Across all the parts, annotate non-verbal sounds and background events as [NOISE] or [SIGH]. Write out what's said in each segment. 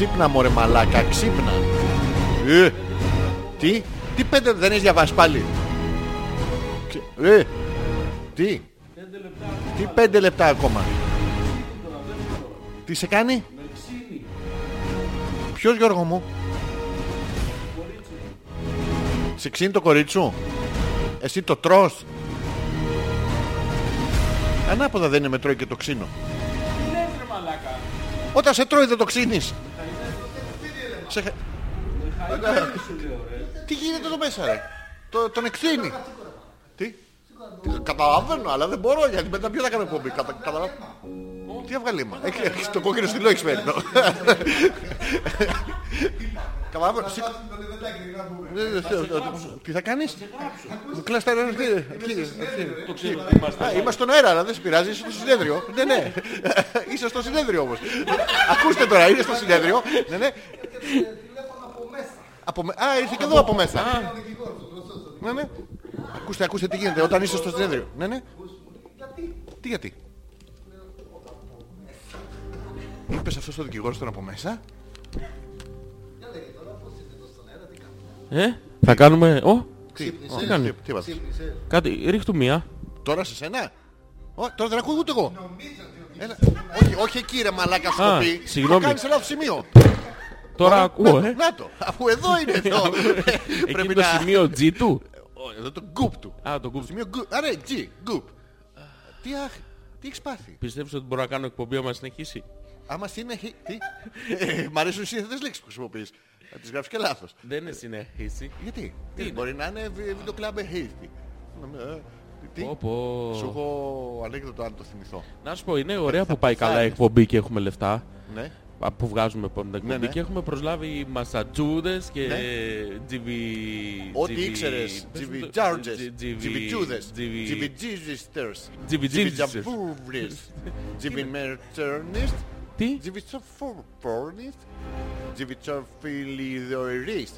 Ξύπνα μωρέ μαλάκα, ξύπνα. Ε, τι, τι πέντε δεν έχεις διαβάσει πάλι; Ξε- Ε, τι, τι πέντε λεπτά ακόμα; Τι σε κάνει; Ποιος Γιώργο μου; Σε ξύνει το κορίτσι σου; Εσύ το τρως; Ανάποδα δεν είναι με τρώει και το ξύνο. Όταν σε τρώει δεν το ξύνεις. Σε... χα- [LAUGHS] Τι γίνεται εδώ μέσα ρε; Το, τον εξήνει. Τι; Τι, Καταλαβαίνω αλλά δεν μπορώ γιατί μετά ποιο θα κάνω εκπομπή. Κατα, καταλαβαίνω. Τι αυγαλίμα. Έχει έχεις το κόκκινο στυλό έχεις φέρει. Καταλαβαίνω. Σήκω- Τι θα κάνεις; Μου κλαις τα νερά Το ξέρω, είμαστε. Α, Είμαστε στον αέρα αλλά δεν σε πειράζει Είσαι στο συνέδριο [LAUGHS] Ναι ναι [LAUGHS] Είσαι στο συνέδριο όμως [LAUGHS] Ακούστε τώρα είναι στο συνέδριο Ναι ναι από με... Α, ήρθε και εδώ από μέσα. Ναι, ναι. Ακούστε, ακούστε τι γίνεται όταν είσαι στο συνέδριο. Ναι, ναι. Τι γιατί; Είπες αυτό στο δικηγόρο στον από μέσα. Ε, θα κάνουμε... Ω, Τι, τι κάνει; τι, τι είπατε. κάτι, ρίχτου μία. Τώρα σε σένα; Ω, τώρα δεν ακούω ούτε εγώ. Έλα. Όχι, όχι εκεί ρε μαλάκα σου Α, το πει. συγγνώμη. Το κάνεις σε λάθος σημείο. Τώρα ακούω, να, ε. να το, αφού εδώ είναι εδώ. [LAUGHS] Εκεί Πρέπει το να... σημείο G του. Ω, Εδώ το γκουπ του. Α, το κουμπ. Σημείο γκουπ. Άρα, G, γκουπ. Τι αχ, τι έχεις πάθει; Πιστεύεις ότι μπορώ να κάνω εκπομπή άμα συνεχίσει; Άμα συνεχί... Τι; Ε, Μ' αρέσουν οι σύνθετες λέξεις που χρησιμοποιείς. Θα τις γράφεις και λάθος. Δεν είναι συνεχίσει. Γιατί; Τι, μπορεί να είναι βι- βίντεο κλαμπ χέιστη. Τι; Πω, πω. Σου έχω ανέκδοτο αν το θυμηθώ. Να σου πω, είναι ωραία που πάει καλά η πεθάνεις. εκπομπή και έχουμε λεφτά. Ναι. Α, Που βγάζουμε επόμενη εκπομπή ναι. και έχουμε προσλάβει Μασατζούδες και Ναι. τζιβι... Ό,τι τζιβι- ήξερες. πες μου το- Τζιβιτζάρτζες. τζι- τζιβι- Τζιβιτζούδες. τζιβι- Τζιβιτζίζιστερς. Τζιβιτζίζιστers. [LAUGHS] Τζιβιτζαβούβρις. Τζιβιμερτσέρνιστ. Τι; Τζιβιτσοφόρνιστ. Τζιβιτσοφιλιδοερίστ.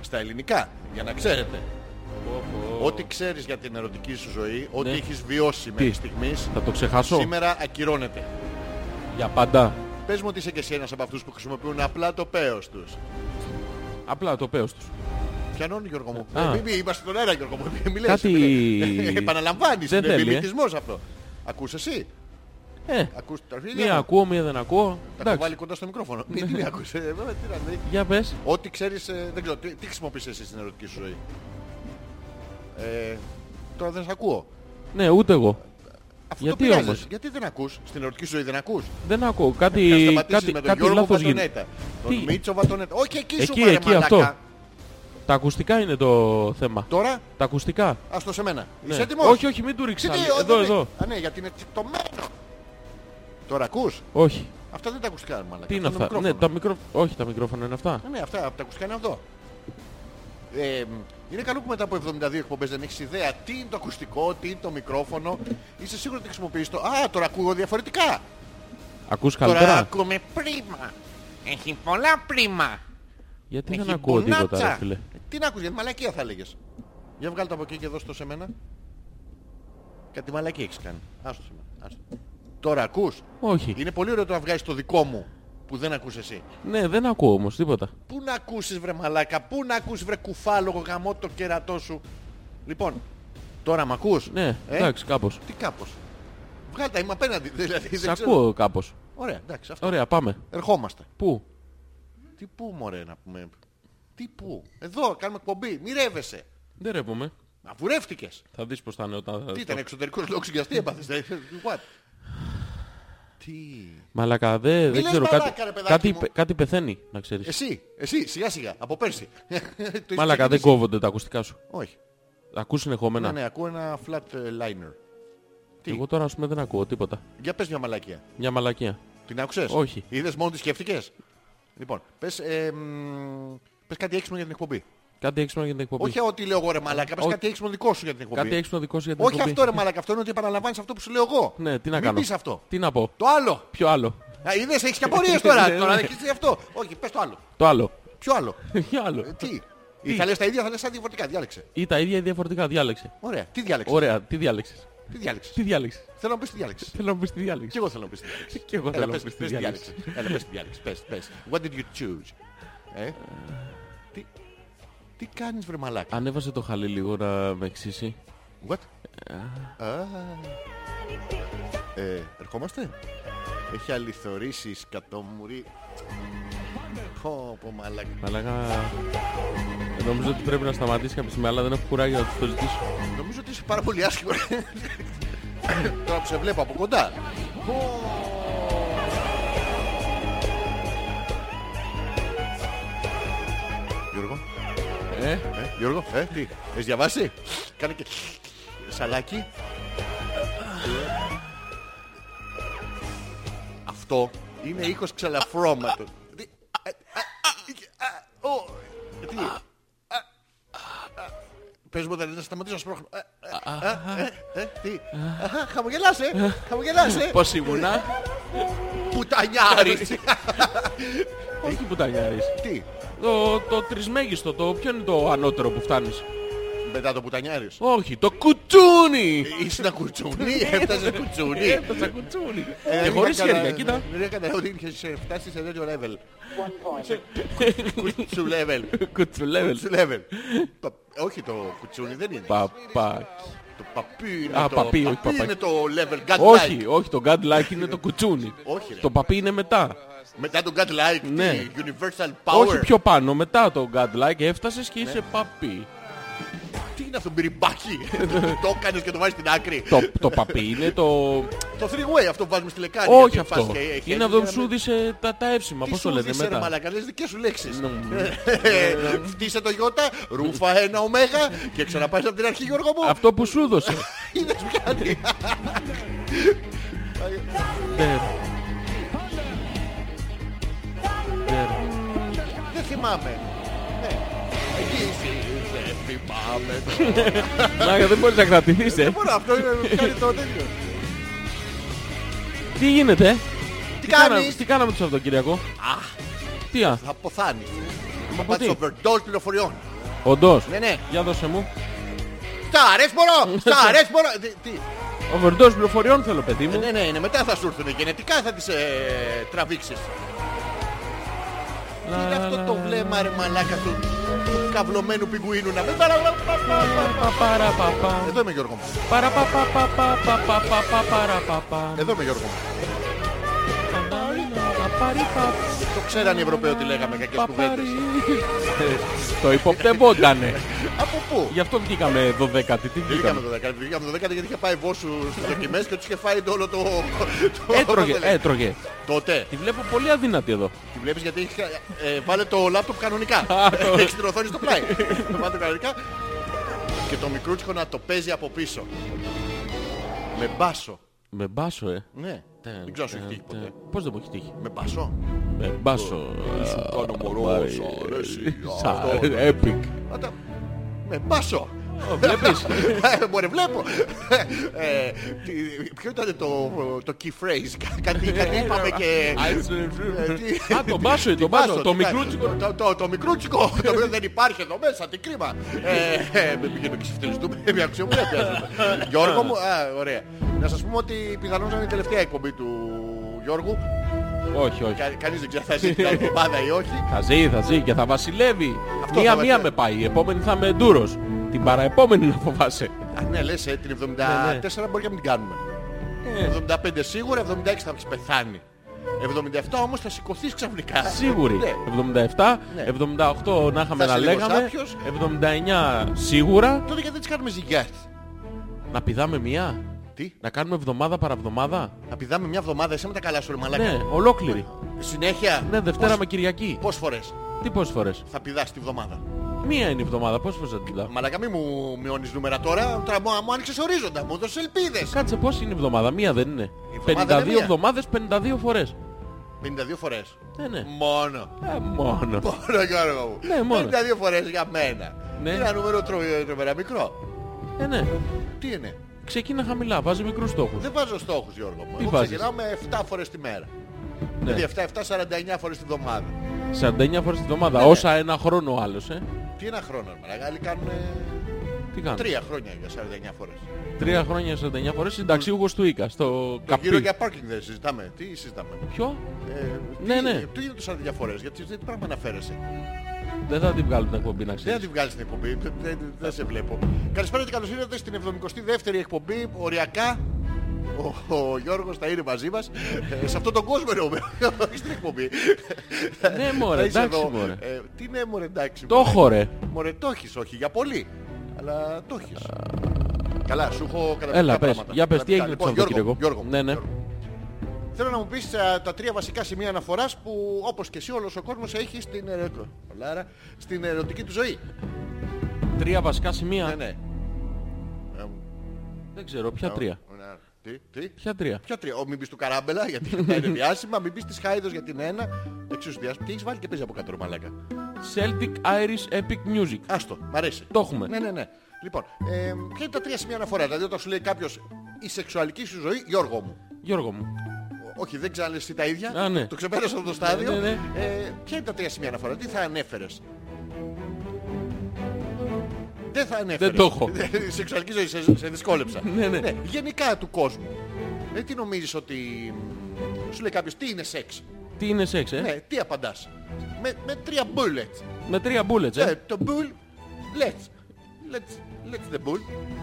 Στα ελληνικά, για να ξέρετε. Ό,τι ξέρεις για την ερωτική σου ζωή, ό,τι Ναι. έχεις βιώσει μέχρι στιγμής, Θα το ξεχάσω; σήμερα ακυρώνεται. Για πάντα. Πες μου ότι είσαι και εσύ ένας από αυτούς που χρησιμοποιούν απλά το πέος τους. Απλά το πέος τους. Πιανώνει Γιώργο μου. Α. Ε, Μην μην- είμαστε στον αέρα Γιώργο μου. [LAUGHS] Μην λες, Κάτι- μην λες. Επαναλαμβάνεις. Δεν Είναι θέλει, ε. μιμητισμός αυτό. Ακούς εσύ; Ε, Ακούς τα αρχίδια μία μου; ακούω, μία δεν ακούω. Τα έχω Εντάξει, βάλει κοντά στο μικρόφωνο. Μην τι με ακούς. ε, βέβαια, τι να δει. για πες. Ό,τι ξέρεις, ε, δεν ξέρω, τι, τι χρησιμοποιείς εσύ στην ερωτική σου ζωή; Ε, τώρα δεν σε ακούω. Ναι, ούτε εγώ. Αυτό Γιατί το πειράζεσαι. όμως; Γιατί δεν ακούς; Στην ερωτική σου ζωή δεν ακούς; Δεν ακούω. Θα Κάτι, σταματήσεις κάτι, με τον κάτι Γιώργο λάθος γίνεται. Βατονέτα. Τι; Τον Μίτσο Βατονέτα. Όχι εκεί σου Εκεί, πάρε εκεί μαλάκα. αυτό. Τα ακουστικά είναι το θέμα. Τώρα, Τα ακουστικά. ας το σε μένα. Ναι. Είσαι έτοιμος; Όχι, όχι, μην του ρίξεις Τι, άλλη. όχι, Εδώ, δεν- εδώ. Α, ναι, γιατί είναι τσιτωμένο. Τώρα ακούς; Όχι. Αυτά δεν τα ακουστικά, μαλάκα. Τι είναι Αυτό αυτά; το Ναι, μικρόφωνο. τα μικρό... Όχι, τα μικρόφωνα είναι αυτά. Α, Ναι, αυτά τα ακουστικά είναι αυτό. Ε, είναι καλό που μετά από 72 εκπομπές δεν έχεις ιδέα τι είναι το ακουστικό, τι είναι το μικρόφωνο. Είσαι σίγουρος ότι χρησιμοποιείς το. Α, τώρα ακούω διαφορετικά. Ακούς Τώρα καλύτερα; ακούμε πρίμα. Έχει πολλά πρίμα. Γιατί Έχει δεν ακούω τίποτα, μπουνάτσα. ρε φίλε. Ε, Τι να ακούς, γιατί μαλακία θα έλεγες. Για βγάλω το από εκεί και δώσ' το σε μένα. Κάτι μαλακία έχεις κάνει. Άστο σε μένα. Άστο. Τώρα ακούς; Όχι. Είναι πολύ ωραίο το να βγάζεις το δικό μου που δεν ακούς εσύ. Ναι, δεν ακούω όμως τίποτα. Πού να ακούσεις βρε μαλάκα, πού να ακούσεις βρε κουφάλογο γαμό το κερατό σου. Λοιπόν, τώρα μ' ακούς; Ναι, Ε; εντάξει, κάπως. Τι κάπως; Βγάλτα, είμαι απέναντι. [LAUGHS] Δηλαδή, Σε δεν ξέρω. ακούω κάπως. Ωραία, εντάξει, αυτό. Ωραία, πάμε. Ερχόμαστε. Πού; Τι πού μωρέ να πούμε; Τι πού; Εδώ κάνουμε εκπομπή. Μη ρεύεσαι. Δεν ρεύομαι. Μα βουρεύτηκες. Θα δεις πως θα είναι όταν... θα- Τι ήταν εξωτερικός λόγος για τι έπαθες. ε, [LAUGHS] What; Τι; Μαλακα, δε, δεν λες ξέρω. μαλάκα, κάτι, ρε παιδάκι κάτι, μου. πε- κάτι πεθαίνει, να ξέρεις. Εσύ, εσύ, σιγά σιγά, από πέρσι. [LAUGHS] Το έχεις Μαλακα, δεν ξεκινήσει. κόβονται τα ακουστικά σου. Όχι. Ακούς συνεχόμενα. Ναι, ναι, ακούω ένα flat ε, liner. τι; Εγώ τώρα, ας πούμε, δεν ακούω τίποτα. Για πες μια μαλακία. Μια μαλακία. Την άκουσες; Όχι. Είδες μόνο τις σκέφτηκες; Λοιπόν, πες, ε, μ, πες κάτι έξυπνο για την εκπομπή. Κάτι έξυπνο για την εκπομπή. Όχι ό,τι λέω εγώ ρε μαλάκα, πες Ό- κάτι έξυπνο δικό σου για την εκπομπή. Κάτι έξυπνο δικό σου για την Όχι εκπομπή. αυτό ρε μαλάκα, αυτό είναι ότι επαναλαμβάνεις αυτό που σου λέω εγώ. Ναι, τι να Μην κάνω. πεις αυτό. Τι να πω. Το άλλο. Ποιο άλλο. Α, είδες, έχεις και απορίες τώρα. Ναι, τώρα ναι. έχεις αυτό. Όχι, πες το άλλο. Το άλλο. Ποιο άλλο. Ποιο άλλο. Ε, τι. Ή θα λες τα ίδια, θα λες τα διαφορετικά. Διάλεξε. Ή τα ίδια ή διαφορετικά. Διάλεξε. Ωραία. Τι διάλεξες; Ωραία, τι διάλεξες; Τι διάλεξες; Τι διάλεξες; Θέλω να πεις τι διάλεξες. Θέλω να πεις τι Και διάλεξες. εγώ θέλω να πεις τι διάλεξες. Και εγώ Έλα, θέλω να πες, πεις τι πες τι διάλεξες. διάλεξες. Έλα, πες τι διάλεξες. Πες, πες. What did you choose? Ε; Τι, τι κάνεις βρε μαλάκα; Ανέβασε το χαλί λίγο να με εξήσει. What? Α. Ε, ερχόμαστε; Έχει αληθωρήσει σκατόμουρη. Πω, πω μαλάκα. Μαλάκα... Νομίζω ότι πρέπει να σταματήσει κάποια στιγμή, αλλά δεν έχω κουράγιο να τους το ζητήσω. Νομίζω ότι είσαι πάρα πολύ άσχημο. Τώρα που σε βλέπω από κοντά. Πω. Γιώργο, ε, ε, Γιώργο, ε, τι, έχεις διαβάσει; Κάνε και σαλάκι. Αυτό είναι ήχος ξαλαφρώματος. Τι, Πες μου να σταματήσω να σπρώχνω. Ε, ε, ε, τι. Χαμογελάσε. Χαμογελάσε. Πώς ήμουνα; Πουτανιάρης. Όχι πουτανιάρης. Τι. Το, το τρισμέγιστο, το ποιο είναι το ανώτερο που φτάνεις; μετά το πουτανιάρης. Όχι, το κουτσούνι. Είσαι ένα κουτσούνι, [LAUGHS] έφτασε κουτσούνι. Έπαιζα κουτσούνι. Ε, Και δεν χωρίς είχα χέρια, κανένα- κοίτα. Δεν είχα κανένα ότι είχες φτάσει σε τέτοιο level. Κουτσου level. Κουτσουλέβελ. Κουτσου level. Πα- Όχι το κουτσούνι δεν είναι. Παπά. Το παπί είναι Α, το παπί, όχι παπί παπάκι. είναι το level godlike. Όχι, όχι, το godlike είναι το κουτσούνι. Όχι, ρε. Το παπί είναι μετά. Μετά το godlike, Ναι. τι, universal power. Όχι πιο πάνω, μετά το godlike έφτασες και είσαι παπί. Τι είναι αυτό, μπυριμπάκι; [LAUGHS] Το έκανες και το βάζεις στην άκρη. Το, το παπί είναι το... [LAUGHS] Το three way αυτό που βάζουμε στη λεκάνη. Όχι γιατί αυτό. φας και- χέρι Είναι αυτό που για σου να- δίσε τα, τα εύσημα. Τι Πώς το σου λένε δίσε, ρε μετά. μαλάκα, λες δικές σου λέξεις. Ναι. Ε, [LAUGHS] Φτύσε το γιώτα, ρούφα ένα ωμέγα και ξαναπάς από την αρχή Γιώργο μου. Αυτό που σου έδωσε. Είδες πιάνει. Ντερ. Ντερ. Δεν θυμάμαι. Ναι. Εκεί είσαι, δεν θυμάμαι. Μάγα, δεν μπορείς να κρατηθείς, ε. Δεν μπορώ, αυτό είναι κάνει το τέτοιο. Τι γίνεται, Τι κάναμε- κάνεις; Τι κάναμε το Σαββατοκύριακο; Α, Τι α, θα αποθάνεις. Θα από τι. πάθεις overdose πληροφοριών. Όντως; Ναι, ναι. Για δώσε μου. Στα αρέσει μωρό, στα αρέσει μωρό. Τι, τι. Overdose πληροφοριών θέλω, παιδί Ε, μου. Ναι, ναι, είναι μετά θα σου έρθουν. Γενετικά θα τις ε, τραβήξεις. Τι είναι αυτό το βλέμμα ρε μαλάκα του, του καυλωμένου πιγκουίνου να μην παρα... Παραπαπαπα. Εδώ είμαι Γιώργο μου. Παραπαπαπαπαπαπαπαπαπαπαπαπα. Εδώ είμαι Γιώργο μου. Παπαριπα. Το ξέραν οι Ευρωπαίοι ότι λέγαμε κακές κουβέντες. Παπαρι. Το υποπτευότανε. Από πού; Γι' αυτό βγήκαμε 12η. Τι Δεν βγήκαμε βγήκαμε; το 10, βγήκαμε το 10 γιατί είχε πάει βόσου στις δοκιμές και τους είχε φάει το όλο το... το- Έτρωγε, πώς το λέει. έτρωγε. Τότε. Τη βλέπω πολύ αδύνατη εδώ. Τη βλέπεις γιατί είχε, ε, βάλε το λάπτοπ κανονικά. Α, το- [LAUGHS] Έχεις την οθόνη στο πλάι. Το βάλε κανονικά. Και το μικρούτσικο να το παίζει από πίσω. Με μπάσο. Με μπάσο, ε. Ναι. Δεν ξέρω αν σου έχει τύχει ποτέ. Πώς δεν μου έχει τύχει. Με μπάσο. Με μπάσο. Σου κάνω μωρό, σ' αρέσει. Σ' Αυτό. αρέσει, Epic. Άτα, Με μπάσο. Βλέπεις. Ε, Μωρέ βλέπω. Ε, τι- Ποιο ήταν το, το key phrase. Κάτι, κάτι είπαμε και... Ε, τι- Α, το μπάσο είναι, τι το μπάσο, μπάσο, το τι μπάσο. μικρούτσικο. Το- το- Το μικρούτσικο, το οποίο δεν υπάρχει εδώ μέσα, τι κρίμα. Ε, ε, Με πηγαίνω και συμφιλιστούμε, μια αξιομία Γιώργο μου, α, ωραία. Να σας πούμε ότι πιθανώς είναι η τελευταία εκπομπή του Γιώργου. Όχι, όχι. Κα- Κανείς δεν ξέρει θα ζει την άλλη εβδομάδα ή όχι. Θα ζει, θα ζει και θα βασιλεύει. Αυτό θα Μία-μία βασιλεύει. με πάει. Η επόμενη θα είμαι ντούρος. Την παραεπόμενη να φοβάσαι. Α, ναι, λες, ε, την 74 Ναι, μπορεί και να μην την κάνουμε. 75 σίγουρα, 76 θα έχεις πεθάνει. 77 όμως θα σηκωθείς ξαφνικά. Σίγουρη. Ναι. 77, Ναι. 78 να είχαμε Θα να είσαι λίγο λέγαμε. σάπιος. 79 σίγουρα. Τότε γιατί δεν τις κάνουμε ζυγιάς. Να πηδάμε μία. Τι, Να κάνουμε εβδομάδα παραβδομάδα; να πηδάμε μια εβδομάδα, εσύ με τα καλά σου ρε μαλάκα. Ναι, ολόκληρη. Συνέχεια. Ναι, Δευτέρα Πώς- με Κυριακή. Πόσες φορές; Τι πόσες φορές; θα πηδάς τη βδομάδα. Μία είναι η εβδομάδα. Πόσες φορές θα την πηδάω; Μαλάκα μη μου μειώνεις νούμερα τώρα, τώρα μου, μου άνοιξες ορίζοντα, μου έδωσες ελπίδες. Κάτσε πώς είναι η εβδομάδα. Μία δεν είναι. εβδομάδα είναι 52 μία. εβδομάδες, 52 φορές. 52 φορές. Ναι, ναι. Μόνο. Ε, μόνο. Μόνο Γιώργο μου. Ναι, μόνο. 52 φορές για μένα. Ναι. Είναι ένα νούμερο τρο- τρομερά μικρό. Ε, ναι. Τι είναι; Ξεκίνα χαμηλά. Βάζει μικρούς στόχους. Δεν βάζω στόχους Γιώργο μου. Τι Εγώ βάζεις; ξεκινάω με 7 φορές τη μέρα. Ναι. Δηλαδή 7, 7, 49 φορές τη βδομάδα. 49 φορές τη βδομάδα. Ναι. Όσα ένα χρόνο ο άλλος, ε. Τι ένα χρόνο, ρε μαλάκα. Άλλοι κάνουν Τι κάνω. Τρία χρόνια για 49 φορές. Τρία χρόνια 49 φορές συνταξίουγος του Ίκα, στο Το γύρο καπί. για parking δεν συζητάμε. Τι συζητάμε; Ποιο; Ε, Ναι, τι- ναι. Τι είναι το 49 φορές, γιατί τι πράγμα αναφέρεσαι; Δεν θα την βγάλω την εκπομπή να Δεν ξέρεις. θα τη βγάλεις την εκπομπή, δεν- δεν δεν σε βλέπω. Καλησπέρα και καλώς ήρθατε στην 72η εκπομπή, οριακά. Ο, ο Γιώργος θα είναι μαζί μας. Ε, σε αυτόν τον κόσμο εννοούμε, όχι στην εκπομπή. Ναι, μωρέ, Θα είσαι εντάξει, εδώ. μωρέ. Ε, τι ναι μωρέ εντάξει. Το μωρέ. έχω ρε. Μωρέ το έχεις, όχι για πολύ. Αλλά το έχεις. Καλά, σου έχω καταπληκτικά Έλα, πες. πράγματα. Για πες, τι Καταπληκτικά. έγινε το Λοιπόν, Γιώργο, Σαββατοκύριακο. Γιώργο μου, Ναι, ναι. Γιώργο. Θέλω να μου πεις α, τα τρία βασικά σημεία αναφοράς που όπως και εσύ όλος ο κόσμος έχει στην, ερω- Λάρα, στην ερωτική του ζωή. Τρία βασικά σημεία; Ναι, ναι. Ε, Δεν ξέρω, ποια τρία; ναι. Τι, τι; Ποια τρία; Ποια τρία; Ο, μην πεις του καράμπελα γιατί αυτά [LAUGHS] είναι διάσημα. Μην πεις της Χάιδος γιατί είναι ένα. Εξίσου διάσημα. Και έχεις βάλει και παίζει από κάτω ρε μαλάκα. Celtic Irish Epic Music. Άστο, μ' αρέσει. Το έχουμε. Ναι, ναι, ναι. Λοιπόν, ε, ποια είναι τα τρία σημεία αναφοράς; Δηλαδή όταν σου λέει κάποιος η σεξουαλική σου ζωή, Γιώργο μου. Γιώργο μου. Όχι, δεν ξαναλες εσύ τα ίδια. Α, ναι. Το ξεπέρασα αυτό το στάδιο. Ναι, ναι, Ε, ποια είναι τα τρία σημεία αναφορά, τι θα ανέφερες; Δεν θα ανέφερες. Δεν το έχω. [LAUGHS] Η σεξουαλική ζωή σε, σε δυσκόλεψα. Ναι, ναι. Γενικά του κόσμου. Ε, τι νομίζεις ότι... Σου λέει κάποιος τι είναι σεξ; Τι είναι σεξ, ε; Ναι, τι απαντάς; Με, με τρία bullets. Με τρία bullets, Ε, ε; το bull... Let's. Let's, let's the bull.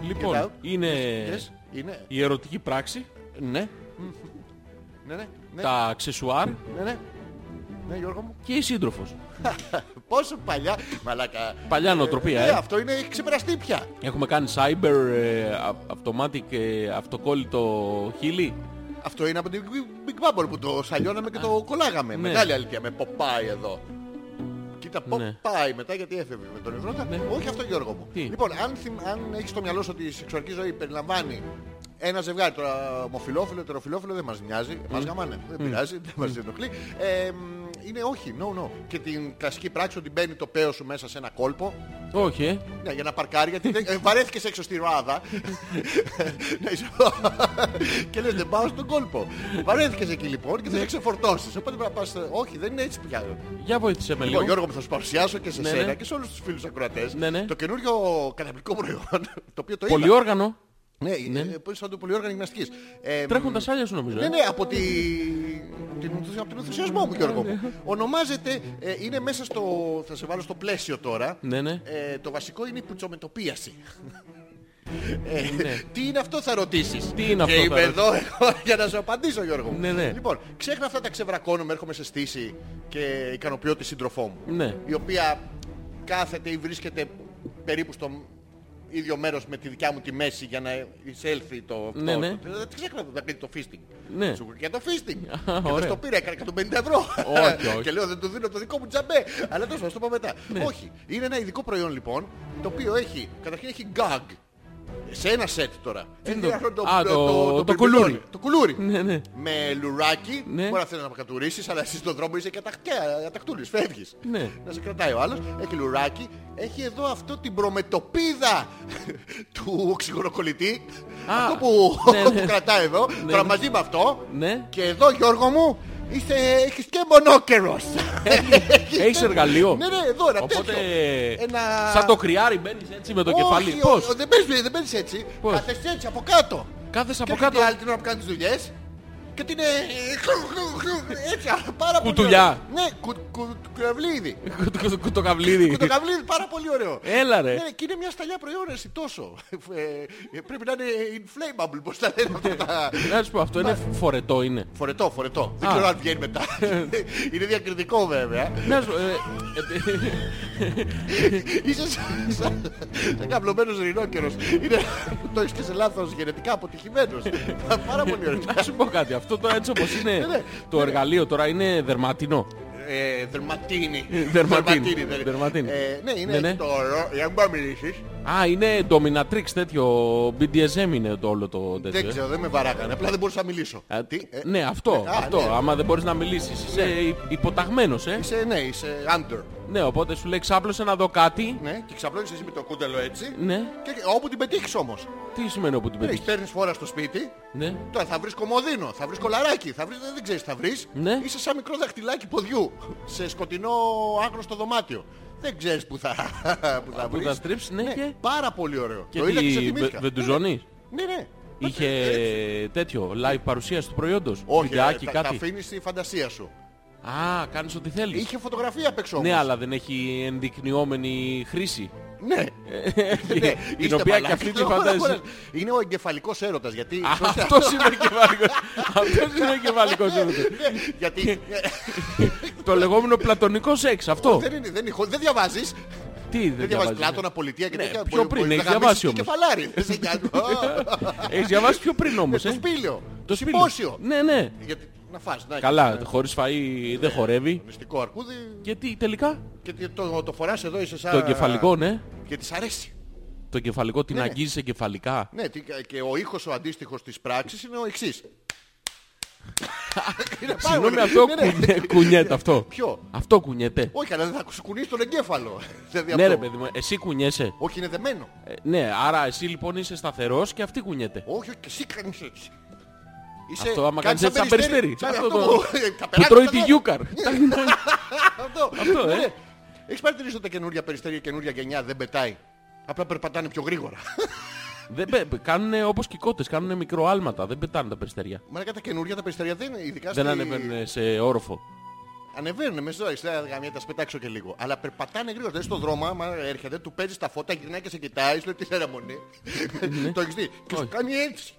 Λοιπόν, Get out. είναι Yes, είναι. η ερωτική πράξη, Ναι. Ναι, ναι. Ναι, τα αξεσουάρ ναι, ναι. Ναι, Γιώργο μου. και η σύντροφος. [LAUGHS] Πόσο παλιά. Μαλάκα. Παλιά νοοτροπία, Ε, ε. αυτό είναι έχει ξεπεραστεί πια. Έχουμε κάνει cyber, ε, α- automatic, ε, αυτοκόλλητο χείλη. Αυτό είναι από την Big Bubble που το σαλιώναμε και το κολλάγαμε. Ναι. Μεγάλη αλήθεια με Popeye εδώ. Κοίτα Ναι. Popeye μετά γιατί έφευγε με τον υδρότα. Ναι. Όχι αυτό Γιώργο μου. Τι; Λοιπόν, αν, θυμ- αν έχεις στο μυαλό σου ότι η σεξουαλική ζωή περιλαμβάνει ένα ζευγάρι, τώρα ομοφιλόφιλο, ετεροφιλόφιλο δεν μας νοιάζει, μας γαμάνε, δεν πειράζει, δεν μας ενοχλεί. Ε, μ, είναι όχι, no, no. Και την κλασική πράξη ότι μπαίνει το παίο σου μέσα σε ένα κόλπο, Όχι, ε. ναι, για να παρκάρει, γιατί δεν, ε, βαρέθηκες έξω στη ράδα. [LAUGHS] Ναι, είσαι- και λες δεν πάω στον κόλπο. Βαρέθηκες εκεί λοιπόν και δεν ξεφορτώσεις. Οπότε πρέπει να πας, ε, όχι δεν είναι έτσι πια. Για βοήθησε με Λοιπόν, λίγο. Γιώργο μου θα σου παρουσιάσω και σε Ναι, σένα ναι. και σε όλους τους φίλους ακροατές Ναι, ναι. το καινούριο καταπληκτικό προϊόν, το οποίο το είδα. Πολυόργανο. Ναι, ναι. που σαν το πολυόργανο γυμναστικής. Ε, Τρέχουν τα σάλια σου νομίζω. ναι, ε. ναι, από, τη... την... από τον ενθουσιασμό μου, Γιώργο Ναι. μου. Ονομάζεται, ε, είναι μέσα στο, θα σε βάλω στο πλαίσιο τώρα, Ναι, ναι. ε, το βασικό είναι η πουτσομετωπίαση. Ε, Ναι. Τι είναι αυτό θα ρωτήσεις. Τι είναι αυτό, Και θα είμαι ρωτήσω. εδώ εγώ για να σου απαντήσω Γιώργο μου. Ναι, ναι. Λοιπόν, ξέχνα αυτά τα ξεβρακώνομαι, έρχομαι σε στήση και ικανοποιώ τη σύντροφό μου. Ναι. Η οποία κάθεται ή βρίσκεται περίπου στο ίδιο μέρος με τη δικιά μου τη μέση για να εισέλθει το αυτό. Ναι, ναι. Δεν ξέχνα να πει το fisting. Ναι. Σου και το fisting. Α, και δεν ωραία. στο πήρα, έκανε 150 ευρώ. Όχι, όχι. και λέω δεν του δίνω το δικό μου τζαμπέ. Αλλά τόσο, θα σου το πω μετά. Ναι. Όχι. Είναι ένα ειδικό προϊόν λοιπόν, το οποίο έχει, καταρχήν έχει gag. Σε ένα σετ τώρα. Έχει είναι το- αυτό Α, το- το μπιμπιλόνι. κουλούρι. Το κουλούρι. Ναι, ναι. Με λουράκι. Ναι. Μπορεί να θέλεις να κατουρίσεις, αλλά εσύ στον δρόμο είσαι και αταχτέα, αταχτούλης. Φεύγεις. Ναι. Να σε κρατάει ο άλλος. Έχει λουράκι. Έχει εδώ αυτό την προμετωπίδα [LAUGHS] του οξυγονοκολλητή. Α, αυτό που, ναι, [LAUGHS] ναι. που κρατάει εδώ. Τώρα ναι. μαζί με αυτό. Ναι. Και εδώ Γιώργο μου είσαι, έχεις και μονόκερος. [LAUGHS] Έχεις και- εργαλείο. Ναι, ναι, εδώ ένα Οπότε, τέτοιο. Ένα... σαν το κρυάρι μπαίνεις έτσι με το κεφάλι. Όχι, Πώς; ο- δεν μπαίνεις, δεν μπαίνεις έτσι. Πώς; Κάθεσαι έτσι από κάτω. Κάθεσαι Και από έρχεται κάτω. η άλλη την ώρα που κάνεις τις δουλειές και την είναι έτσι πάρα πολύ Κουτουλιά. ωραίο. Ναι, κου, κου, κουραβλίδι. Κουτοκαβλίδι. Κουτοκαβλίδι πάρα πολύ ωραίο. Έλα ρε. Ναι, και είναι μια σταλιά προϊόν εσύ τόσο. Ε, πρέπει να είναι inflammable, πώς τα λένε αυτά τα... Να σου πω, αυτό είναι φορετό είναι. Φορετό, φορετό. Δεν Α. ξέρω αν βγαίνει μετά. είναι διακριτικό βέβαια. Να σου ε, ε, Είσαι σαν- σαν σαν καυλωμένος ρινόκερος. Είναι, το έχεις και σε λάθος γενετικά αποτυχημένος. Πάρα πολύ ωραίο. να σου πω κάτι. Αυτό τώρα έτσι όπως είναι Ναι, ναι. το εργαλείο τώρα είναι δερματινό. Ε, δερματίνη. Δερματίνη. δεν- Δερματίνη. Ε, ναι, είναι Ναι, ναι. το ωραίο. Για να μην πάμε μιλήσεις. Α, είναι dominatrix τέτοιο. BDSM είναι το όλο το τέτοιο. Δεν ε. ξέρω, δεν με βαράγανε. Απλά δεν μπορούσα να μιλήσω. Α, Τι, ε, Ναι, αυτό. α, αυτό. ναι. Άμα δεν μπορείς να μιλήσεις, είσαι υ- υποταγμένος, ε. Είσαι, ναι, είσαι under. Ναι, οπότε σου λέει ξάπλωσε να δω κάτι. Ναι, και ξαπλώνεις εσύ με το κούτελο έτσι. Ναι. Και όπου την πετύχεις όμως. Τι σημαίνει όπου την Ναι, πετύχεις; παίρνεις φορά στο σπίτι. Ναι. Τώρα θα βρεις κομμωδίνο, θα βρεις κολαράκι, θα βρεις, δεν, δεν ξέρεις τι θα βρεις. Ναι. Είσαι σαν μικρό δαχτυλάκι ποδιού σε σκοτεινό άγνωστο δωμάτιο. δεν ξέρεις που θα, [LAUGHS] που θα Που βρεις. θα στρίψεις, ναι, και... Πάρα πολύ ωραίο. Και το είδα και σε τι, θυμήθηκα. βε- βεντουζώνεις; Ναι, ναι. Είχε τέτοιο live παρουσίαση του προϊόντος. Όχι, βιντεάκι, ε, θα, θα κάτι. αφήνεις τη φαντασία σου. Α, κάνεις ό,τι θέλεις. Είχε φωτογραφία απ' έξω Ναι, όμως. αλλά δεν έχει ενδεικνυόμενη χρήση. Ναι. [LAUGHS] ναι. Την είστε οποία και μαλάκες. αυτή τη Όλα, φαντάζεσαι. όλα. Είναι ο εγκεφαλικός έρωτας. Γιατί... Α, Αυτός είναι ο εγκεφαλικός. Αυτός είναι ο εγκεφαλικός έρωτας. γιατί... [LAUGHS] Το λεγόμενο πλατωνικό σεξ, αυτό. δεν, είναι, δεν, είναι, δεν διαβάζεις. Τι Δεν δεν διαβάζεις διαβάζεις; Πλάτωνα, πολιτεία και Ναι, τέτοια. πιο Μπορεί- πριν, μπορεί να έχεις γαμίσεις διαβάσει και όμως. κεφαλάρι. Δεν σε νοιάζει. [LAUGHS] Έχεις διαβάσει πιο πριν όμως, Το ε; σπήλαιο. Το σπήλαιο. Συμπόσιο. Ναι, ναι. Γιατί να φας. να Καλά, έχεις, ε, χωρίς φαΐ δεν χορεύει. Μυστικό αρκούδι Γιατί τελικά; Και τι- το, το φοράς εδώ είσαι σαν... το κεφαλικό, ναι. Και της αρέσει. Το κεφαλικό την Ναι. αγγίζεις εγκεφαλικά; Ναι, τι- και ο ήχος ο αντίστοιχος της πράξης είναι ο εξής. [LAUGHS] Είναι πάρα Συγγνώμη, πολύ- αυτό Ναι, ναι. κουνιέ- κουνιέται αυτό. Ποιο; Αυτό κουνιέται. Όχι, αλλά δεν θα σου κουνήσεις τον εγκέφαλο. [LAUGHS] Δηλαδή Ναι αυτό. ρε παιδί μου, εσύ κουνιέσαι. Όχι, είναι δεμένο. Ε, ναι, άρα εσύ λοιπόν είσαι σταθερός και αυτή κουνιέται. Όχι, όχι, και εσύ κάνεις έτσι. Είσαι, Αυτό άμα κάνεις κάνεις έτσι σαν περιστέρι. Σαν Αυτό αυτό το- [LAUGHS] που- τα Που περάσεις τρώει τα τη δω. γιούκαρ. [LAUGHS] Αυτό, Αυτό, ε. ναι. Έχεις παρατηρήσει ότι τα καινούργια περιστέρια, καινούργια γενιά δεν πετάει. Απλά περπατάνε πιο γρήγορα. [LAUGHS] Δεν πε- Κάνουνε όπως και οι κότες, κάνουνε μικροάλματα, δεν πετάνε τα περιστέρια. Μα κατά καινούργια τα περιστέρια δεν είναι, ειδικά Δεν στη- ανεβαίνουν σε όροφο. Ανεβαίνουν μέσα ζωή, θα γαμιά, τα σπετάξω και λίγο. Αλλά περπατάνε γρήγορα. Δηλαδή στον δρόμο, άμα έρχεται, του παίζεις τα φώτα, γυρνάει και σε κοιτάει, σου λέει τι θέρα μονή. Το έχεις δει. Και σου Όχι. κάνει έτσι.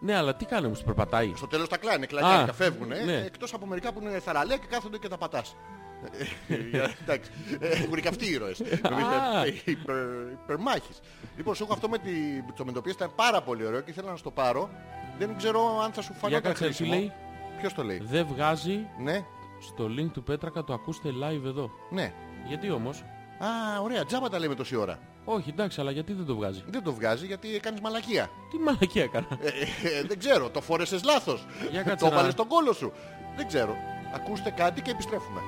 Ναι, αλλά τι κάνει όμως, περπατάει; Στο τέλος τα κλάνε, κλανιάρικα Α, φεύγουν. ναι. Εκτός από μερικά που είναι θαραλέα και κάθονται και τα πατάς. [LAUGHS] Ε, για- Εντάξει. Ε, Έχουν και αυτοί οι ήρωες. Νομίζω, Α. ε, υπερ- Υπερμάχης. Λοιπόν, σου έχω αυτό με τη τσομεντοπία, ήταν πάρα πολύ ωραίο και ήθελα να στο πάρω. Δεν ξέρω αν θα σου Για φανόταν κάτσε, τι χρήσιμο. λέει; Ποιος το λέει; Δεν βγάζει Ναι, στο link του Πέτρακα, το ακούστε live εδώ. ναι. Γιατί όμως; Α, ωραία, τζάμπα τα λέμε τόση ώρα. Όχι, εντάξει, αλλά γιατί δεν το βγάζει; Δεν το βγάζει γιατί κάνεις μαλακία. Τι μαλακία έκανα; Ε, ε, δεν ξέρω, το φόρεσες λάθος. Για κάτσε το να- βάλες στον κόλο σου. Δεν ξέρω. Ακούστε κάτι και επιστρέφουμε.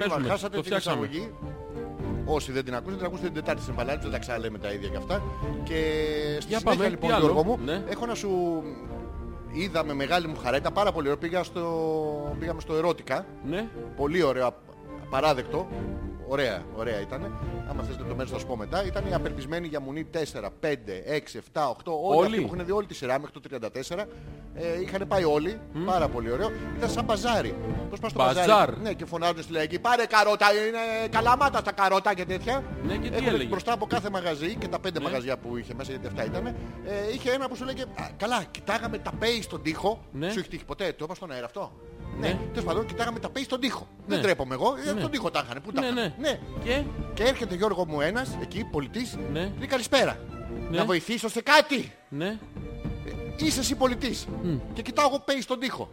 Ναι, Κρίμα, παίζουμε, χάσατε το την φτιάξαμε. εισαγωγή. Όσοι δεν την ακούσετε, την ακούσετε την Τετάρτη στην Παλάτη, δεν τα ξαναλέμε τα ίδια και αυτά. Και στη Για συνέχεια πάμε, λοιπόν, τι άλλο; Γιώργο μου, Ναι. έχω να σου... Είδα με μεγάλη μου χαρά, ήταν πάρα πολύ ωραίο. Πήγα στο... Πήγαμε στο Ερώτικα. Ναι, Πολύ ωραίο, απ- απαράδεκτο. Ωραία, ωραία ήταν. Άμα θες λεπτομέρειες θα σου πω μετά. Ήταν οι απελπισμένοι για μουνή 4, 5, 6, 7, 8. Όλοι, Όλοι; αυτοί που έχουν δει όλη τη σειρά μέχρι το 34. Ε, είχαν πάει όλοι. Πάρα πολύ ωραίο. Ήταν σαν μπαζάρι. Πώς πας στο Μπαζάρ. μπαζάρι. Ναι, και φωνάζουν στη λαϊκή. Πάρε καρότα, είναι καλαμάτα στα καρότα και τέτοια. Ναι, και τι Έχουν έλεγες; μπροστά από κάθε μαγαζί και τα πέντε Ναι. μαγαζιά που είχε μέσα, γιατί αυτά ήταν. Ε, είχε ένα που σου λέγε «Α, Καλά, κοιτάγαμε τα πέι στον τοίχο. Ναι. Σου έχει τύχει ποτέ, το είπα στον αέρα αυτό; Ναι. Ναι, τέλος πάντων, κοιτάγαμε τα πέι στον τοίχο. Ναι. Δεν τρέπομαι εγώ, ε, Ναι. στον τοίχο τα είχαν. Πού τα ναι, είχαν. ναι. ναι. Και, Και έρχεται Γιώργο μου ένας εκεί, πολιτής, Ναι. λέει καλησπέρα. Ναι. Να βοηθήσω σε κάτι. ναι, Είσαι εσύ πολιτής. Και κοιτάω εγώ πέι στον τοίχο.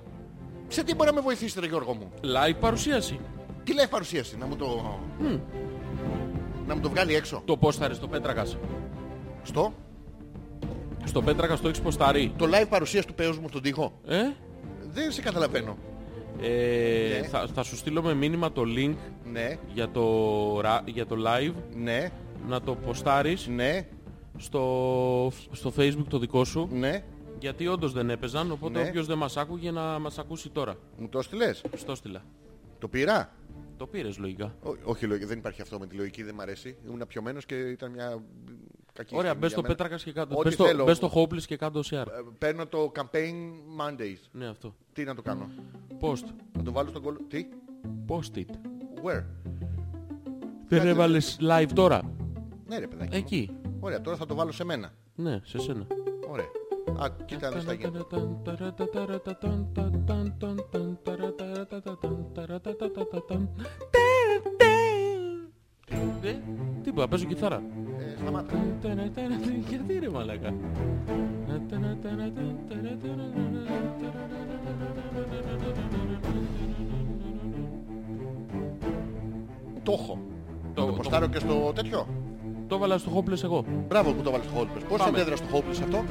Σε τι μπορεί να με βοηθήσει, ρε Γιώργο μου; live παρουσίαση. Τι λέει παρουσίαση, να μου το. Να μου το βγάλει έξω. Το πόσταρε στο Πέτρακας. Στο; Στο Πέτρακας το έχεις ποσταρεί. Το live παρουσίαση του παίους μου στον τοίχο. Ε, Δεν σε καταλαβαίνω. Ε, Ναι. θα, θα σου στείλω με μήνυμα το link Ναι, για το, ρα- για το live ναι, να το ποστάρεις ναι, στο, στο facebook το δικό σου ναι. γιατί όντως δεν έπαιζαν οπότε Ναι. όποιος δεν μας άκουγε να μας ακούσει τώρα. Μου το στείλες. Στο στείλα. Το πήρα; Το πήρες λογικά. Ό, όχι, λογική, δεν υπάρχει αυτό με τη λογική, δεν μ' αρέσει. Ήμουν πιωμένος και ήταν μια κακή Ωραία, στιγμή μπες για στο μένα. Πέτρακας και κάτω. Ό,τι Μπες στο, θέλω. μπες στο Hopeless και κάτω share. Ε, Παίρνω το campaign Mondays. Ναι, αυτό. Τι να το κάνω; Post. Να το βάλω στον κόλλο. Τι; Post it. Where; Δεν έβαλες live τώρα; Ναι, ρε παιδάκι. μου. Εκεί. Ωραία, τώρα θα το βάλω σε μένα. Ναι, σε σένα. Ωραία. Α, κοίτα να δεις τι θα γίνει. Ε, Τι είπα, παίζω κιθάρα. Ε, σταμάτα. Γιατί ρε μαλάκα. Το έχω. Το- Το το- ποστάρω και στο τέτοιο. Το έβαλα στο Hopeless εγώ. Μπράβο που το βάλεις στο Hopeless. Πώς Πάμε. αντέδρασε στο Hopeless αυτό.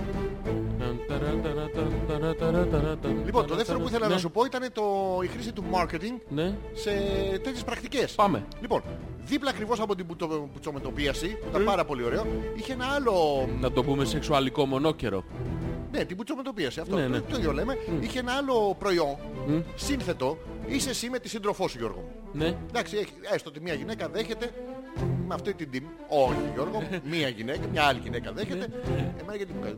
Λοιπόν, το δεύτερο που ήθελα Ναι. να σου πω ήταν το, η χρήση του marketing Ναι. σε τέτοιες πρακτικές. Πάμε. Λοιπόν, δίπλα ακριβώς από την πουτο- πουτσομετωπίαση, που Ε. ήταν πάρα πολύ ωραίο, είχε ένα άλλο... Να το πούμε σεξουαλικό μονόκερο. Ναι, την πουτσομετωπίαση, αυτό. Ναι, το- ναι. Το ίδιο λέμε. Είχε ένα άλλο προϊόν, σύνθετο, είσαι εσύ με τη σύντροφό σου, Γιώργο. μου. Ναι. Εντάξει, έχει, έστω ότι μια γυναίκα δέχεται με αυτή την τιμή. Όχι, Γιώργο, μου, [LAUGHS] μία γυναίκα, μια άλλη γυναίκα δέχεται. Εμένα γιατί μου κάνει.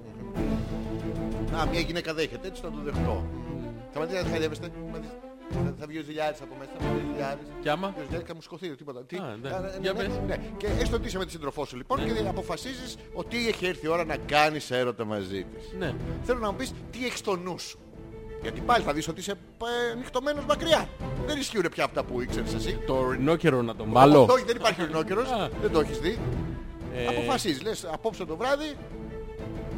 Α, μια γυναίκα δέχεται, έτσι θα το δεχτώ. Θα με να χαϊδεύεστε. Θα- Θα βγει ο Ζηλιάρης από μέσα, θα βγει ο Ζηλιάρης. Κι άμα; Και ο Ζηλιάρης θα μου σκοθεί, τίποτα. Τι, Α, ναι. Α, ναι, Για ναι, πες. ναι. Και έστω ότι είσαι με τη σύντροφό σου λοιπόν και αποφασίζεις ότι έχει έρθει η ώρα να κάνεις έρωτα μαζί της. Ναι. Θέλω να μου πεις τι έχεις στο νου σου. Γιατί πάλι θα δεις ότι είσαι ε, νυχτωμένος μακριά. Δεν ισχύουν πια αυτά που ήξερες εσύ. Το ρινόκερο να τον βάλω. Όχι, δεν υπάρχει ρινόκερος. Α. δεν το έχεις δει. Ε, Αποφασίζεις, λες απόψε το βράδυ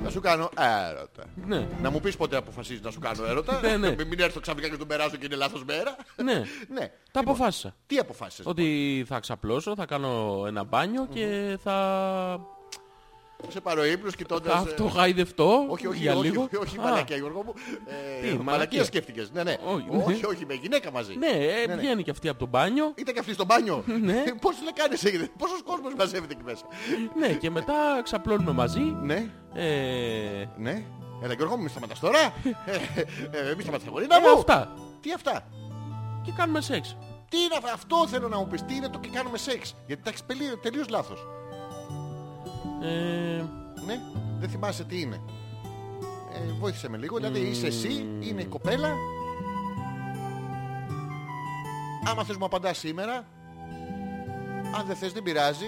θα σου κάνω έρωτα. Ναι. Να μου πεις πότε αποφασίζεις να σου κάνω έρωτα. Ναι, ναι. Μην μην έρθω ξαφνικά και τον περάσω και είναι λάθος μέρα. Ναι. [LAUGHS] ναι. Τα Λοιπόν, αποφάσισα. Τι αποφάσισες. Ότι θα ξαπλώσω, θα κάνω ένα μπάνιο και θα... Σε πάρω ύπνος κοιτώντας... θα ε, αυτογαϊδευτώ Όχι, όχι, για όχι, λίγο. όχι, όχι, Α, μαλακία Γιώργο μου. Ε, Τι, μαλακία μαλακία. σκέφτηκες. Ναι, ναι. Όχι, όχι, ναι. όχι, με γυναίκα μαζί. Ναι, ε, ναι. βγαίνει και αυτή από το μπάνιο. Ήταν και αυτή στο μπάνιο. [LAUGHS] Ναι. Πώς λεκάνες έγινε. Πόσος κόσμος μαζεύεται εκεί μέσα. ναι, και μετά ξαπλώνουμε μαζί. Ναι, Ε, ναι. Έλα Γιώργο μου, μη σταματάς τώρα. ε, ε, μη σταματάς αγορίνα ε, μου. αυτά. Τι αυτά; Και κάνουμε σεξ. Τι είναι αυτά. Αυτό θέλω να μου πεις. Τι είναι το και κάνουμε σεξ; Γιατί τα έχεις πελεί- τελείως λάθος. Ε, Ναι, δεν θυμάσαι τι είναι. Ε, βοήθησε με λίγο. Δηλαδή είσαι εσύ, είναι η κοπέλα. Άμα θες μου απαντάς σήμερα. Αν δεν θες δεν πειράζει.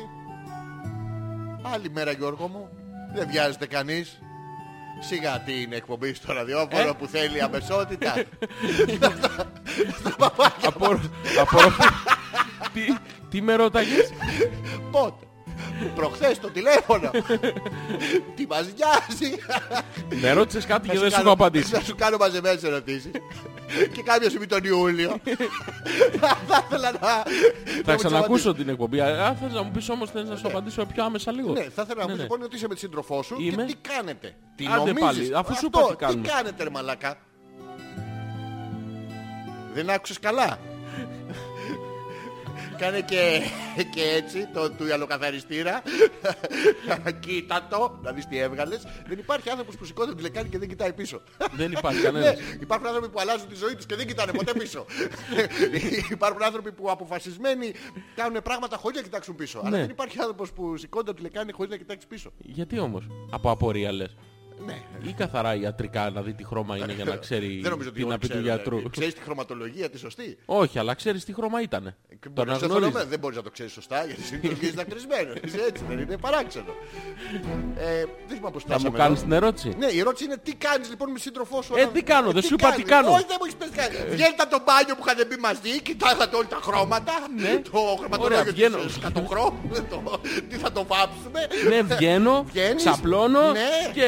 Άλλη μέρα Γιώργο μου. Δεν βιάζεται κανείς. Σιγά τι είναι εκπομπή στο ραδιόφωνο Ε. που θέλει αμεσότητα. [LAUGHS] [LAUGHS] Στα παπάκια απο, απορροφή. [LAUGHS] τι, τι με ρώταγες. πότε; Προχθές το τηλέφωνο. Τι μας νοιάζει. με ρώτησες κάτι και Να δεν σου κάνω- έχω απαντήσει. Να σου κάνω μαζεμένες ερωτήσεις. και κάποια στιγμή τον Ιούλιο. θα ήθελα να... να Θα μου ξανακούσω την εκπομπή. Α, θες να μου πεις όμως θες να σου απαντήσω πιο άμεσα λίγο. Ναι, θα ήθελα να Ναι, μου ναι. λοιπόν ότι είσαι με τη σύντροφό σου Είμαι. και τι κάνετε. Τι Άντε νομίζεις. πάλι, αφού σου Αυτό, είπα τι κάνουμε. Τι κάνετε ρε μαλάκα. Δεν άκουσες καλά; Κάνε και, και έτσι το του ιαλοκαθαριστήρα. Κοίτα το, να δεις τι έβγαλες. Δεν υπάρχει άνθρωπος που σηκώνεται τη λεκάνη και δεν κοιτάει πίσω. Δεν υπάρχει Ναι, κανένας. υπάρχουν άνθρωποι που αλλάζουν τη ζωή τους και δεν κοιτάνε ποτέ πίσω. υπάρχουν άνθρωποι που αποφασισμένοι κάνουν πράγματα χωρίς να κοιτάξουν πίσω. Αλλά Ναι. δεν υπάρχει άνθρωπος που σηκώνεται από τη λεκάνη χωρίς να κοιτάξεις πίσω. Γιατί όμως; Από απορία λες. Ναι. Ή καθαρά ιατρικά να δει τι χρώμα είναι για να ξέρει Δεν νομίζω ότι τι να όλοι πει του ξέρουν, γιατρού. δηλαδή. Ξέρεις τη χρωματολογία τη σωστή; Όχι, αλλά ξέρεις τι χρώμα ήταν. Και Τον μπορείς να είσαι αναγνωρίζεις. θολωμένο. Δεν μπορείς να το ξέρεις σωστά γιατί συνήθως [LAUGHS] είσαι δακτρισμένο. Είσαι έτσι, δεν είναι παράξενο. Ε, δεν θυμάμαι πώς Θα φτάσαμε μου εδώ. κάνεις την ερώτηση; Ναι, η ερώτηση είναι τι κάνεις λοιπόν με σύντροφό σου. Ε, τι κάνω, δεν σου είπα τι κάνεις. κάνω. Όχι, δεν μου έχεις πει τι κάνεις. Βγαίνετε από το μπάνιο που είχατε μπει μαζί, κοιτάγατε όλα τα χρώματα. Το Ναι. Ωραία, χρωματολόγιο βγαίνω. της σκατοχρόμου. το- Τι θα το βάψουμε. Ναι, βγαίνω, Βγαίνεις. ξαπλώνω Ναι. και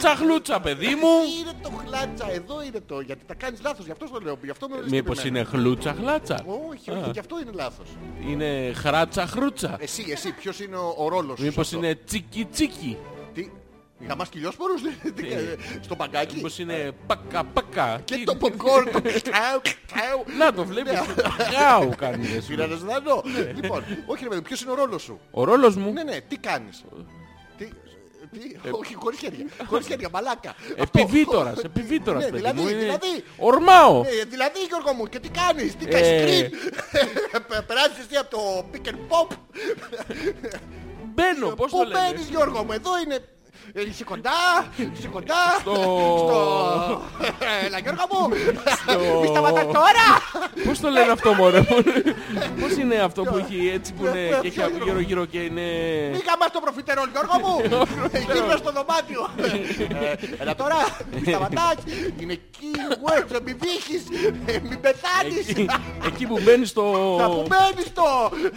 χλάτσα χλούτσα, παιδί μου. Τι είναι το χλάτσα, εδώ είναι το. Γιατί τα κάνεις λάθος, γι' αυτό το λέω. Γι' αυτό με ρωτήσεις Μήπως και εμένα. είναι χλούτσα χλάτσα. Όχι, όχι, γι' αυτό είναι λάθος. Είναι χράτσα χρούτσα. Εσύ, εσύ, ποιος είναι ο, ο ρόλος σου. Μήπως σε αυτό; είναι τσίκι τσίκι. Τι, γαμάς κυλιόσπορους, τι; Κα- στο παγκάκι. Μήπως είναι πακα πακα. Και Τι- το popcorn, το καου, καου. Να το βλέπεις. Χάου κάνεις ρε, σου. Πήρα να σου δανώ. Λοιπόν, όχι ρε παιδί, ποιος είναι ο ρόλος σου; Ο ρόλος μου; Ναι, ναι, τι κάνεις; Τι, τι, όχι, χωρίς χέρια. Χωρίς χέρια, μαλάκα. Αυτό. Επιβίτορας, επιβίτορας Ναι, παιδί δηλαδή, μου. είναι- δηλαδή. Ορμάω. Ναι, δηλαδή Γιώργο μου, και τι κάνεις, τι κάνεις Ε. screen. [LAUGHS] Πε- Περάσεις εσύ από το pick and pop. Μπαίνω, πώς Πού το λένε; μπαίνεις Γιώργο μου, εδώ είναι. Ε, Είσαι κοντά, είσαι κοντά. Στο- Στο... Έλα Γιώργο μου, μη σταματάς τώρα. Πώς το λένε αυτό μωρέ μου; Πώς είναι αυτό που έχει έτσι που είναι και έχει Ποιο- γύρω γύρω και είναι... Μη γαμάς το προφιτερόλ Γιώργο μου. Γύρω στο δωμάτιο. Ε, Έλα τώρα, μη σταματάς. Είναι key words, μη βύχεις, ε, μη πεθάνεις. Εκεί, εκεί που μπαίνεις στο... Θα που μπαίνεις το.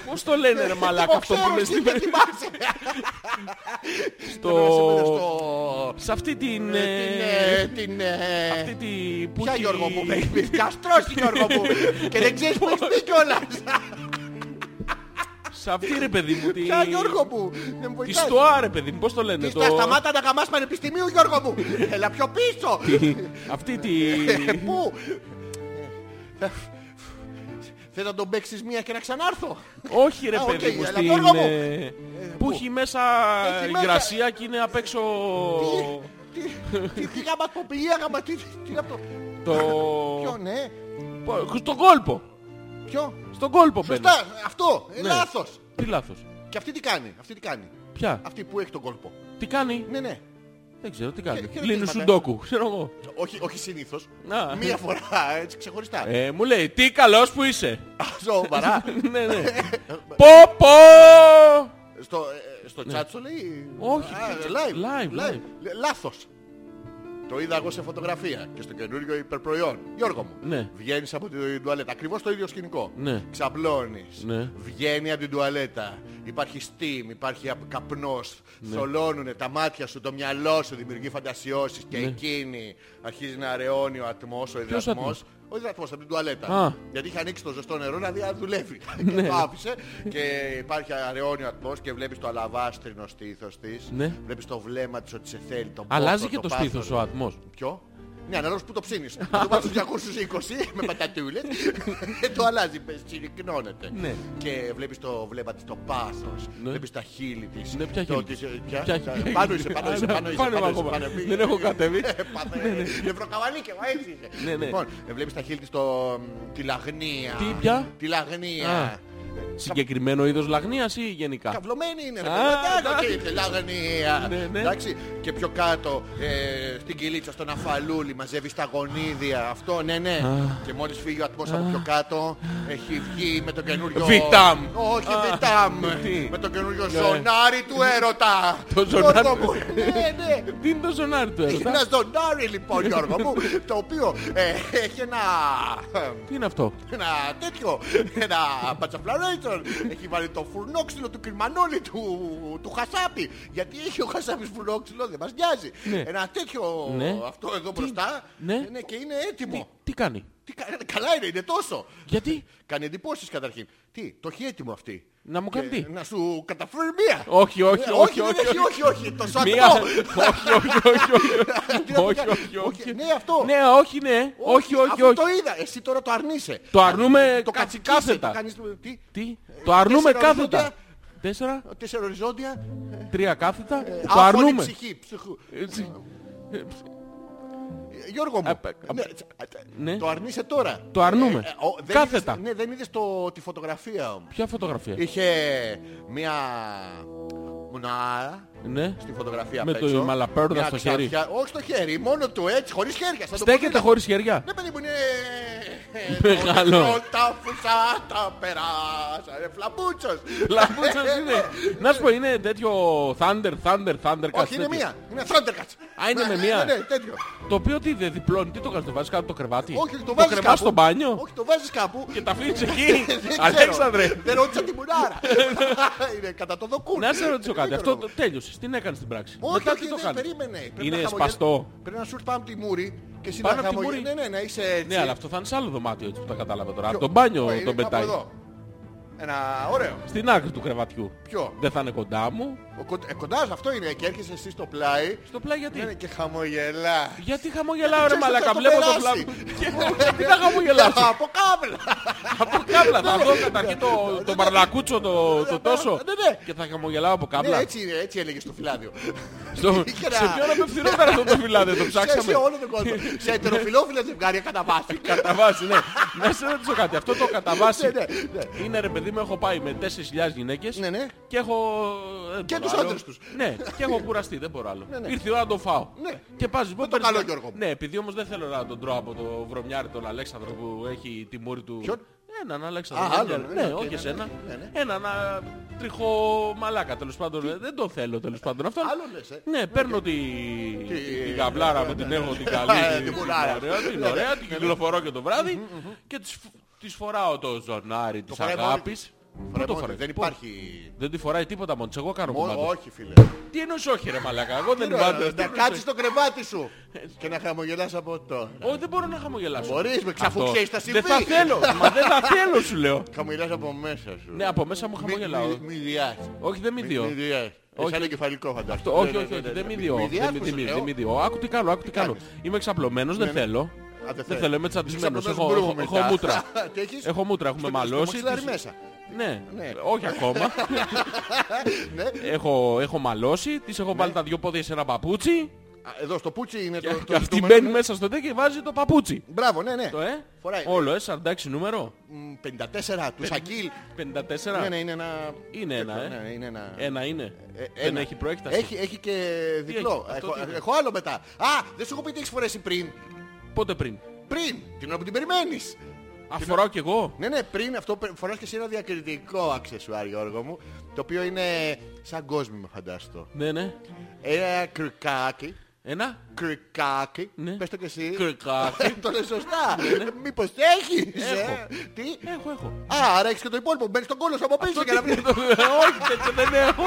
Πώς το λένε ρε μαλάκα Εγώ αυτό που ξέρω, λες εσύ στην... δεν θυμάσαι. στο... Στο... Σε αυτή την... Ε, ε, Την... την, ε, Αυτή τη... που Ποια έχει- Γιώργο μου, με έχεις καστρώσει Γιώργο μου [LAUGHS] και δεν ξέρεις που έχεις πει κιόλας. Σε αυτή ρε παιδί μου. τη- Ποια Γιώργο μου. Δεν μου Τη βοηθάς. στοά ρε παιδί μου. Πώς το λένε. Τι το- στα σταμάτα να γαμάς πανεπιστημίου Γιώργο μου. Έλα πιο πίσω. [LAUGHS] Αυτή τη... Ε, Πού; Ε, Θες να τον παίξεις μία και να ξανάρθω; Όχι ρε Α, οκ, παιδί μου. αλλά Στην... Γιώργο μου. ε, Που έχει μέσα Έχει μέσα- υγρασία και είναι απ' έξω... Τι, τι, τι γάμα ποπηλία γάμα, τι, τι είναι αυτό. Το... Ποιο, ναι, Πο- Στον κόλπο. ποιο; Στον κόλπο μπαίνει. Σωστά, αυτό, ε, Ναι. λάθος. Τι λάθος. Και αυτή τι κάνει, αυτή τι κάνει. Ποια; Αυτή που έχει τον κόλπο. Τι κάνει; Ναι, ναι. Δεν ξέρω τι κάνει. Και- και Λύνει ρωτήματα. σουντόκου. Ξέρω εγώ. Όχι, όχι συνήθως. Α. Μία φορά, έτσι ξεχωριστά. Ε, μου λέει τι καλός που είσαι. Α, Σοβαρά. [LAUGHS] ναι, ναι. [LAUGHS] Πω πω. Στο, ε, στο chat σου λέει... Ναι. Όχι, Α, τι- live, live, live. Λε- Λάθος. Το είδα εγώ σε φωτογραφία και στο καινούριο υπερπροϊόν. Γιώργο μου, Ναι. βγαίνεις από την τουαλέτα. Ακριβώς το ίδιο σκηνικό. Ναι. Ξαπλώνεις. Ναι. Βγαίνει από την τουαλέτα. Υπάρχει steam, υπάρχει απ- καπνός. Θολώνουνε τα μάτια σου, το μυαλό σου, δημιουργεί φαντασιώσεις. Και εκείνη αρχίζει να αραιώνει ο ατμός, ο υδατμός. Ατμός; Ο υδατμός από την τουαλέτα. Α. Γιατί είχε ανοίξει το ζεστό νερό να δει αν δουλεύει. [LAUGHS] και το άφησε και υπάρχει αραιώνιο ατμός και βλέπεις το αλαβάστρινο στήθος της. Ναι. Βλέπεις το βλέμμα της ότι σε θέλει. Τον Αλλάζει πόθο, και το πάθος. στήθος ο ατμός. Ποιο; Ναι, ανάλογα που το ψήνεις. το βάζεις 220 με πατατούλες. το αλλάζει, συρρυκνώνεται. Ναι. Και βλέπεις το βλέμμα της, το πάθος. Ναι. Βλέπεις τα χείλη της. Ναι, ποια το χείλη; ότι της; σε- ποια; Ποια Τα- χείλη; Πάνω είσαι, πάνω είσαι, Α, πάνω είσαι. πάνω πάνω είμαι είσαι, ακόμα. πάνω είσαι. Δεν έχω κατέβει. Ε, πάθε. Νευροκαβαλίκι, μα έτσι είσαι. Ναι, ναι. Λοιπόν, ε, βλέπεις τα χείλη της το, τη λαγνία. Τι, ποια; Τη λαγνία. Α. Συγκεκριμένο είδος λαγνίας ή γενικά; Καυλωμένη είναι. ρε Α, παιδί, εντάξει. και τη λαγνία. Ναι, ναι. Εντάξει. Και πιο κάτω, ε, στην κυλίτσα, στον αφαλούλι, μαζεύεις τα γονίδια. Αυτό, ναι, ναι. Και μόλις φύγει ο ατμός από πιο κάτω, έχει βγει με το καινούριο... Βιτάμ. Όχι, Α, Βιτάμ. τι; Με το καινούριο ζωνάρι του έρωτα. Το ζωνάρι Γιώργο του- μου. Ναι, ναι. Τι είναι το ζωνάρι του Έχει έρωτα. ένα ζωνάρι λοιπόν Γιώργο μου Το οποίο ε, έχει ένα Τι είναι αυτό; Ένα τέτοιο Ένα πατσαφλαρέιτον Έχει βάλει το φουρνόξυλο του κρυμανόλη του, του χασάπι Γιατί έχει ο χασάπης φουρνόξυλο δεν μας νοιάζει Ναι. Ένα τέτοιο Ναι. αυτό εδώ μπροστά Ναι. και είναι έτοιμο Τι κάνει; Τι κα- Καλά είναι, είναι τόσο Γιατί; Κάνει εντυπώσεις καταρχήν Τι, το έχει έτοιμο αυτή Να μου κάνει Και τι. Να σου καταφέρει μία Όχι, όχι, Ε, όχι, δεν όχι, έχει, όχι. όχι, όχι, το Μία. σατμό Όχι, όχι, όχι, Τι να όχι. το Όχι, κάνω. όχι, όχι. Ναι, αυτό. Ναι, όχι, ναι. Όχι, όχι, αφού όχι. το είδα. Εσύ τώρα το αρνείσαι. Το αρνούμε Το κα- κατσικίσαι, κάθετα. το κάνεις, τι, Τι. Το αρνούμε τέσσερα κάθετα. οριζόντια. Τέσσερα, τέσσερα οριζόντια. τρία κάθετα. Το άφωνη αρνούμε. ψυχή. Ψυχού. Έτσι. Ε, Γιώργο μου, Απ- απ- ναι, ναι. το αρνείσαι τώρα. Το αρνούμε. Ε, ο, δεν Κάθετα. είδες- ναι, δεν είδες το, τη φωτογραφία όμως. Ποια φωτογραφία; Είχε μία μουνάρα Ναι. στη φωτογραφία Με απ' το έξω. μαλαπέρδα Μια στο χέρι. ξαφιά- Όχι στο χέρι, μόνο του έτσι, χωρίς χέρια. σαν το Στέκεται ποδήλατο. χωρίς χέρια. Ναι, παιδί μου, είναι... Μεγάλο. Τα φουσάτα περάσα, ρε φλαμπούτσος. Λαμπούτσος είναι. Να σου πω, είναι τέτοιο Thunder, Thunder, Thunder. κάτι Όχι, είναι τέτοιο. μία. Είναι Thundercats. Α, είναι με Ναι, μία. Ναι, ναι, τέτοιο. Το οποίο τι δεν διπλώνει, τι το κάνεις, το βάζεις κάτω από το κρεβάτι. Όχι, το βάζεις κρεβάς κάπου. στο μπάνιο Όχι, το βάζεις κάπου. και τα αφήνεις εκεί. Δεν ξέρω. Αλέξανδρε. Δεν ρώτησα τη μουνάρα. Είναι κατά το δοκούν. Να σε ρωτήσω κάτι, Δεν αυτό ξέρω. Το τέλειωσες, τι έκανες στην πράξη. Όχι, Μετά όχι, τι το δεν κάνεις. περίμενε. Πρέπει Είναι να χαμογελ- σπαστό. Πρέπει να σου έρθει πάνω από τη μούρη και εσύ Πάνω να από τη χαμογελ- μούρη. Ναι, ναι, να είσαι έτσι. Ναι, αλλά αυτό θα είναι σε άλλο δωμάτιο έτσι που τα κατάλαβα τώρα. Από Ποιο; τον μπάνιο Ω, είναι τον κάπου πετάει. εδώ. Ένα ωραίο. Στην άκρη του κρεβατιού. Ποιο; Δεν θα είναι κοντά μου. Ο κον- ε, Κοντάς αυτό είναι και έρχεσαι εσύ στο πλάι. Στο πλάι γιατί; Ναι, ναι, και χαμογελάς. Γιατί χαμογελάω ρε Ξέρεις, μαλακα, θα το βλέπω το περάσει. φλάμπ. Γιατί θα χαμογελάσω. [LAUGHS] Από κάβλα. Από κάμπλα θα δω καταρχήν το, το μαρλακούτσο το, το τόσο. Ναι, ναι. Και θα χαμογελάω από Ναι, κάμπλα. έτσι, είναι, έτσι έλεγε στο φυλάδιο. Στο, [LAUGHS] Είχε σε ένα- ποιον απευθυνόταν αυτό το φυλάδι, το Σε, ψάξαμε; σε όλο τον κόσμο. [LAUGHS] σε ετεροφιλόφιλα ζευγάρια κατά βάση. Κατά βάση, ναι. Να σε ρωτήσω κάτι. Αυτό το κατά βάση Ναι, ναι, ναι. είναι ρε παιδί μου, έχω πάει με 4.000 γυναίκες Ναι, ναι. και έχω. Δεν Και μπορώ τους άλλο. άντρες τους. Ναι, και έχω κουραστεί, δεν μπορώ άλλο. Ναι, ναι. Ήρθε η ώρα να το φάω. Ναι. Και πας λοιπόν. Με το παίρνεις καλό μια- Γιώργο μου. Ναι, επειδή όμως δεν θέλω να τον τρώω από το βρωμιάρι τον Αλέξανδρο που έχει τη μούρη του. Ποιον; Έναν Αλέξανδρο. Α, βρωμιάρη. άλλον, ναι, Ναι, οκ, όχι ναι, εσένα. ναι, ναι. Έναν α, τριχό μαλάκα τέλος πάντων. Ε, Δεν τον θέλω τέλος πάντων αυτόν. Άλλο λες, ε. Ναι, παίρνω τη... Τι- την γαμπλάρα μου, την έχω την καλή, Ε, την την μουράρα. ωραία, την ωραία, την κυκλοφορώ και το βράδυ και της, της φοράω το ζωνάρι της φοράει μόνη αγάπης. Φοράει το μόνη, φοράει, Δεν πού; υπάρχει... Δεν τη φοράει τίποτα μόνο της, εγώ κάνω Μό- κουμάντο. Όχι φίλε. Τι εννοείς όχι ρε μαλακά, εγώ δεν Τι είμαι να- Να κάτσεις στο κρεβάτι σου και να χαμογελάς από τώρα. Όχι, δεν μπορώ να χαμογελάσω. Μπορείς, με ξαφού Αυτό. ξέρεις τα Δεν θα συμβεί. θέλω, μα δεν θα θέλω σου λέω. Χαμογελάς από μέσα σου. Ναι, από μέσα μου χαμογελάω. Μη- Μη διάσει. Όχι, δεν μη Μη διώ. διάσει. Όχι. Έχει ένα κεφαλικό φαντάζομαι. Το- Όχι, όχι, όχι, δεν μη διώ. Μη Δεν διάς μη- που δεν σου μη- λέω. δεν μη διώ. Άκου τι κάνω, άκου τι κάνω. κάνεις; Είμαι εξαπλωμένος, δεν Ναι, ναι. θέλω. Α, Δεν θέλω, είμαι τσαντισμένος. Είσαι Έχω, από το έχω, μπρου έχω μετά. μούτρα. [LAUGHS] Τι έχεις; Έχω μούτρα, έχουμε Στο- στο μαλώσει. Μαξιλάρι τις- μέσα. Ναι, Ναι. όχι ακόμα. [LAUGHS] Ναι. έχω, έχω μαλώσει, της έχω βάλει τα δυο πόδια σε ένα παπούτσι Α, Εδώ στο πούτσι είναι το... και το αυτή ζητούμενο. μπαίνει μέσα στο τέτοιο και βάζει το παπούτσι. Μπράβο, ναι, ναι. Το ε, Φοράει. όλο ε, 46 νούμερο. Μ, 54 του Σακίλ. 54. Ναι, ναι, είναι ένα... Είναι ένα, τέτοιο, ε. Ναι, είναι ένα... Ένα είναι. Ε, Δεν ένα. έχει προέκταση. Έχει, έχει και διπλό. έχει; Αυτό Έχω, τι είναι; έχω άλλο μετά. Α, δεν σου έχω πει τι έχεις φορέσει πριν. Πότε πριν; Πριν, την ώρα που την περιμένεις. Αφοράω κι εγώ. Ναι, ναι, πριν αυτό πε- φοράς και εσύ ένα διακριτικό αξεσουάρ, Γιώργο μου, το οποίο είναι σαν κόσμημα, φαντάστο. Ναι, ναι. Ένα κρυκάκι, Ένα. κρυκάκι, Ναι. πες το και εσύ. Κρυκάκι. [LAUGHS] το λες σωστά. Μήπως έχεις, Έχω. ε; Τι; Έχω, έχω. Α, άρα έχεις και το υπόλοιπο, μπαίνεις στον κόλλο σου από πίσω Αυτό για να τι- βρεις. [LAUGHS] Όχι, τέτοιο δεν έχω.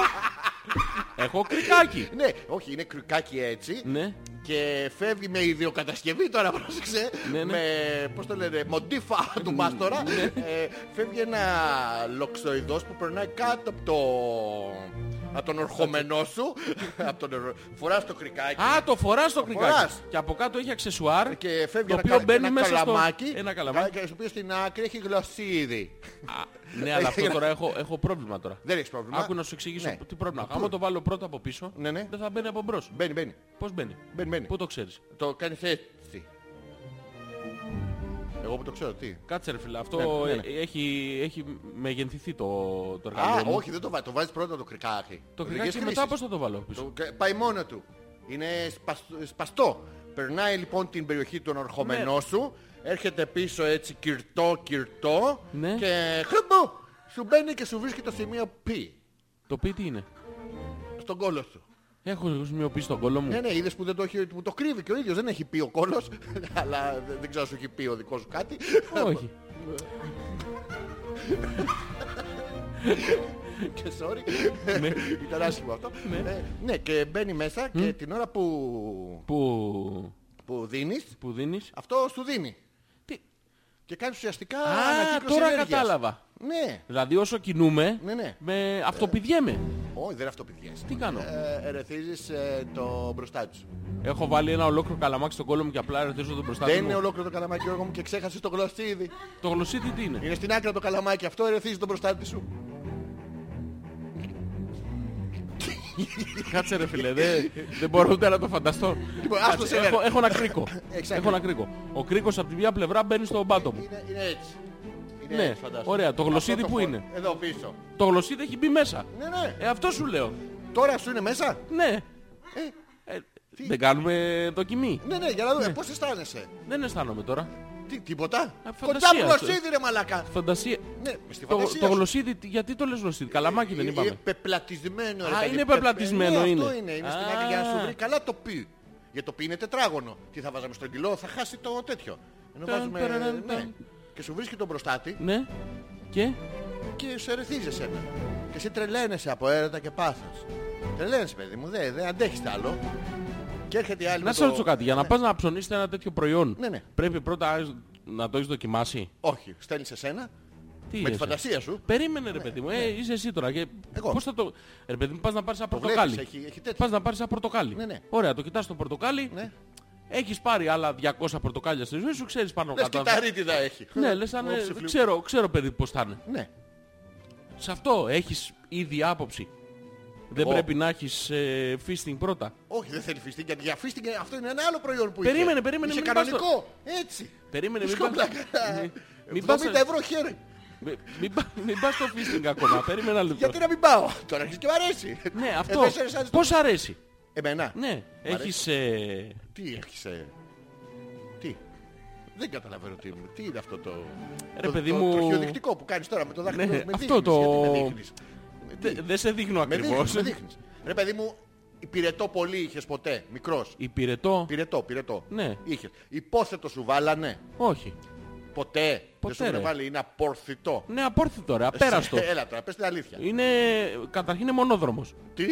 Έχω κρυκάκι. Ναι, όχι, είναι κρυκάκι έτσι. Ναι. Και φεύγει με ιδιοκατασκευή τώρα, [LAUGHS] πρόσεξε. Ναι, ναι. Με, πώς το λένε, μοντίφα [LAUGHS] του μάστορα. ε, φεύγει ένα λοξοειδός που περνάει κάτω από το... Από τον ορχομενό σου. από τον... ορ- Φοράς το κρυκάκι. Α, το φοράς το κρυκάκι. φοράς. Και από κάτω έχει αξεσουάρ. και φεύγει το ένα, οποίο κα- μπαίνει ένα μέσα στο- καλαμάκι. Ένα καλαμάκι. Και στο οποίο στην άκρη έχει γλωσσίδι. Α, Ναι, αλλά αυτό τώρα έχω, έχω πρόβλημα τώρα. Δεν έχεις πρόβλημα. Άκου να σου εξηγήσω Ναι. τι πρόβλημα. Άμα το βάλω πρώτο από πίσω, Ναι, ναι. δεν θα μπαίνει από μπρος. Μπαίνει, μπαίνει. Πώς μπαίνει; Μπαίνει, μπαίνει. Πού το ξέρεις; Το κάνεις έτσι. Εγώ που το ξέρω, τι. Κάτσε ρε φίλε, αυτό Ναι, ναι, ναι. ε, Έχει, έχει μεγενθηθεί το, το εργαλείο Α, μου. όχι, δεν το βάζεις. Το βάζεις πρώτα το κρυκάκι. Το Οδηγίες κρυκάκι και χρήσης. μετά πώς θα το βάλω πίσω; Το- και- Πάει μόνο του. Είναι σπαστό. σπαστό. Περνάει λοιπόν την περιοχή των ορχομενών Ναι. σου. Έρχεται πίσω έτσι κυρτό κυρτό. Ναι. Και χρυμπου, σου μπαίνει και σου βρίσκει το σημείο π. Το πει τι είναι; Στον κόλο σου. Έχω σημειοποιήσει τον κόλλο μου. Ναι, ναι, είδες που, δεν το, έχει, που το κρύβει και ο ίδιος. Δεν έχει πει ο κόλος. [LAUGHS] αλλά δεν, δεν ξέρω αν σου έχει πει ο δικός σου κάτι. Όχι. [LAUGHS] και sorry. Ναι. [LAUGHS] Ήταν άσχημο αυτό. Ναι. Ε, ναι, και μπαίνει μέσα και την ώρα που, Που, που δίνεις, που δίνεις. αυτό σου δίνει. Τι; Και κάνει ουσιαστικά Α, ανακύκλωση τώρα ενέργειας. κατάλαβα. Ναι. Δηλαδή όσο κινούμε, Ναι, ναι. με αυτοπηδιέμαι. Όχι, δεν είναι αυτοπηδιές. Τι κάνω; Ε, ερεθίζεις ε, το μπροστά τους. Έχω βάλει ένα ολόκληρο καλαμάκι στον κόλλο μου και απλά ερεθίζω τον μπροστά Δεν μου. είναι ολόκληρο το καλαμάκι, Γιώργο μου, και ξέχασες το γλωσσίδι. Το γλωσσίτι τι είναι; Είναι στην άκρη το καλαμάκι. Αυτό ερεθίζεις το μπροστά σου. [LAUGHS] Κάτσε ρε φίλε, δεν, δεν μπορώ ούτε να το φανταστώ. Λοιπόν, άστο Κάτσε, σε έχω, μένα. έχω ένα κρίκο. Έχεις έχω ένα κρίκο. Ο κρίκος από τη μία πλευρά μπαίνει στον πάτο μου. Είναι, είναι έτσι. Είναι Ναι, έτσι, φαντάσου. ωραία. Το γλωσσίδι Αυτό που φω- είναι. Εδώ πίσω. Το γλωσσίδι έχει μπει μέσα. Ναι, ναι. Ε, αυτό σου λέω. Τώρα σου είναι μέσα; Ναι. Ε, Ε, δεν κάνουμε δοκιμή. ναι, ναι, για να δούμε. Πώς αισθάνεσαι; Δεν αισθάνομαι τώρα. Τι, τίποτα; Κοντά φαντασία μου αυτό. γλωσσίδι ρε μαλακά. Φαντασία. Ναι, στη Το, φαντασία το σου. γλωσσίδι, τι- γιατί το λες γλωσσίδι; Καλαμάκι δεν Ε, είπαμε. ε, πεπλατισμένο. ρε Α, παιδί, είναι πεπε- πεπλατισμένο, ναι, είναι. Αυτό είναι. Είναι στην Α. άκρη για να σου βρει καλά το πι. Για το πι είναι τετράγωνο. Τι θα βάζαμε στον κιλό, θα χάσει το τέτοιο. Ενώ Ταν, βάζουμε. Παραραν, Ναι. ταν. Και σου βρίσκει τον μπροστάτη Ναι. Και; και σε ερεθίζει εσένα. Και εσύ τρελαίνεσαι από έρωτα και πάθος. Τρελαίνεσαι, παιδί μου, δεν δε αντέχεις τ' άλλο. Και έρχεται η άλλη. Να με σε το- ρωτήσω κάτι. Για να πας να ψωνίσεις ένα τέτοιο προϊόν, Ναι, ναι. πρέπει πρώτα να το έχεις δοκιμάσει; Όχι, στέλνεις εσένα Τι με τη είσαι; φαντασία σου. Περίμενε ρε παιδί μου, ε, είσαι εσύ τώρα. Και Εγώ. πώς θα το... Ρε παιδί μου, πας να πάρεις ένα Το πορτοκάλι. βλέπεις, έχει, έχει τέτοιο. Πας να πάρεις ένα πορτοκάλι. Ναι, ναι. Ωραία, το κοιτάς το πορτοκάλι. Ναι. Έχεις πάρει άλλα 200 πορτοκάλια στη ζωή σου, ξέρεις πάνω Λες κάτω. κυταρίτιδα έχει. Ναι, λες αν, Ω, ε, ψηφλού. ξέρω, ξέρω παιδί πώς θα είναι. Ναι. Σε αυτό έχεις ήδη άποψη. Δεν Εγώ. πρέπει να έχεις ε, feasting πρώτα. Όχι, δεν θέλει φιστή, γιατί για φίστινγκ αυτό είναι ένα άλλο προϊόν που Περίμενε, είχε. περίμενε, Είχε μην πας κανονικό. Έτσι. Περίμενε, μην Σκόπλα. πας- Μην- μην 70 πας- ευρώ χέρι. Μην- Μην πα- μην πας στο feasting ακόμα, περίμενα ένα λεπτό. Γιατί να μην πάω; Τώρα αρχίζει και μ' αρέσει. Ναι, Ε, αυτό. δεν σε αρέσει- Πώς αρέσει; Εμένα. Ναι, έχεις... ε, Τι έχεις. ε, Τι. Δεν καταλαβαίνω τι, τι είναι αυτό το... Ρε, το, παιδί το, μου. Το χιοδεικτικό που κάνεις τώρα με το δάχτυλο. Ναι, με αυτό δείχνεις, το- γιατί με δείχνεις. δε- Δεν σε δείχνω Με δείχνεις, ακριβώς. με δείχνεις. Ρε παιδί μου, υπηρετό πολύ είχες ποτέ, μικρός. Υπηρετώ. Πυρετό, πυρετό. Ναι. Είχες. Υπόθετο σου βάλανε. Όχι. Ποτέ. Δεν σου ρε. έχουν βάλει, είναι απορθητό. Ναι, απόρθητο ρε, απέραστο. Έλα τώρα, πες την αλήθεια. Είναι, καταρχήν είναι μονόδρομος. Τι;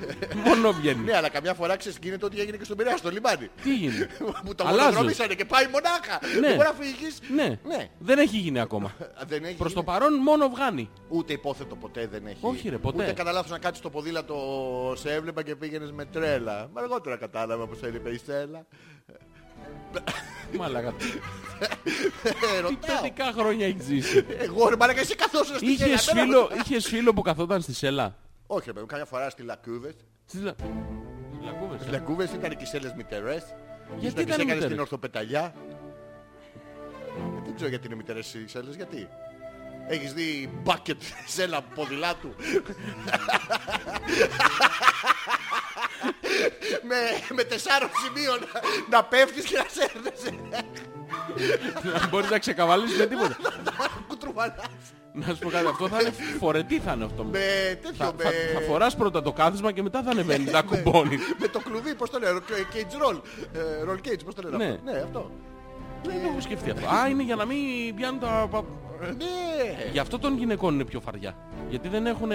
[LAUGHS] Μόνο βγαίνει. ναι, αλλά καμιά φορά ξέρεις γίνεται ό,τι έγινε και στον Πειραιά, στο λιμάνι. Τι γίνεται. [LAUGHS] Που το Αλλάζει. μονοδρομήσανε και πάει μονάχα. Ναι. Δεν μπορεί να φύγεις. Ναι. Ναι. δεν έχει γίνει ακόμα. [LAUGHS] Δεν έχει Προς το γίνει. παρόν μόνο βγάνει. Ούτε υπόθετο ποτέ δεν έχει. Όχι, ρε, ποτέ. Ούτε κατά λάθος να κάτσεις στο ποδήλατο σε έβλεπα και πήγαινες με τρέλα. Μα αργότερα κατάλαβα πως έλειπε η Στέλλα. Μάλακα. Ε, Τι Ρωτάω. παιδικά χρόνια έχεις ζήσει; Εγώ ρε μαλάκα εσύ καθόσουν στη Είχες Στέλλα. εμένα φίλο, με- είχες φίλο που καθόταν στη σέλα; Όχι ρε παιδί, καμιά φορά στη Λακούβες. Στις λα- Λακκούβες, Στις ε. Λακούβες ήταν οι κισέλες μητερές. Γιατί Ήσταν ήταν και σε έκανες μητερές; στην ορθοπεταλιά. Ε, Δεν ξέρω γιατί είναι μητερές οι κισέλες, γιατί. Έχεις δει μπάκετ σέλα ποδηλάτου. [LAUGHS] με, με τεσσάρων σημείων να πέφτεις και να σέρνεσαι. Μπορείς να ξεκαβαλήσεις με τίποτα. Κουτρουβαλάς. Να σου πω κάτι, αυτό θα είναι φορετή θα είναι αυτό. Με τέτοιο, Θα, με... θα, θα φοράς πρώτα το κάθισμα και μετά θα ανεβαίνει, θα κουμπώνεις. με το κλουβί, πώς το λένε, cage roll. Ε, roll cage, πώς το λένε Ναι. αυτό. Ναι, αυτό. Δεν το έχω σκεφτεί αυτό. Α, είναι για να μην πιάνουν τα... πα- Ε, Ναι. Γι' αυτό των γυναικών είναι πιο φαριά. Γιατί δεν έχουν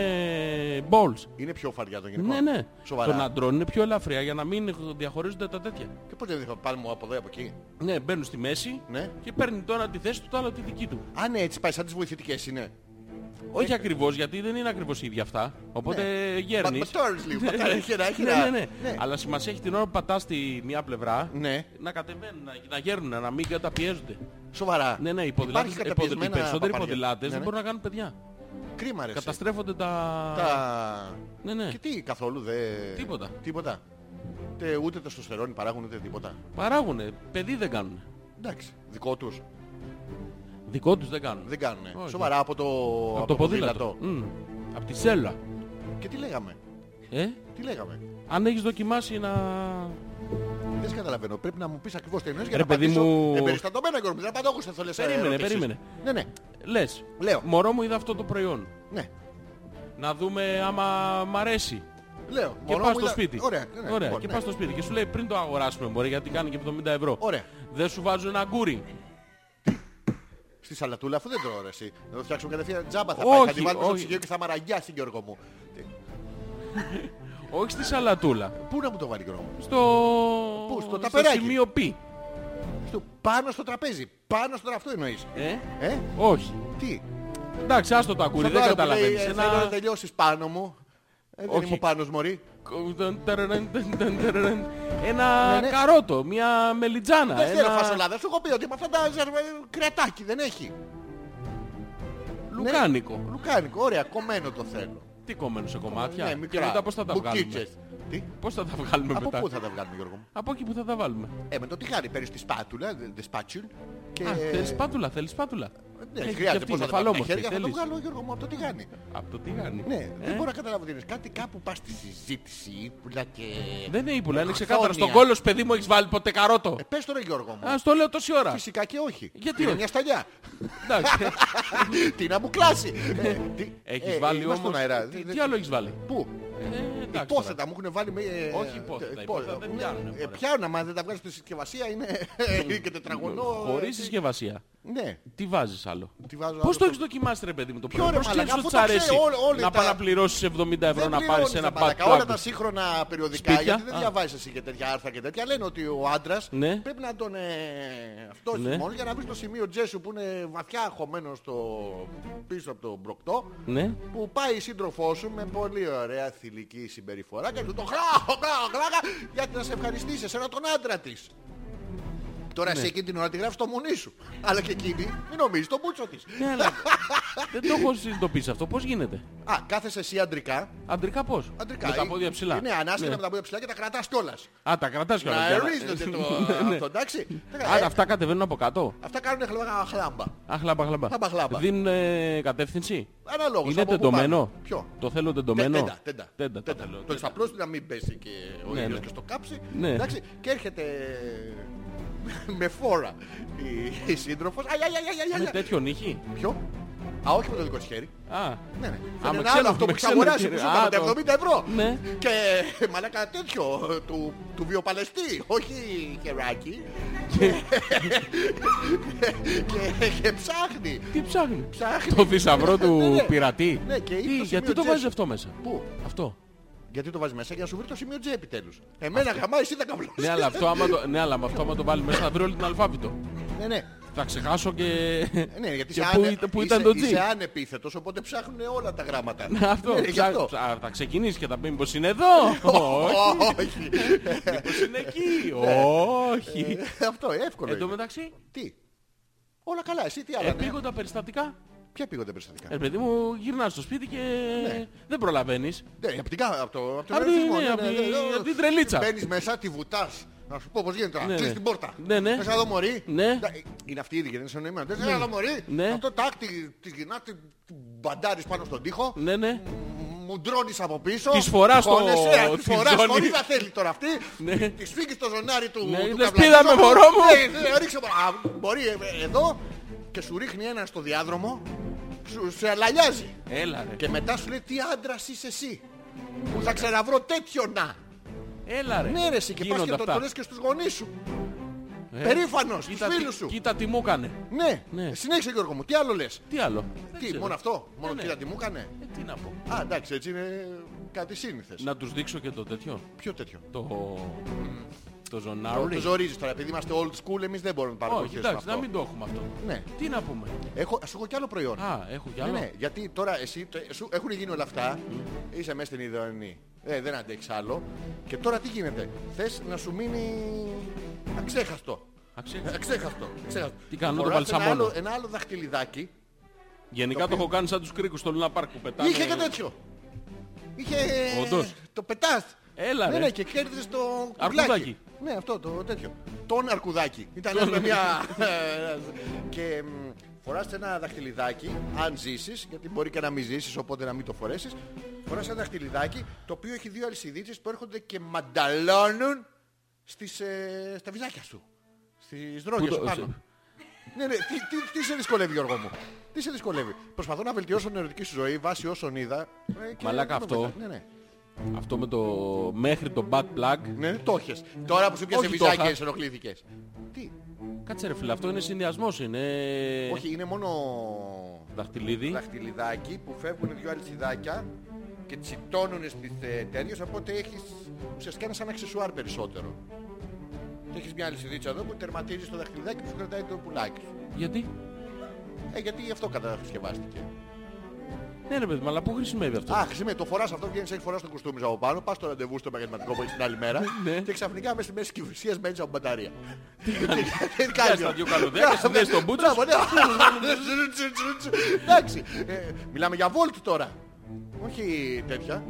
balls. Είναι πιο φαριά το γενικό. Ναι, ναι. Σοβαρά. Των αντρών είναι πιο ελαφριά για να μην διαχωρίζονται τα τέτοια. Και πώς δεν δείχνω πάλι μου από εδώ ή από εκεί; Ναι, μπαίνουν στη μέση Ναι. και παίρνει το ένα τη θέση του, το άλλο τη δική του. Α, ναι, έτσι πάει σαν τις βοηθητικές είναι. Όχι ακριβώς, γιατί δεν είναι ακριβώς ίδια αυτά. Οπότε γέρνεις. Μα- μα τόρεις λίγο, [LAUGHS] πατάει, έχει ένα- έχει ναι, ένα- ναι, ναι. ναι. Αλλά σημασία έχει την ώρα που πατάς στη μία πλευρά Ναι. να κατεβαίνουν, να, να γέρνουν, να μην καταπιέζονται. Σοβαρά. Ναι, ναι, οι, ποδηλάτες, Υπάρχει οι, ποδη- οι καταπιεσμένα περισσότεροι παπάρια. ποδηλάτες Ναι, δεν ναι. μπορούν να κάνουν παιδιά. Κρίμα ρε. εσύ. Καταστρέφονται τα... Τα... Ναι, ναι. Και τι καθόλου δε... Τίποτα. Τίποτα. Τε, ούτε τεστοστερόνι παράγουν ούτε τίποτα. Παράγουνε, παιδί δεν κάνουν. Εντάξει. Δικό τους. Δικό τους δεν κάνουν. Δεν κάνουν. Όχι. Σοβαρά από το, Από το ποδήλατο. Μμ. Από τη σέλα. Και τι λέγαμε; Ε; Τι λέγαμε; Αν έχεις δοκιμάσει να... Δεν σε καταλαβαίνω. Πρέπει να μου πεις ακριβώς τι εννοείς για Ρε, να παιδί απαντήσω μου- εμπεριστατωμένα Γιώργο. Δεν απαντώ εγώ σε θολές Περίμενε, ερωτήσεις. περίμενε. Ναι, ναι. Λες, Λέω. μωρό μου είδα αυτό το προϊόν. Ναι. Να δούμε άμα μ' αρέσει. Λέω. Και Μωρό πας μου στο είδα- σπίτι. Ωραία. ναι, ναι, Ωραία. λοιπόν, και ναι. πας στο σπίτι και σου λέει πριν το αγοράσουμε μπορεί γιατί κάνει και 70 ευρώ. Ωραία. Δεν σου βάζουν ένα γκούρι. Στη σαλατούλα αφού δεν τρώω ρε εσύ. Να το φτιάξουμε κατευθείαν τζάμπα θα Όχι, πάει. Θα τη βάλουμε στο όχι. ψυγείο και θα μαραγιάσει Γιώργο μου. Τι, [LAUGHS] Όχι στη σαλατούλα. Πού να μου το βάλει Γιώργο μου; Στο... Πού, στο ταπεράκι; σημείο π. Στο, πάνω στο τραπέζι. Πάνω στο αυτό εννοείς. Ε; Ε, Όχι. τι; Εντάξει, άστο το ακούρι, Σαν δεν το άλλο που λέει, καταλαβαίνεις. ε, Θέλω να τελειώσεις πάνω μου. Ε, δεν Όχι. είμαι ο Πάνος μωρή. Ένα Ναι, ναι. καρότο, μια μελιτζάνα. Δεν θέλω ένα φασολάδα. Σου έχω πει ότι με αυτά τα ζερβε- κρεατάκι δεν έχει. λουκάνικο. Ναι. Λουκάνικο, ωραία, κομμένο το θέλω. Τι κομμένο σε κομμάτια; Ναι, και μικρά. μετά πώς θα τα βγάλουμε; Μπουκίτσες. Τι; Πώς θα τα βγάλουμε Από μετά; πού θα τα βγάλουμε Γιώργο μου; Από εκεί που θα τα βάλουμε. Ε, με το τυχάρι παίρνεις τη σπάτουλα, the spatule. Και... Α, θέλεις σπάτουλα, θέλεις σπάτουλα. Ναι, Έχει και χρειάζεται αυτή, πώς είναι θα τα βάλω. φαλόμορφη, χέρια θα το θέλεις. βγάλω Γιώργο μου από το τηγάνι. Από το τηγάνι. Ναι, Ε; δεν μπορώ να καταλάβω τι είναι. Κάτι κάπου πας στη συζήτηση, ύπουλα και... Δεν είναι ύπουλα, είναι ξεκάθαρα. Χθόνια. Στον κόλο σου παιδί μου έχεις βάλει ποτέ καρότο. Ε, πες τώρα Γιώργο μου. Α, στο λέω τόση ώρα. Φυσικά και όχι. Γιατί είναι όχι; μια σταλιά. Εντάξει. [LAUGHS] τι να μου κλάσει. Ε, τι- Έχεις ε, βάλει είμαστε όμως... στον αέρα. Τι, Δεν- τι άλλο έχεις βάλει; Πού; Ε, εντάξει Υπόθετα τώρα. μου έχουν βάλει με... ε, Όχι υπόθετα, ε, υπόθετα πό- δεν ναι, πιάνουνε, ε, μωρέ. Πιάνουν, άμα δεν τα βγάλεις στη συσκευασία είναι είναι [LAUGHS] και τετραγωνό. Χωρίς ε, συσκευασία. Ναι. Τι βάζεις άλλο; Τι βάζω Πώς άλλο το στο- έχεις δοκιμάσει ρε παιδί μου το Ποιο, προϊόν. ρε, Πώς ξέρεις μαλάκα, ότι αφού σ' το αρέσει ξέρω, όλοι- όλοι να τα- πας να πληρώσεις 70 ευρώ Δεν να πάρεις πληρώνεις, ένα ρε μαλάκα. bad Όλα plug. τα σύγχρονα περιοδικά, Σπίτια; γιατί δεν Α. διαβάζεις εσύ και τέτοια άρθρα και τέτοια, λένε ότι ο άντρας Ναι. πρέπει να τον ε, αυτός Ναι. μόνο για να βρει το σημείο τζέσου που είναι βαθιά χωμένος στο, πίσω από τον μπροκτό Ναι. που πάει η σύντροφός σου με πολύ ωραία θηλυκή συμπεριφορά και του το χλάω, χλάω, χλάω, γιατί να σε ευχαριστήσει εσένα τον άντρα της. Τώρα Ναι. σε εκείνη την ώρα τη γράφει στο μουνί σου. Αλλά και εκείνη μην νομίζεις τον μπούτσο της. Ναι, αλλά δεν το έχω συνειδητοποιήσει αυτό. Πώς γίνεται; Α, κάθεσαι εσύ αντρικά. Αντρικά πώς; Αντρικά. Με τα ή- πόδια ψηλά. Είναι ανάσχετα Ναι. με τα πόδια ψηλά και τα κρατάς κιόλας. Α, τα κρατάς κιόλας. Να για να- ορίζονται το [LAUGHS] Ναι. αυτό, εντάξει. Α, Ε, αυτά κατεβαίνουν από κάτω. Αυτά κάνουν χλάμπα χλάμπα. Α, χλάμπα, χλάμπα. Χλάμπα, χλάμπα. Δίνουν ε, κατεύθυνση; Αναλόγως. Είναι από πού τεντωμένο; πάμε. Ποιο; Το θέλω τεντωμένο; Τέντα, τέντα. Τέντα, το Τέντα. θέλω. Το τέντα. απλώς να μην πέσει και ο Ναι, ήλιος ναι. και στο κάψι. Ναι. Εντάξει, και έρχεται με φόρα η, η σύντροφος. Αι, αι, αι, αι, αι, Με αι. τέτοιο νύχι. Ποιο; Α, όχι με το δικό της χέρι. Α, Ναι, ναι. Α, Είναι με ένα ξένο- άλλο αυτό με που έχεις ξένο αγοράσει χέρι. που σου Α, έκανα τα το- 70 ευρώ. Ναι. Και μαλάκα τέτοιο του, του βιοπαλαιστή, όχι χεράκι. και, και ψάχνει. τι ψάχνει; Ψάχνει. Το θησαυρό Ναι, του ναι. πειρατή; Ναι, και Τι, είπε το γιατί σημείο το Τζ. βάζεις αυτό μέσα; Πού; Αυτό. Γιατί το βάζεις μέσα για να σου βρει το σημείο J επιτέλους. Εμένα γαμάει εσύ τα καβλώσεις. Ναι, αλλά αυτό άμα το, ναι, αλλά με αυτό άμα το βάλει μέσα θα βρει όλη την αλφάβητο. Ναι, ναι. Θα ξεχάσω και... Ναι, γιατί [LAUGHS] και είσαι, πού, άνε... ήταν- πού είσαι, ήταν το G. είσαι ανεπίθετος, οπότε ψάχνουν όλα τα γράμματα. Ναι, αυτό. Ναι, γι' ψά- αυτό. ψά- θα ξεκινήσει και θα πει μήπως είναι εδώ; [LAUGHS] Όχι. Όχι. Μήπως είναι εκεί; Όχι. Ε, Αυτό, εύκολο. Εν τω είναι. μεταξύ, Τι; Όλα καλά, εσύ τι άλλα. ναι. επίγοντα περιστατικά. Ποια πήγονται περιστατικά. Ε, παιδί μου, γυρνάς στο σπίτι και δεν προλαβαίνεις. Ναι, από την κα- από το, από τον Απ' τη- αριθμό, ναι, απ' τη- απ' την τρελίτσα. Μπαίνεις μέσα, τη βουτάς. Να σου πω πώς γίνεται. Ναι, Ναι, Κλείς ναι. την πόρτα. Ναι, ναι. Θες να δω μωρή; Ναι. Ναι, Είναι αυτή η ίδια, δεν είναι συνοημένο. Θες να δω μωρή; Ναι. Αυτό τάκ, τη, της γυρνάς, τη, την μπαντάρεις πάνω στον τοίχο. Ναι, ναι. Μου ντρώνεις από πίσω. Της φοράς το- χώνεσαι, ε, Της [LAUGHS] τη φοράς, ζώνη. χωρίς να θέλει τώρα αυτή. Ναι. Της φύγεις το ζωνάρι του Ναι, του λες, καβλαντιζόμενου. «Πήδα με μωρό μου». Ναι, ναι, ρίξε μου. Α, Μπορεί ε, εδώ και σου ρίχνει ένα στο διάδρομο. Σου σε αλαλιάζει. Έλα ρε. Και μετά σου λέει τι άντρας είσαι εσύ. Που θα ξαναβρω τέτοιο να. Έλα ρε. Ναι ρε εσύ και πας Γίνονται και το, αυτά. το λες και στους γονείς σου. Ε, Περήφανος, στους κοίτα τι- φίλους σου. Κοίτα τι μου έκανε. Ναι. Ναι. Συνέχισε Γιώργο μου. Τι άλλο λες; Τι άλλο; Δεν Τι, ξέρω. μόνο αυτό; Μόνο ναι. κοίτα τι μου έκανε; Ε, τι να πω. Α, εντάξει, έτσι είναι κάτι σύνηθες. Να τους δείξω και το τέτοιο. Ποιο τέτοιο; Το... Το Το, ζωνάρι. το ζορίζεις τώρα, επειδή είμαστε old school, εμείς δεν μπορούμε να πάρουμε Όχι, χέρι εντάξει, αυτό. να μην το έχουμε αυτό. Ναι. Τι να πούμε; Έχω, σου έχω κι άλλο προϊόν. Α, έχω κι Ναι, άλλο. ναι, γιατί τώρα εσύ, το- σου έχουν γίνει όλα αυτά, είσαι μέσα στην ιδεονή, ε, δεν αντέχεις άλλο και τώρα τι γίνεται, θες να σου μείνει αξέχαστο. Αξέχαστο. Αξέχαστο. αξέχαστο. Τι κάνω, το Φοράς ένα βαλσαμώνω. άλλο, ένα άλλο δαχτυλιδάκι. Γενικά το έχω κάνει σαν τους κρίκους στο Λούνα Πάρκ που πετάνε. Είχε και τέτοιο. Είχε... Όντως. Το πετάς. Έλα, ναι, ρε. ναι, και κέρδισες το Αρκουδάκι. κουκλάκι. Ναι, αυτό το τέτοιο. Τον αρκουδάκι. Ήταν με μια... [LAUGHS] και μ, φοράς ένα δαχτυλιδάκι, αν ζήσεις, γιατί μπορεί και να μην ζήσεις, οπότε να μην το φορέσεις. Φοράς ένα δαχτυλιδάκι, το οποίο έχει δύο αλυσιδίτσες που έρχονται και μανταλώνουν στις, ε, στα βυζάκια σου. Στις δρόγες Πού σου το- πάνω. σε- Ναι, ναι, τι, τι, τι σε δυσκολεύει Γιώργο μου; Τι σε δυσκολεύει; Προσπαθώ να βελτιώσω την ερωτική σου ζωή βάσει όσων είδα. ε, και Μαλάκα, δεν με αυτό. βοηθάει. Ναι, ναι. Αυτό με το μέχρι το bad plug. Ναι, το έχεις. Τώρα που σου πιάσε Όχι, το βυζάκια είχα. σε ενοχλήθηκες. Τι; Κάτσε ρε φίλε, αυτό είναι συνδυασμός, είναι Όχι, είναι μόνο δαχτυλίδι. δαχτυλιδάκι που φεύγουν δύο αλυσιδάκια και τσιτώνουν στις ε, τέτοιες, οπότε έχεις ουσιαστικά είναι σαν αξεσουάρ περισσότερο. Και έχεις μια αλυσιδίτσα εδώ που τερματίζει το δαχτυλιδάκι που σου κρατάει το πουλάκι σου. Γιατί; Ε, γιατί αυτό κατασκευάστηκε. Ναι ρε παιδί μου, αλλά πού χρησιμεύει αυτό; Α, χρησιμεύει, το φοράς αυτό, βγαίνεις, έχεις φοράς το κουστούμι σου από πάνω, πας στο ραντεβού στο επαγγελματικό που έχεις την άλλη μέρα Ναι. και ξαφνικά μέσα στη μέση κυβερνησίας μπαίνεις από μπαταρία. Τι Πιάσεις [LAUGHS] τα δυο καλωδιά και συνδέσεις τον μπούτσος σου. Μπράβο, ναι. Εντάξει, ε, μιλάμε για βόλτ τώρα. Όχι τέτοια.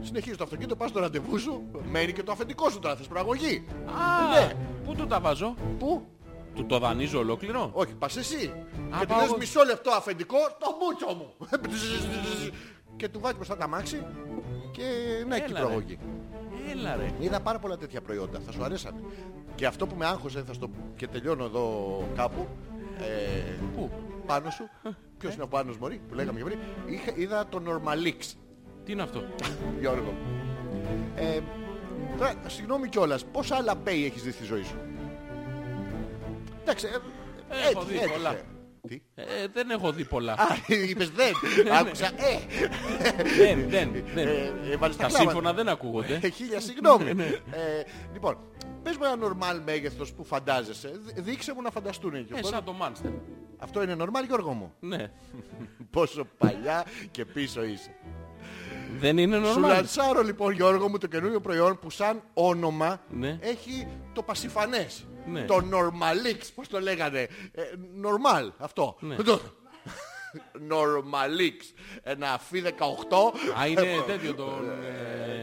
Συνεχίζεις το αυτοκίνητο, πας στο ραντεβού σου, μένει και το αφεντικό σου τώρα, θες προαγωγή. Α, Ναι. πού του τα βάζω; Πού; Του το δανείζω ολόκληρο; Όχι, πας εσύ. Α, Και του πάω λες εγώ. μισό λεπτό αφεντικό, το μπούτσο μου. Και του βάζει μπροστά τα μάξι και να έχει την Έλα, ρε. προαγωγή. Έλα ρε. Είδα πάρα πολλά τέτοια προϊόντα, θα σου αρέσανε. Και αυτό που με άγχωσε, θα στο... και τελειώνω εδώ κάπου, ε, Πού; πάνω σου, ποιος είναι ο Πάνος Μωρή, που λέγαμε και πριν, είχα, είδα το Normalix, Τι είναι αυτό; Γιώργο. Ε, τώρα, συγγνώμη κιόλας, πόσα άλλα pay έχεις δει στη ζωή σου; Εντάξει, ε, Έχω έτσι, δει έτσι, πολλά. ε. Τι; Ε, δεν έχω δει πολλά. Α, είπες δεν. Άκουσα, ε. δεν, δεν, δεν. Ε, έβαλες τα Τα κλάματα. σύμφωνα δεν ακούγονται. Ε, Χίλια συγγνώμη. Ναι, Ε, λοιπόν, πες μου ένα normal μέγεθος που φαντάζεσαι. Δ- Δείξε μου να φανταστούν και Ε, πώς- σαν το Μάνστερ. Αυτό είναι normal Γιώργο μου; Ναι. Πόσο παλιά και πίσω είσαι. Δεν είναι Σου normal. λανσάρω λοιπόν Γιώργο μου το καινούριο προϊόν που σαν όνομα Ναι. έχει το πασιφανές. Ναι. Το Normalix, πώς το λέγανε. Ε, normal, αυτό. Ναι. Το- Normalix. Ένα φι 18. Α, είναι τέτοιο το...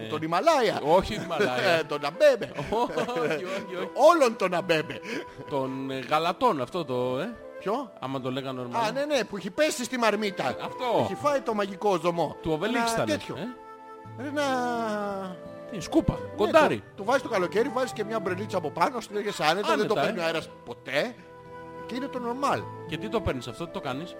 ε, Τον Ιμαλάια. Όχι την Μαλάια. Ε, Τον Αμπέμπε. [LAUGHS] Όχι, όχι, όχι. Όλον τον Αμπέμπε. Των ε, γαλατών αυτό το, ε. Ποιο; Άμα το λέγανε Α, normal. ναι, ναι, που έχει πέσει στη μαρμίτα. Αυτό. Έχει φάει το μαγικό ζωμό. Του Οβελίξ Ένα ήταν. τέτοιο. Ε; Ένα την σκούπα, ναι, κοντάρι. το, βάζεις το καλοκαίρι, βάζεις και μια μπρελίτσα από πάνω, στην λέγε άνετα, δεν το ε. παίρνει ο αέρας ποτέ. Και είναι το normal. Και τι το παίρνεις αυτό, τι το κάνεις;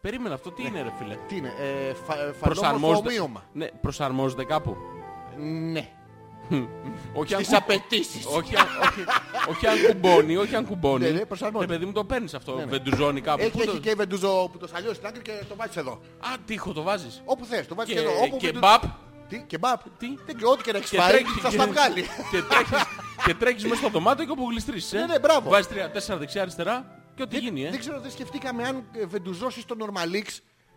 Περίμενα, αυτό τι ναι. είναι, ρε φίλε; Τι είναι, ε, φα, προσαρμόζεται, ναι, προσαρμόζεται κάπου; Ναι. [LAUGHS] Όχι αν, Τις απαιτήσεις. όχι, αν, όχι, όχι αν κουμπώνει, όχι αν κουμπώνει. Ναι, ναι, προσαρμόζεται. Ε, παιδί μου το παίρνεις αυτό, ναι. βεντουζώνει κάπου. Έχει, Πού το- έχει και βεντούζο που το σαλιώσεις στην άκρη και το βάζεις εδώ. Α, τείχο το βάζεις. Όπου θες, το βάζεις Και, εδώ. Όπου και βεντου- μπαπ. Τι, και μπαπ. Τι; Δεν ξέρω, ό,τι και να έχεις Και φάει, τρέχεις- θα στα βγάλει. [LAUGHS] Και τρέχεις, και τρέχεις μέσα στο δωμάτιο και όπου γλιστρήσεις. Ε. Ναι, ναι, μπράβο. Βάζεις τρία, τέσσερα δεξιά, αριστερά και ό,τι γίνει. Ε. Δεν ξέρω, δεν σκεφτήκαμε αν ε, βεντουζώσεις το Normalix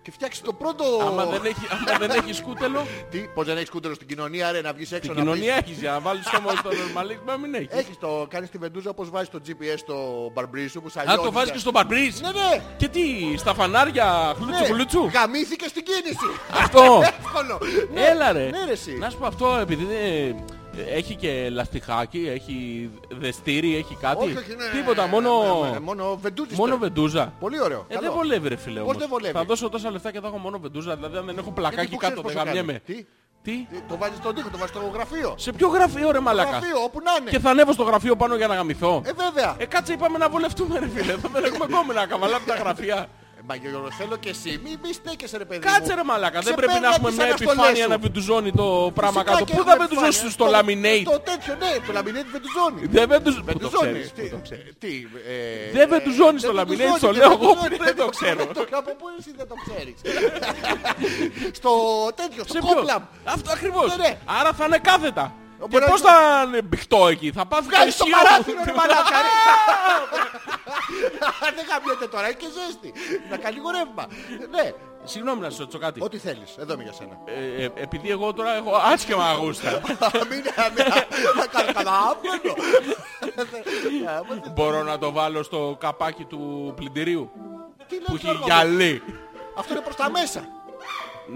και φτιάξεις το πρώτο... Άμα δεν έχει, άμα δεν έχει σκούτελο, [LAUGHS] Τι, πώς δεν έχεις κούτερο στην κοινωνία, ρε, να βγεις έξω την να κοινωνία έχεις για να βάλεις χώμα στο νορμαλί, μα μην έχεις. Έχεις το, κάνεις τη βεντούζα όπως βάζεις το GPS στο μπαρμπρί σου που Α, σαλιώνεις. το βάζεις και στο μπαρμπρίζ. Ναι, ναι. Και τι, στα φανάρια χλούτσου ναι. χλούτσου; Γαμήθηκε στην κίνηση. Αυτό. [LAUGHS] Εύκολο. Ναι, Έλα ρε. Ναι, ρε, εσύ. Να σου πω αυτό, επειδή ε, έχει και λαστιχάκι, έχει δεστήρι, έχει κάτι. Όχι, όχι, ναι. Τίποτα, μόνο, Ναι, ναι, Μόνο βεντούζεις. μόνο τώρα. βεντούζα. Πολύ ωραίο. Ε, καλό. δεν βολεύει ρε φίλε Πώς όμως. δεν βολεύει; Θα δώσω τόσα λεφτά και θα έχω μόνο βεντούζα, δηλαδή αν δεν έχω πλακάκι πού κάτω ξέρεις δεν πόσο κάνει. γαμιέμαι. Τι; Τι, Τι, Το βάζεις στον τοίχο, το βάζεις στο γραφείο; σε ποιο γραφείο ρε μαλάκα; Γραφείο, όπου να είναι. Και θα ανέβω στο γραφείο πάνω για να γαμηθώ. Ε, βέβαια. Ε, κάτσε είπαμε να βολευτούμε ρε φίλε. Εδώ δεν έχουμε [LAUGHS] κόμμενα καβαλάμε τα γραφεία. Ε, Μα Γιώργο, θέλω και εσύ. Μη, μη στέκεσαι ρε παιδί Κάτσε μου. ρε μαλάκα. Δεν Ξεπέρνα πρέπει να έχουμε τις μια αναστολές επιφάνεια σου. να βεντουζώνει το πράγμα Φυσικά κάτω. και Πού έχουμε θα βεντουζώσεις επιφάνεια. στο laminate; Το τέτοιο, ναι, το laminate βεντουζώνει. Δεν βεντουζ- Πού το Βεντουζώνει. ξέρεις, Τι, πού το ξέρεις. τι, ε, Δεν ε, βεντουζώνει δεν στο laminate, βεντουζώνει, το δεν λέω εγώ βεντουζώνει. που δεν το ξέρω. Από πού εσύ δεν το ξέρεις. [LAUGHS] Στο τέτοιο, στο Σε ποιο; κόμπλαμ. Αυτό ακριβώς. Ναι, ναι. Άρα θα είναι κάθετα. Και Μπορεί να πώς είναι- θα είναι μπηχτό εκεί, θα πάθει Βγάλεις το ισχύο. παράθυρο ρε μαλάκα. ρε. [LAUGHS] Δεν γαμιέται τώρα, έχει και ζέστη. Να κάνει λίγο ρεύμα. Ναι, Συγγνώμη να σου ρωτήσω κάτι. ό,τι θέλεις. Εδώ είμαι για σένα. Ε, ε, επειδή εγώ τώρα έχω άσχημα αγούστα, [LAUGHS] Μην να κάνω καταλάβαινο. μπορώ να το βάλω στο καπάκι του πλυντηρίου Τι που λες έχει Γιώργο μου; γυαλί. Αυτό είναι προς τα μέσα.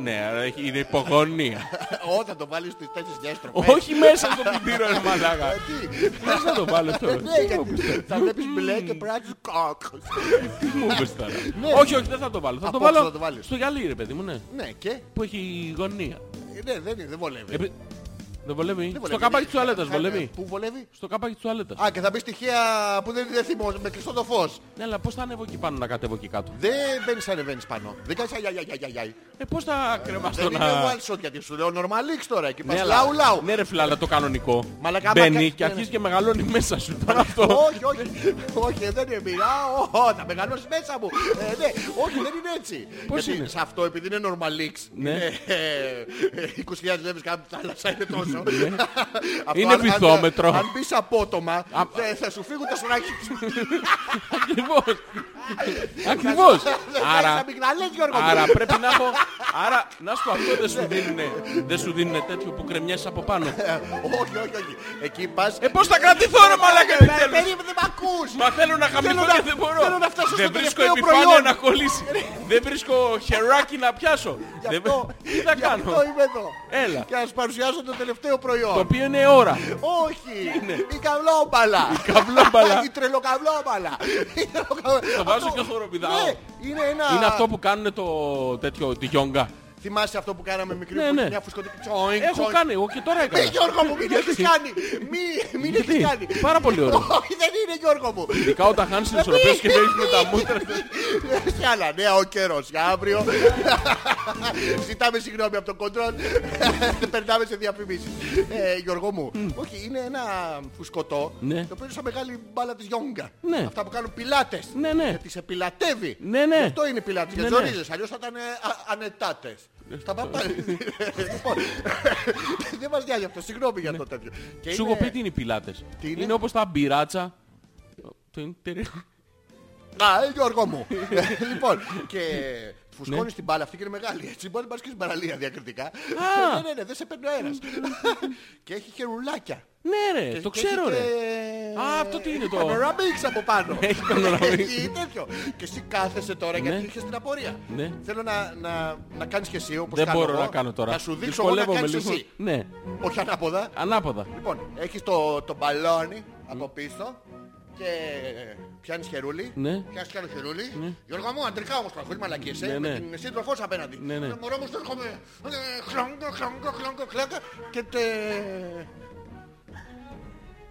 Ναι, άρα έχει- είναι υπογωνία. Ω, θα το βάλεις στις τέσσερις διαστροφές. Όχι μέσα στο πλυντήριο, ρε μαλάκα. Ε, Τι; Πώς θα το βάλω αυτό. Ναι, γιατί θα βλέπεις μπλε και πράξεις κόκκος. Τι μου είπες τώρα. Ναι. Όχι, όχι, δεν θα το βάλω. Θα το Απόψε βάλω θα το βάλεις. στο γυαλί, ρε παιδί μου, ναι. Ναι, και; Που έχει γωνία. Ε, Ναι, δεν είναι, δεν βολεύει. Επί- Δεν βολεύει. Δεν Στο βολεύει. καπάκι της τουαλέτας Ε, βολεύει. Πού βολεύει; Στο καπάκι της τουαλέτας. Α, και θα μπει στοιχεία που δεν είναι θυμό, με κλειστό το φως. Ναι, αλλά πώς θα ανέβω εκεί πάνω να κατέβω εκεί κάτω; Δεν μπαίνεις ανεβαίνεις πάνω. Δεν κάνεις αι, αι, αι, αι, αι, αι. Ε, πώς θα κρεμαστώ Δεν είναι να... one shot γιατί σου λέω normalix τώρα. Εκεί Ναι, πας αλλά- λαού λαού. Ναι ρε φίλε, αλλά το κανονικό. Μαλακά, Μπαίνει μαλακά. και Ναι, αρχίζει ναι. και μεγαλώνει μέσα σου. Τώρα αυτό. Όχι, όχι, όχι, δεν είναι μοιρά. Ω, Θα μεγαλώσεις μέσα μου. Ε, ναι, όχι, δεν είναι έτσι. Πώς Γιατί είναι; Σε αυτό, επειδή είναι normalix, Ναι. είναι, ε, 20.000 λεπτά κάτω από τη θάλασσα είναι τόσο. [LAUGHS] Αυτό, Ναι. Είναι αν- αν- βυθόμετρο. Αν μπεις απότομα, δε- θα σου φύγουν τα σουράκια σου. [LAUGHS] Ακριβώς. Ακριβώς. Άρα... Άρα, Γιώργο μου. άρα πρέπει να έχω... Άρα, να σου πω αυτό δεν σου δίνουνε, δεν σου δίνουνε τέτοιο που κρεμιέσαι από πάνω. Ε, Όχι, όχι, όχι. Εκεί πας... Ε, πώς θα κρατηθώ ρε μαλάκα Ε, επιτέλους. Περίμενε, δεν μ' ακούς. Μα θέλω να χαμηθώ Θέλω να- και δεν μπορώ. θέλω να φτάσω Δεν στο βρίσκω τελευταίο επιφάνεια προϊόν. να κολλήσει. Δεν βρίσκω χεράκι να πιάσω. Γι' Δεν- αυτό, Τι θα γι' κάνω; αυτό είμαι εδώ. Έλα. Και να σου παρουσιάσω το τελευταίο προϊόν. Το οποίο είναι ώρα. Όχι, η καβλόμπαλα. Η καβλόμπαλα. Η τρελοκαβλόμπαλα. Η τρελοκαβλό- Το βάζω Αυτό- και χοροπηδάω. Ναι, είναι ένα... Είναι αυτό που κάνουν το τέτοιο, τη γιόγκα. Θυμάσαι αυτό που κάναμε μικρή Ναι, που ναι. είχε μια φουσκωτική τσόινγκ, Έχω τσόινγκ. κάνει, εγώ και τώρα Μη έκανα. Γιώργο μου, μην έχεις κάνει. Μη, μην έχεις Γιατί; κάνει. Πάρα πολύ ωραίο. [LAUGHS] Όχι, δεν είναι Γιώργο μου. Ειδικά όταν χάνεις τις ισορροπίες και δεν έχεις με τα μούτρα. Σε άλλα νέα ο καιρός για αύριο. [LAUGHS] Ζητάμε συγγνώμη από τον κοντρόλ. [LAUGHS] Περνάμε σε διαφημίσεις. Ε, Γιώργο μου, όχι, είναι ένα φουσκωτό Ναι. το οποίο είναι σαν μεγάλη μπάλα της γιόγκα. Ναι. Αυτά που κάνουν πιλάτες. Ναι, ναι. Γιατί σε πιλατεύει. Ναι, ναι. Αυτό είναι πιλάτες. Ναι, Και ναι. ζορίζεις. Αλλιώς θα ήταν ε, α- ανετάτες. Στα παπά. Λοιπόν, δεν μας νοιάζει αυτό. Συγγνώμη για το τέτοιο. Και Ναι. Σου είναι- έχω πει τι είναι οι πιλάτες. Τι είναι; Είναι όπως τα μπυράτσα. Το είναι- Α, ε, Γιώργο μου. [LAUGHS] λοιπόν, και Ναι. φουσκώνεις την μπάλα αυτή και είναι μεγάλη. Έτσι μπορεί να πας και στην παραλία διακριτικά. ναι, ναι, ναι, δεν σε παίρνει ο αέρας. [LAUGHS] και έχει χερουλάκια. Ναι ρε, Και- το και ξέρω έχει ρε. και- Α, αυτό τι είναι το- Panoramics από πάνω. Έχει panoramics. Έχει [LAUGHS] τέτοιο. Και εσύ κάθεσαι τώρα γιατί Ναι. είχες την απορία. Ναι. Θέλω να, να, να κάνεις και εσύ όπως Δεν κάνω μπορώ εγώ. να κάνω τώρα. Να σου δείξω εγώ να Δυσκολεύομαι κάνεις λίγο. εσύ. Ναι, Όχι ανάποδα. ανάποδα. Λοιπόν, έχεις το, το μπαλόνι από πίσω και πιάνεις χερούλι. Ναι. Πιάνεις κι άλλο χερούλι. Γιώργο μου, αντρικά όμως τώρα, χωρίς μαλακίες, ε, Ναι, με ναι. την σύντροφός σου απέναντι. Ναι, ναι. Ε, Μωρό μου, στο έρχομαι. Ε, Χλόγκα, χλόγκα, χλόγκα, χλόγκα. Και τε...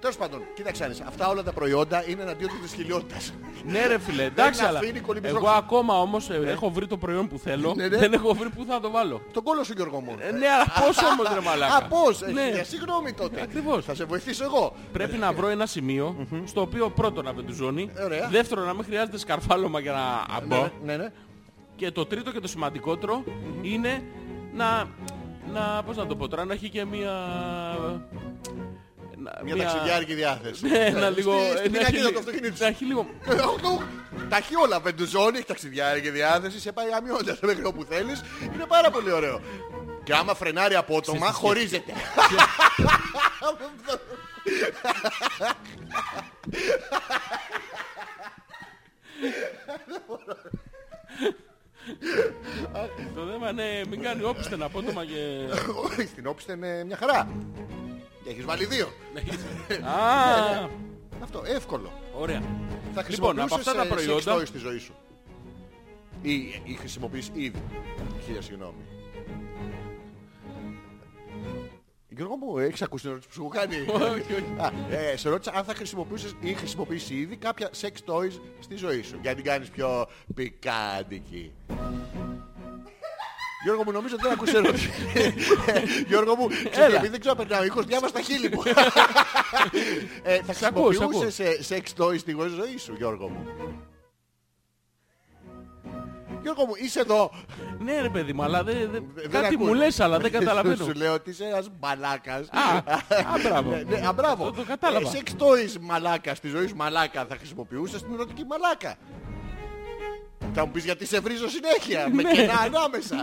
Τέλος πάντων, κοίταξε να δεις, αυτά όλα τα προϊόντα είναι εναντίον της δυσκολιότητας. Ναι ρε φίλε, εντάξει αλλά αφήνει κολυμπητρό- εγώ ακόμα όμως ε, έχω βρει το προϊόν που θέλω, Ναι, ναι. δεν έχω βρει που θα το βάλω. Τον κόλο σου Γιώργο μου. Ε, ναι, αλλά πώς όμως ρε μαλάκα; Α, πώς; Ναι. Ε, Συγγνώμη τότε. Ακριβώς. Θα σε βοηθήσω εγώ. Πρέπει να βρω ένα σημείο στο οποίο πρώτον να βεντουζώνει, Ωραία. δεύτερον να μην χρειάζεται σκαρφάλωμα για να μπω Ναι, ναι, ναι. και το τρίτο και το σημαντικότερο είναι να, να, πώς να το πω τώρα, να έχει και μια... να- Μια ταξιδιάρικη διάθεση. Ναι, ένα λίγο... Στη- Στην να έχει πινακίδα λι- του αυτοκινήτου Να έχει λίγο... Τα έχει όλα. Βεντουζόνι, έχει ταξιδιάρικη διάθεση, σε πάει αμοιώντας μέχρι όπου θέλεις. Είναι πάρα πολύ ωραίο. Και άμα φρενάρει απότομα, χωρίζεται. Το θέμα είναι μην κάνει όπισθεν απότομα και... Στην όπισθεν είναι μια χαρά. Και έχεις βάλει δύο. [LAUGHS] Α, Αυτό, εύκολο. ωραία. Θα Λοιπόν, από αυτά τα χρησιμοποιούσες, ε, προϊόντα... σεξ toy στη ζωή σου. Ή, ή χρησιμοποιείς ήδη. Χίλια συγγνώμη. Γιώργο μου, έχεις ακούσει την ερώτηση που σου έχω κάνει; Όχι, όχι. Α, ε, σε ρώτησα αν θα χρησιμοποιούσες ή χρησιμοποιήσεις ήδη κάποια sex toys στη ζωή σου. Για να την κάνεις πιο πικάντικη. Γιώργο μου, νομίζω ότι δεν ακούσε ερώτηση. [LAUGHS] Γιώργο μου, ξέρεις, Έλα. επειδή δεν ξέρω να περνάω ήχος, διάβασα τα χείλη μου. [LAUGHS] ε, θα Σ' ακούω, σ' ακούω. χρησιμοποιούσες ε, sex toys στη ζωή σου, Γιώργο μου. Γιώργο μου, είσαι εδώ. Ναι ρε παιδί μου, αλλά δεν... δεν- Δεν Κάτι ακούω. μου λες, αλλά δεν [LAUGHS] καταλαβαίνω. Σου λέω ότι είσαι ένας μαλάκας. Α, α, μπράβο. Ναι, ναι, α, μπράβο. Το- το κατάλαβα. Ε, Σεξ toys μαλάκα στη ζωή σου μαλάκα θα χρησιμοποιούσες την ερωτική μαλάκα. Θα μου πεις γιατί σε βρίζω συνέχεια, με Ναι. κενά ανάμεσα.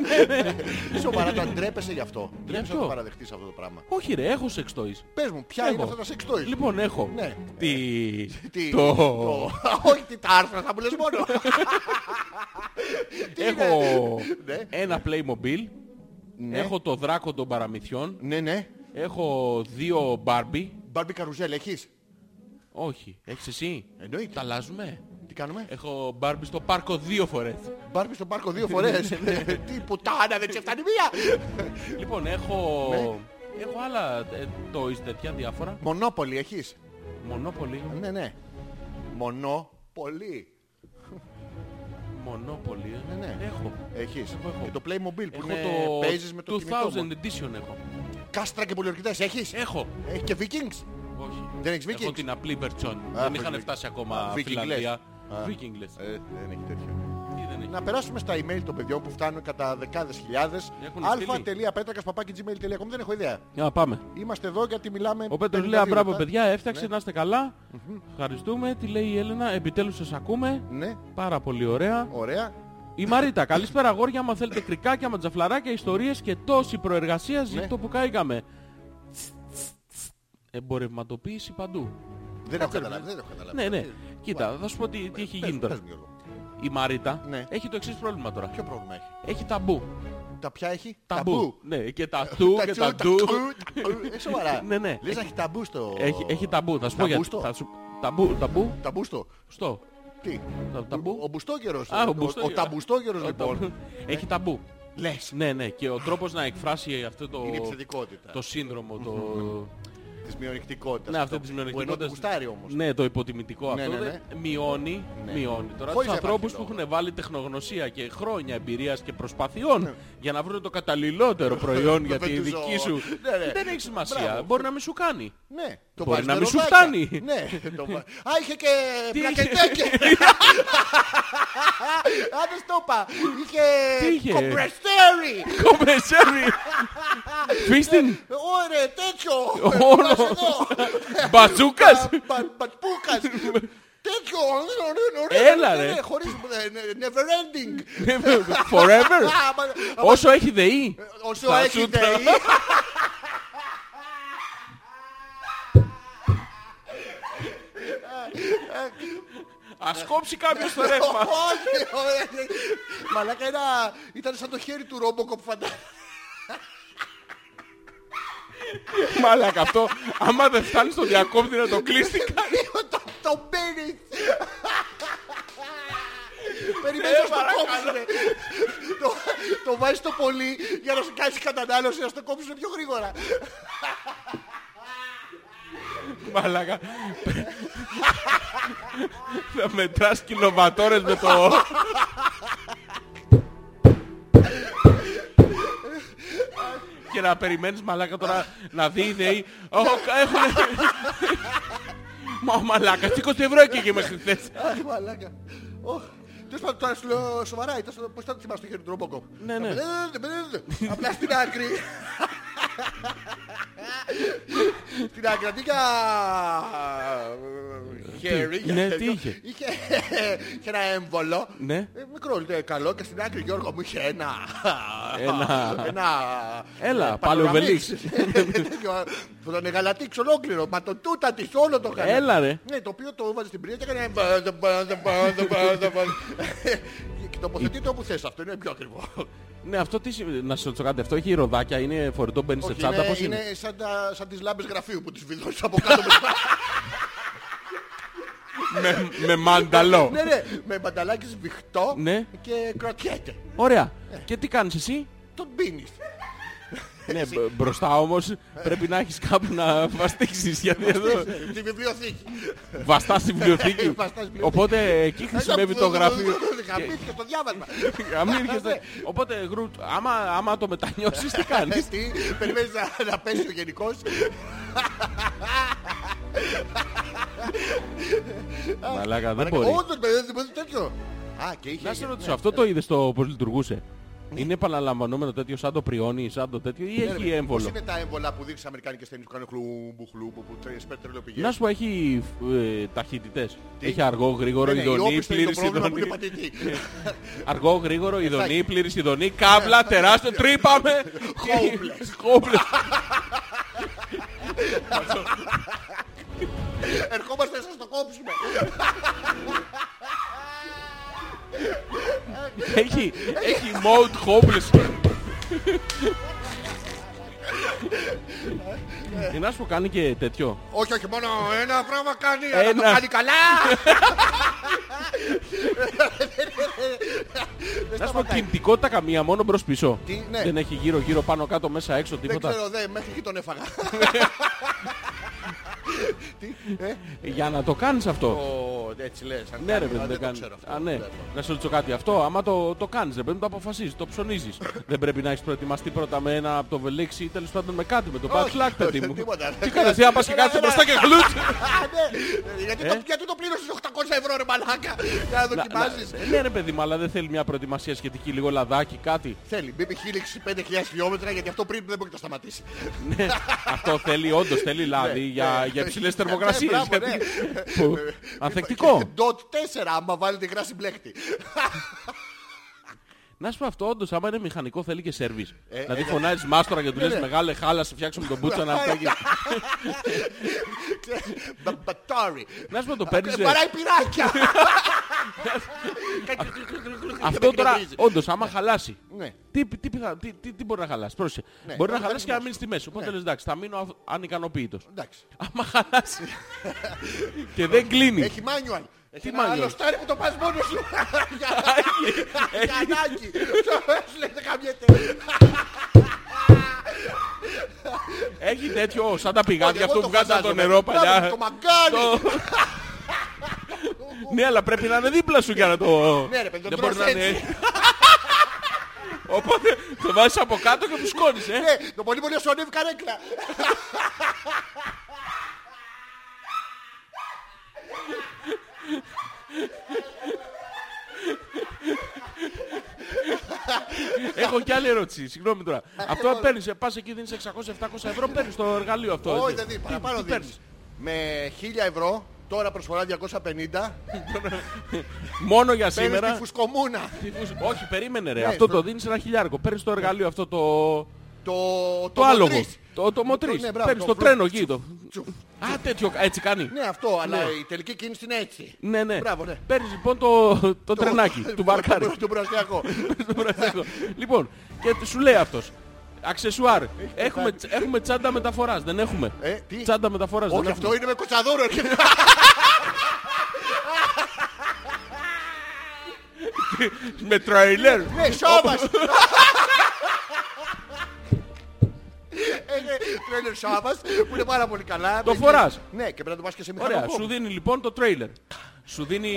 Σοβαρά, το ντρέπεσαι γι' αυτό. Ντρέπεσαι να ποιο; το παραδεχτείς αυτό το πράγμα. Όχι ρε, έχω sex toys. Πες μου, ποια Έχω. είναι αυτά τα σεξ toys; Λοιπόν, έχω Ναι. τη... Τι- το... [LAUGHS] Όχι, τι τα άρθρα θα μου λες μόνο. [LAUGHS] Τι Έχω είναι; Ναι. ένα Playmobil, Ναι. έχω το δράκο των παραμυθιών, Ναι, ναι. έχω δύο Barbie. Μπάρμπι καρουζέλ έχεις; Όχι, έχεις εσύ; Εννοείται. Τα αλλάζουμε; Τι κάνουμε; Έχω Barbie στο πάρκο δύο φορές. Μπάρμπι στον πάρκο δύο φορές; [LAUGHS] Τι πουτάνα δεν σε φτάνει μία. Λοιπόν, έχω... Ναι. Έχω άλλα ε, toys τέτοια διάφορα. Μονόπολη έχεις; Μονόπολη. Ναι, ναι. Μονόπολη. Μονόπολη. ε. Ναι, ναι. Έχω. Έχεις. Έχω, έχω. Και το Playmobil που Έχω είναι το παίζεις με το 2000 κινητό μου. edition έχω. Κάστρα και πολιορκητές έχεις; Έχω. Έχει και Vikings; Όχι. Δεν έχεις Έχω Vikings; την απλή version. Α, Δεν Viking. είχαν φτάσει ακόμα Α, Viking Φιλανδία. Λες. Α. Viking λες. Ε, δεν έχει τέτοιο. Τι δεν έχει; Να περάσουμε στα email των παιδιών που φτάνουν κατά δεκάδες χιλιάδες. Έχουν στείλει. αλφα.πέτρακας.gmail.com Δεν έχω ιδέα. Για πάμε. Είμαστε εδώ γιατί μιλάμε... Ο Πέτρος 52 λέει μπράβο λεπτά». παιδιά, έφτιαξε να είστε καλά. Ευχαριστούμε. Τι λέει η Έλενα, επιτέλους σας ακούμε. Ναι, Πάρα πολύ ωραία. ωραία. Η Μαρίτα, καλησπέρα αγόρια, άμα θέλετε κρικάκια, ματζαφλαράκια, ιστορίες και τόση προεργασία Ναι. ζήτω που καήκαμε. Εμπορευματοποίηση παντού. Δεν έχω καταλάβει. Δεν έχω καταλάβει. Ναι, ναι. Ε, Κοίτα, θα σου πω τι, τι έχει πες- γίνει τώρα. πες μου, Γιώργο. Η Μαρίτα Ναι. έχει το εξής πρόβλημα τώρα. Ποιο πρόβλημα έχει; Έχει ταμπού. Τα ποια έχει; Ταμπού. Ναι, και τα του και τσου, τα του. τσου, ταμπού. Ε, Σοβαρά. Ναι, ναι. Λες να έχει ταμπού στο... Έχει, έχει ταμπού, θα σου πω γιατί. Ταμπούστο; Θα σου... Ταμπού, ταμπού, Ταμπού στο. στο. Τι; Τα- ταμπού. Ο μπουστόκερος. Α, ο Ο μπουστόκερος. ταμπουστόκερος Ο λοιπόν. ταμπού. Έχει ταμπού. Λες. Ναι, ναι. Και ο τρόπος να εκφράσει αυτό το, Είναι η επιθετικότητα. το σύνδρομο, το... Της μειονεκτικότητας. Ναι, αυτή αυτό. της Που ενώ το μειονεκτικότητα. γουστάρει όμως. Ναι, το υποτιμητικό Ναι, αυτό ναι, ναι. δεν- μειώνει, Ναι. μειώνει. Τώρα Χωρίς τους να υπάρχει ανθρώπους που λόγο. έχουν βάλει τεχνογνωσία και χρόνια εμπειρίας και προσπαθειών Ναι. για να βρουν το καταλληλότερο προϊόν [LAUGHS] για τη βεντουζό. δική σου. Ναι, ναι. Δεν έχει σημασία. Μπράβο. Μπορεί να μην σου κάνει. Ναι. Το Μπορεί βάζεις να με μην σου ροδάκια. φτάνει. Ναι. το βα- Α, είχε και Τι είχε; πλακετέκε. [LAUGHS] Α, δεν στο είπα. Είχε Τι είχε; κομπρεστέρι. Κομπρεσέρι! Φίστιν! Ωραία, τέτοιο. Όλο. Πας εδώ. Μπατζούκας! Πα- πα- Πατπούκας. Τέτοιο. Ωραία, Έλα, ναι, ρε. ναι, Χωρίς ε, ναι, never ending. Forever! [LAUGHS] Α, μα- άμα- Όσο έχει ΔΕΗ! Όσο θα έχει σου τα- ΔΕΗ. Ας κόψει κάποιος το ρεύμα! Όχι, ωραία. Μαλάκα ένα... ήταν σαν το χέρι του Ρόμποκοπ φαντάζομαι. Μαλάκα αυτό, άμα δεν φτάνει στο διακόπτη να το κλείσει Το, το μπαίνεις. Περιμένεις να το κόψουνε. Το, το βάζεις το πολύ για να σου κάνεις κατανάλωση να στο κόψουνε πιο γρήγορα. Μαλάκα. Θα μετράς κιλοβατόρες με το... Και να περιμένεις μαλάκα τώρα να δει οι ΔΕΗ. Ω, Έχουν... Μα μαλάκα, 20 ευρώ έκαιγε μέχρι χθες. Αχ, μαλάκα. Ωχ. Τέλος πάντων, τώρα σου λέω σοβαρά, ήταν στο- πώς θα θυμάσαι το χέρι του Ρομποκόπ. Ναι, ναι. Απλά στην άκρη. Στην άκρη, αντί για χέρι. Τι, ναι, τι είχε; Είχε είχε ένα έμβολο. Ναι. Ε, Μικρό, λέει, καλό. Και στην άκρη, Γιώργο μου, είχε ένα... Ένα- Ένα... Έλα, ε, παλαιοβελίξ. πανοραμίξ. [LAUGHS] Που τον εγαλατήξ ολόκληρο. Μα το τούτα της όλο το έκανε. Έλα ρε. Ναι, το οποίο το έβαζε στην πυρία και έκανε... μπάζα, μπάζα, μπάζα, μπάζα, μπάζα. [LAUGHS] Και τοποθετεί το όπου θες. Αυτό είναι πιο ακριβό. Ναι, αυτό τι σημαίνει, να σε ρωτήσω κάτι, αυτό έχει ροδάκια, είναι φορητό, μπαίνει σε Όχι, τσάντα, είναι- πώς είναι; Είναι σαν, τα, σαν τις λάμπες γραφείου που τις βιδώσεις από κάτω. με, με μανταλό. ναι, ναι, με μπανταλάκι σβηχτό Ναι. και κρατιέται. Ωραία. Και τι κάνεις εσύ; Τον πίνεις. Ναι, μπ- μπροστά όμως πρέπει να έχεις κάπου να βαστίξεις. Γιατί εδώ Στη βιβλιοθήκη. βαστάς στη βιβλιοθήκη. [LAUGHS] Βαστάς στη βιβλιοθήκη. Οπότε εκεί χρησιμεύει το γραφείο. Γαμήθηκε το διάβασμα. Αμήνικες, Οπότε γρου- άμα, άμα το μετανιώσεις τι Ε, [LAUGHS] κάνεις; Τι, περιμένεις να- να πέσει ο γενικός; Μαλάκα δεν Μαλάκα, μπορεί. Όντως, παιδί, δεν μπορεί τέτοιο. Α, και είχε... Να σε ναι. ρωτήσω, αυτό το είδες το πώς λειτουργούσε; Είναι επαναλαμβανόμενο τέτοιο σαν το πριόνι, σαν το τέτοιο ή Ναι, έχει ρε, έμβολο; Πώς είναι τα έμβολα που δείχνεις αμερικάνικες ταινίες που κάνουν χλούμπου χλούμπου που σπέρτερ Να σου πω, έχει ε, ταχύτητες. Τι; Έχει αργό, γρήγορο, Ναι, ναι, η ειδονή, όπισθο είναι το πλήρης πρόβλημα που ειδονή. είναι πατητή. [LAUGHS] Αργό, γρήγορο, ειδονή, Εντάξει. πλήρης ειδονή, κάβλα, τεράστιο, τρύπαμε. Hopeless. [LAUGHS] Hopeless. Ερχόμαστε να σας το κόψουμε. Έχει, έχει mode hopeless. Ε, να σου πω, κάνει και τέτοιο. Όχι, όχι, μόνο ένα πράγμα κάνει, αλλά το Ένα. κάνει καλά. Να σου πω, κινητικότητα καμία, μόνο μπρος πίσω. Τι, ναι. Δεν έχει γύρω γύρω πάνω κάτω μέσα έξω Δεν τίποτα. ξέρω, δεν, μέχρι εκεί τον έφαγα. [LAUGHS] Τι, ε, Για να το κάνεις αυτό. ο- έτσι λες. αν Ναι ρε κάνεις, παιδί, αλλά δεν δεν το κάνει. ξέρω αυτό. Α, ναι. Δεν το- Να σου ρωτήσω κάτι. Αυτό, άμα το, το κάνεις, δεν πρέπει να το αποφασίζεις, το ψωνίζεις. [COUGHS] δεν πρέπει να έχεις προετοιμαστεί πρώτα με ένα από το βελίξ ή τέλος πάντων με κάτι, με το bad Όχι, luck, παιδί όχι, μου. τίποτα. Τι κάνεις, να πας και Έλα, κάτσεις έλα. μπροστά και γλουτς. Α, [LAUGHS] ναι. Γιατί το- Γιατί το πλήρωσες 800 ευρώ ρε μαλάκα. Για να δοκιμάσεις. Να- Ναι ρε παιδί μου, αλλά δεν θέλει μια προετοιμασία σχετική, λίγο λαδάκι, κάτι. Θέλει, μπήκε χίλιξη 5.000 χιλιόμετρα γιατί αυτό πριν δεν μπορεί να το σταματήσει. Ναι, αυτό θέλει, όντως θέλει λάδι για, για υψηλές θερμοκρασίες. Ναι, μπράβο, γιατί- ναι. που- Ανθεκτικό. Dot 4 άμα βάλετε γράση μπλέχτη. Να σου πω αυτό, όντως, άμα είναι μηχανικό θέλει και σερβις. Ε, δηλαδή ε, φωνάζεις μάστορα και του λες ναι. μεγάλε χάλα, σε φτιάξουμε τον μπούτσα να φτιάξει. Μπα- Μπατάρι. Να σου πω το παίρνεις... Ε, Βαράει πυράκια. Αυτό με τώρα, εκνευρίζει. όντως, άμα χαλάσει. Ναι. Τι, τι, πιθα- τι, τι, τι μπορεί να χαλάσει, πρόσεχε. Ναι, μπορεί να όχι, χαλάσει και να ακριβώς. μείνει στη μέση. Οπότε Ναι. λες εντάξει, θα μείνω αυ- ανικανοποίητος. Εντάξει. Άμα χαλάσει [LAUGHS] και δεν κλείνει. Έχει manual. Έχει Τι ένα manual? άλλο στάρι που το πας μόνος σου. [LAUGHS] Για για ανάγκη. [LAUGHS] Σου λέει δεν καμιέται. [LAUGHS] Έχει τέτοιο σαν τα πηγάδια Εγώ αυτό το που βγάζαν το φαντάζομαι. νερό Μπράβο, παλιά. Το μαγκάνι. Το- Ναι, αλλά πρέπει να είναι δίπλα σου για να το... Ναι, ρε παιδί, το Δεν μπορεί τρως να είναι... έτσι. Οπότε το βάζεις από κάτω και του σκόνεις, ε. Ναι, το πολύ πολύ όσο ανέβει καρέκλα. Έχω και άλλη ερώτηση, συγγνώμη τώρα. Αυτό παίρνεις, ε, πας εκεί δίνεις 600-700 ευρώ, παίρνεις το εργαλείο αυτό. Όχι, έτσι. δεν δίνει. Τι- Παραπάνω τι δίνεις. παίρνεις; Με 1000 ευρώ, τώρα προσφορά 250, Μόνο για παίρνεις τη σήμερα. φουσκομούνα. Τι φους- Όχι, περίμενε ρε. Ναι, Αυτό το- το δίνεις ένα χιλιάρικο. Παίρνεις το εργαλείο αυτό το... Το, Το άλογο. μοτρίς. Το, το μοτρίς. ναι, μπράβο, Παίρνεις το το φλου- τρένο εκεί. Το... τσου. Α, τέτοιο, έτσι κάνει. Ναι, αυτό, αλλά η τελική κίνηση είναι έτσι. Ναι, ναι. Μπράβο, ναι. Παίρνεις λοιπόν το, το τρενάκι [LAUGHS] του μπαρκάρι. Το μπροστιακό. Στο [LAUGHS] βραστικό. λοιπόν, και σου λέει αυτός. Αξεσουάρ. Έχουμε, τς- έχουμε τσάντα μεταφοράς. Δεν έχουμε. Ε, τι; Τσάντα μεταφοράς. Όχι, δεν αυτό είναι με κοτσαδόρο. έχουμε. [LAUGHS] Με τρέιλερ. Ναι, σώμας. Ε, ναι, Τρέλερ [LAUGHS] Σάββας που είναι πάρα πολύ καλά. Το Έχει- φοράς. Ναι, και πρέπει να το πας και σε Ωραία, μηχανικό. σου δίνει λοιπόν το τρέιλερ. Σου δίνει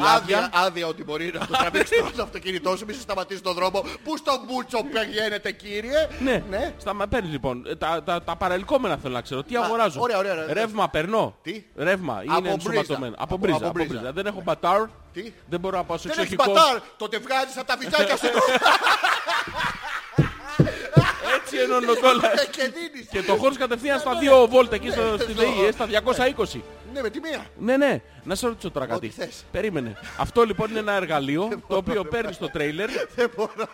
Άδεια, λάδια. άδεια ότι μπορεί να το τραβήξει το αυτοκίνητό σου, μη σε σταματήσει τον δρόμο. Πού στον μπούτσο πηγαίνετε κύριε; Ναι, ναι. Στα μα παίρνει λοιπόν. Ε, Τα, τα, τα παρελκόμενα θέλω να ξέρω. Τι αγοράζω; ωραία, ωραία, ωραία. Ρεύμα περνώ. Τι; Ρεύμα. Είναι Από ενσωματωμένο. μπρίζα. Από Από- μπρίζα. από Από μπρίζα. μπρίζα. Δεν έχω μπατάρ. Τι; Δεν μπορώ να πάω σε Δεν έχεις εξοχικό. μπατάρ, τότε βγάζεις από τα βυζάκια σου [LAUGHS] Έτσι ενώνω όλα. και δίνεις. Και το χώρο κατευθείαν στα 2 βόλτα εκεί στο, στη ΔΕΗ, ε, στα 220. Ναι, με τη μία. Ναι, ναι. Να σε ρωτήσω τώρα κάτι. Ό,τι θες. Περίμενε. Αυτό λοιπόν είναι ένα εργαλείο το οποίο παίρνεις το τρέιλερ. Δεν μπορώ.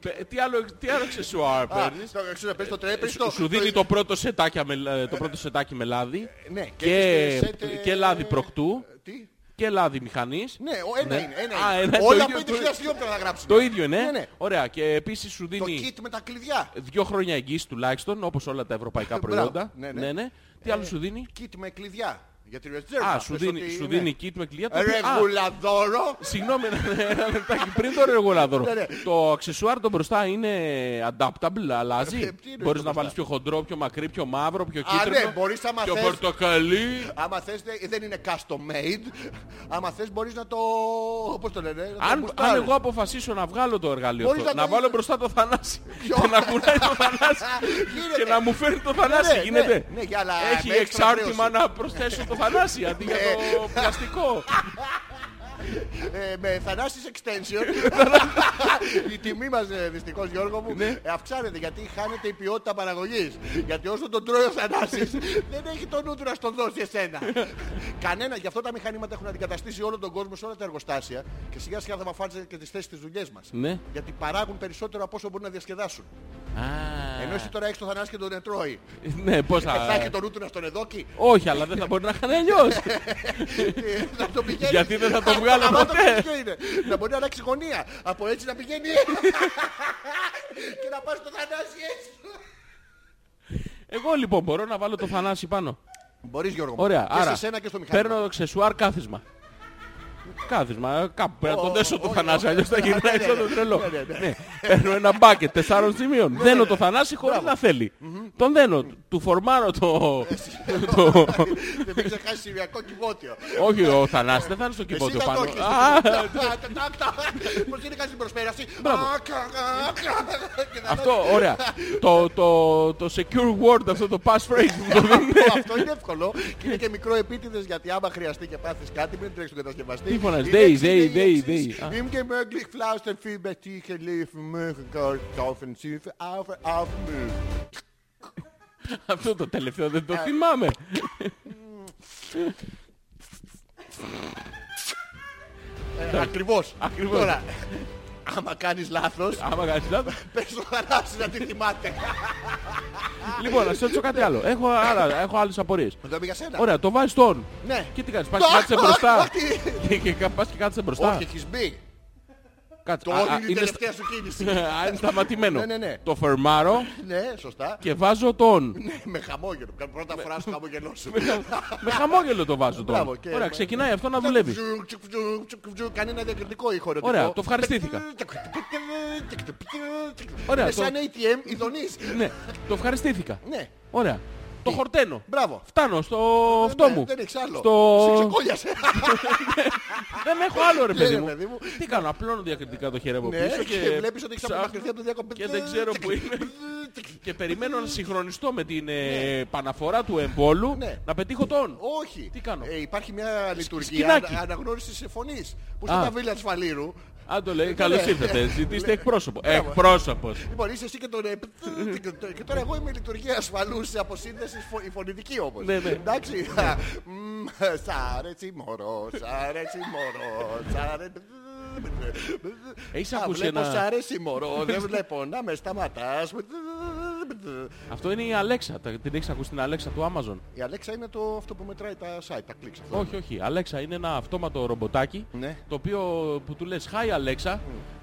Πε- Τι άλλο, τι άλλο αξεσουάρ Α, παίρνεις; στο- ξέρω, πες το τρέ, πες το- Σου δίνει το πρώτο, σετάκι με, το πρώτο σετάκι με λάδι Ναι, και, έχεις σετ, ε, και λάδι προκτού Τι; Και λάδι μηχανής. Ναι, ο- ένα Ναι. είναι. Ένα Α, είναι. ένα, το Όλα ίδιο, 5.000 το- χιλιόμετρα να γράψουν. Το ίδιο είναι. Ναι, ναι. Ωραία. Και επίσης σου Το δίνει kit με τα κλειδιά. δύο χρόνια εγγύηση τουλάχιστον, όπως όλα τα ευρωπαϊκά [LAUGHS] Μπράβο. προϊόντα. Ναι, ναι. Τι άλλο σου δίνει; Kit με κλειδιά. Για τη ρεζέρβα. Α, σου Πες δίνει, ότι σου είναι. δίνει kit με κλειδιά. το οποίο- Α, Ρεγουλαδόρο. Συγγνώμη, ένα- ένα λεπτάκι πριν το ρεγουλάδωρο. Ναι, ναι. Το αξεσουάρ το μπροστά είναι adaptable, αλλάζει; Ε, τι εννοείς Μπορείς το να μπροστά; βάλεις πιο χοντρό, πιο μακρύ, πιο μαύρο, πιο Α, κίτρινο. ναι, μπορείς άμα πιο θες. πορτοκαλί. Άμα θες δε- δεν είναι custom made. Άμα θες μπορείς να το... Πώς το λένε. να το Αν, αν μπουστάρεις. εγώ αποφασίσω να βγάλω το εργαλείο Μπορείς αυτό, να να, το- βάλω μπροστά το Θανάση Ποιο; και να κουνάει το Θανάση [LAUGHS] Γίνεται. και να μου φέρνει το Θανάση, ναι, γίνεται. ναι, ναι, για, αλλά Έχει με έξτρα εξάρτημα χρέωση. να προσθέσω το Θανάση αντί για το πλαστικό. [LAUGHS] Ε, με Θανάσης Extension. [LAUGHS] Η τιμή μας ε, δυστυχώς Γιώργο μου Ναι. ε, αυξάνεται γιατί χάνεται η ποιότητα παραγωγής. Γιατί όσο τον τρώει ο Θανάσης [LAUGHS] δεν έχει τον νου του να στον δώσει εσένα. Κανένα γι' αυτό τα μηχανήματα έχουν αντικαταστήσει όλο τον κόσμο σε όλα τα εργοστάσια και σιγά σιγά θα μαφάτζε και τις θέσεις της δουλειές μας. Ναι. γιατί παράγουν περισσότερο από όσο μπορούν να διασκεδάσουν. Α, ενώ εσύ τώρα έχεις τον Θανάση και τον τρώει. Ναι, πώς θα έχει θα... τον νου του να στον εδόκει Όχι, αλλά δεν θα μπορεί να κάνει αλλιώς. [LAUGHS] Ε, να τον πηγαίνεις. Γιατί δεν θα το βγάλω Αμά το ποτέ. ποιο είναι. Να μπορεί να αλλάξει γωνία. Από έτσι να πηγαίνει. [LAUGHS] και να πας στο Θανάση έτσι. Εγώ λοιπόν μπορώ να βάλω το Θανάση πάνω. Μπορείς Γιώργο μου. Ωραία, Και άρα σε σένα και στο μηχάνημα. παίρνω αξεσουάρ κάθισμα. Κάθισμα, ε, κάπου πρέπει να το Ω, δέσω το ω, Θανάση, ω, αλλιώς θα ναι, γυρνάει ναι, σαν ναι. το τρελό. Ναι, ναι, ναι. Ναι. Παίρνω ένα μπάκετ τεσσάρων σημείων. Δένω το Θανάση χωρίς να θέλει. Τον δένω, του φορμάρω το... το- Δεν μην ξεχάσεις Συριακό κυβότιο. Όχι, ο Θανάσης δεν θα είναι στο Εσύ κυβότιο θα το πάνω. έχεις. Α, Πώς είναι κάτι στην προσπέραση. Μπράβο. Α, κα, κα, κα. Και θα Αυτό, ωραία. Το, το, το secure word, αυτό το passphrase μου το δίνει. λέτε, Αυτό είναι εύκολο και είναι και μικρό επίτηδες γιατί άμα χρειαστεί και πάθεις κάτι μην τρέξεις τον κατασκευαστή. Τι φωνάζεις, Είναι Day, εξής, Day, είναι Day, εξής. Day. Α. Είμαι και möglich flausten viel betiechen liefen mögen kaufen sie für auf auf μου. Αυτό το τελευταίο δεν το θυμάμαι. Ε, Ακριβώς. Ακριβώς. Τώρα, άμα κάνεις λάθος, Άμα κάνεις λάθος. πες στο Θανάση να τη θυμάται. Λοιπόν, να σε ρωτήσω κάτι άλλο. Έχω, άλλα, έχω άλλες απορίες. Με το πήγα σένα. Ωραία, το βάζεις τον. Ναι. Και τι κάνεις, πας και κάτσε Όχι, μπροστά. όχι. Και, και κα- πας και κάτσε μπροστά. Όχι, έχεις μπει. Κάτσε. Το Α, α, όχι είναι η είναι τελευταία σου κίνηση. στα- [LAUGHS] Α, είναι σταματημένο. [LAUGHS] Ναι, ναι, ναι. Το φερμάρω Ναι, σωστά. και βάζω τον. [LAUGHS] Ναι, Με χαμόγελο. Κάνω Πρώτα φορά στο χαμογελό σου. Με χαμόγελο το βάζω Μπράβο, τον. και- Ωραία, ξεκινάει αυτό να δουλεύει. Τσουκ, τσουκ, τσουκ, τσουκ, τσουκ, Κάνει ένα διακριτικό ήχο ερωτικό. Ωραία, το ευχαριστήθηκα. Ωραία, Είναι το- σαν ATM ειδονής. Ναι, το ευχαριστήθηκα. Ναι. Ωραία. Το χορταίνω. Μπράβο. Φτάνω στο αυτό Ναι, μου. Δεν έχεις άλλο. Στο... Σε ξεκόλιασε. [LAUGHS] Δεν έχω άλλο ρε Ναι, παιδί ρε, μου. παιδί μου. Τι κάνω, απλώνω διακριτικά το χέρι από Ναι, πίσω και βλέπεις ότι έχεις ψάχνω απομακρυνθεί από το διακοπή. Και δεν ξέρω που είναι. Και περιμένω να συγχρονιστώ με την ε, παναφορά του εμβόλου Ναι. να πετύχω τον. Όχι. Τι κάνω; Ε, υπάρχει μια λειτουργία σκηνάκι. ανα- αναγνώρισης φωνής. Που Α. στα ταβίλια ασφαλήρου. Αν το λέει, καλώς ναι. ήρθατε. Ζητήστε Ναι. εκπρόσωπο. Μπράβο. Εκπρόσωπος. Λοιπόν, είσαι εσύ και τον. ε, Και τώρα εγώ είμαι η λειτουργία ασφαλούς σε αποσύνδεσης φω- η φωνητική όμως. Ναι, ναι. Εντάξει. Μμμ, Σ' αρέσει μωρό, σ' αρέσει μωρό, σ' αρέσει... Έχεις Α, ακούσει βλέπω ένα- σ' αρέσει μωρό, δεν βλέπω να με σταματάς. Αυτό είναι η Αλέξα. Τα- Την έχεις ακούσει την Αλέξα του Amazon; Η Αλέξα είναι το, αυτό που μετράει τα site, τα clicks. αυτό. Όχι, όχι. Αλέξα είναι ένα αυτόματο ρομποτάκι Ναι. το οποίο που του λες Hi Alexa,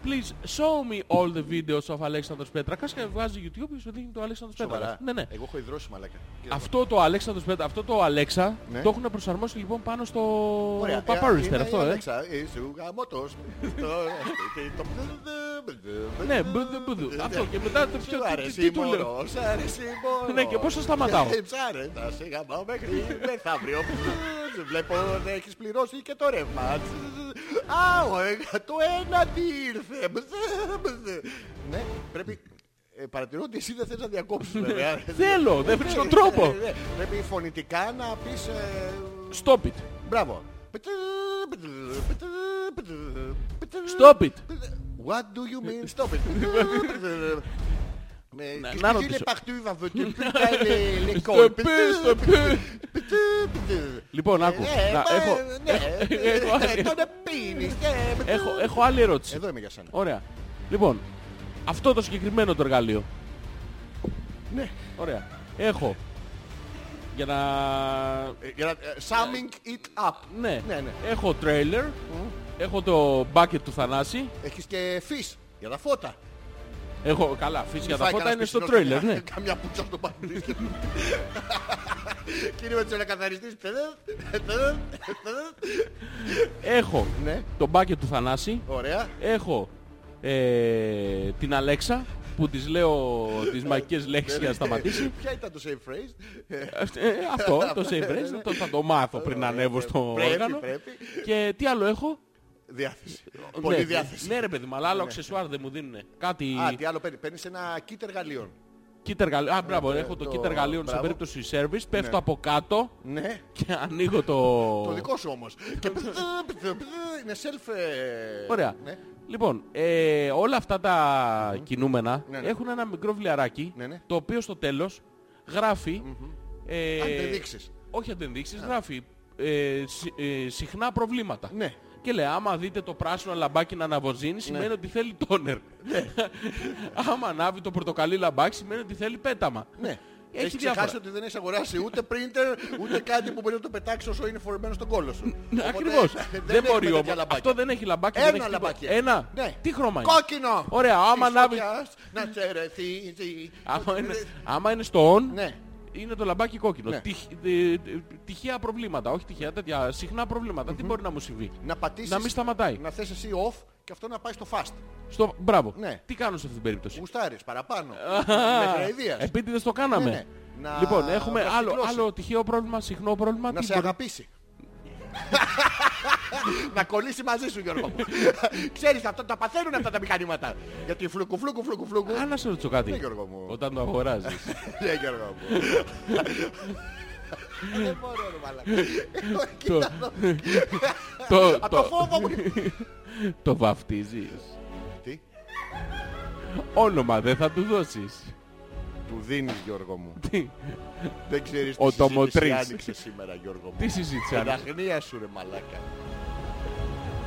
please show me all the videos of Alexandros Petrakas και βγάζει YouTube και σου δείχνει το Alexandros Σοβαρά. Petrakas. Ναι, ναι. Εγώ έχω ιδρώσει μαλάκα. Αυτό το Alexandros Petrakas, αυτό το Alexa Ναι. το έχουν προσαρμόσει λοιπόν πάνω στο Ωραία. Paparisper Είναι αυτό, η ε. Αλέξα, είσαι ο γαμώτος. Το- [LAUGHS] το- Ναι, μπουδου, μπουδου. Αυτό και μετά το πιο Σου τι- αρέσει τι η του λέω; Μωρό, σ' αρέσει η μωρό. Ναι, και πώς θα σταματάω; Ε, Ψάρε, θα σε γαμάω μέχρι μεθαύριο. Σε Βλέπω να έχεις πληρώσει και το ρεύμα. Α, ο, ε, το ένα τι ήρθε. Ναι, πρέπει... ε, Παρατηρώ ότι εσύ δεν θες να διακόψεις βέβαια. Θέλω, δεν βρεις τον Ναι, τρόπο. ναι, ναι. Πρέπει φωνητικά να πεις... ε, Stop it. Μπράβο. Stop it. What do you mean stop it? [LAUGHS] Mais Να- qu'est-ce να que ρωτήσω. les partout va voter putain les les Στο cons. πι, στο πι. Λοιπόν, άκου. Ε, Να, μα, έχω, ναι, [LAUGHS] έχω- ε, τον πίνεις, ε, έχω, έχω άλλη ερώτηση. Εδώ είμαι για σένα. Ωραία. Λοιπόν, αυτό το συγκεκριμένο το εργαλείο. Ναι. Ωραία. Έχω. Για να... Ε, για να- ε, Summing it up. Ναι. Ναι, ναι. Έχω τρέιλερ. Έχω το bucket του Θανάση. Έχεις και fish για τα φώτα. Έχω, καλά, φύση για τα Φάει φώτα κανένας είναι στο πισινός τρέιλερ, καμιά- ναι. Καμιά πουτσα στο παππούδι. Κύριε με τους ανακαθαριστής. Έχω Ναι, το bucket του Θανάση. ωραία. Έχω ε, την Αλέξα που της λέω τις μαγικές λέξεις για να σταματήσει. Ποια ήταν το safe phrase; Ε, αυτό, το save phrase, το θα το μάθω πριν ανέβω στο Πρέπει, όργανο. πρέπει. Και τι άλλο έχω; Διάθεση. Πολύ Ναι, διάθεση. Ναι ρε παιδί μου, αλλά άλλο αξεσουάρ δεν μου δίνουν. Κάτι Α, τι άλλο παίρνει. Παίρνεις ένα kit εργαλείων. kit εργαλείων. Α, μπράβο, ναι, έχω το το- kit εργαλείων σε μπράβο. περίπτωση service. Πέφτω Ναι. από κάτω Ναι. και ανοίγω το... Το δικό σου όμως. Και είναι self... ε, Ωραία. ναι. Λοιπόν, ε, όλα αυτά τα κινούμενα Ναι, ναι. έχουν ένα μικρό βιβλιαράκι Ναι, ναι. το οποίο στο τέλος γράφει... ε, Αντεδείξεις. όχι αντεδείξεις, γράφει ε, συ- ε, συχνά προβλήματα. Ναι. Και λέει, άμα δείτε το πράσινο λαμπάκι να αναβοζίνει, σημαίνει ότι θέλει τόνερ. Ναι. [LAUGHS] άμα ανάβει το πορτοκαλί λαμπάκι, σημαίνει ότι θέλει πέταμα. Ναι. Έχει Έχεις διάφορα. ξεχάσει ότι δεν έχεις αγοράσει ούτε printer, ούτε κάτι που μπορεί να το πετάξεις όσο είναι φορεμένο στον κόλο σου. Οπότε, Ακριβώς. δεν Δεν έχουμε μπορεί τέτοια όμως. λαμπάκια. Αυτό δεν έχει λαμπάκι. Ένα δεν έχει τίποτα. λαμπάκι. Ένα. Ναι. Τι χρώμα είναι; Κόκκινο. Ωραία, άμα Της ανάβει- φωτιάς Να τσερεθίζει. Άμα είναι, άμα είναι στο on, Ναι. Είναι το λαμπάκι κόκκινο. Ναι. Τυχ- ε, ε, τυχαία προβλήματα, όχι τυχαία, τέτοια συχνά προβλήματα. Τι μπορεί να μου συμβεί; Να πατήσεις. Να μην σταματάει. Να θες εσύ off και αυτό να πάει στο fast. Στο... Μπράβο. Ναι. Τι κάνω σε αυτή την περίπτωση; Γουστάρεις παραπάνω. Με αηδίας. Επίτηδες το κάναμε. Ναι, ναι. Να Λοιπόν, έχουμε άλλο, βασικλώσει. άλλο τυχαίο πρόβλημα, συχνό πρόβλημα. Να Τι σε μπορεί- αγαπήσει. Να κολλήσει μαζί σου Γιώργο μου. Ξέρεις αυτά τα παθαίνουν αυτά τα μηχανήματα. Γιατί φλουκου φλουκου φλουκου φλουκου. Α, να σε ρωτήσω κάτι. Ναι, Γιώργο μου. Όταν το αγοράζεις. Ναι Γιώργο μου. Δεν μπορώ ρε μαλάκα. το, το, Από το το, φόβο μου. το βαφτίζεις. Τι; Όνομα δεν θα του δώσεις. Του δίνεις Γιώργο μου. Τι, [LAUGHS] Δεν ξέρεις Ο τι συζήτηση Τομοτρής. άνοιξε σήμερα Γιώργο μου. τι συζήτησε. Την αν- αγνία σου ρε μαλάκα.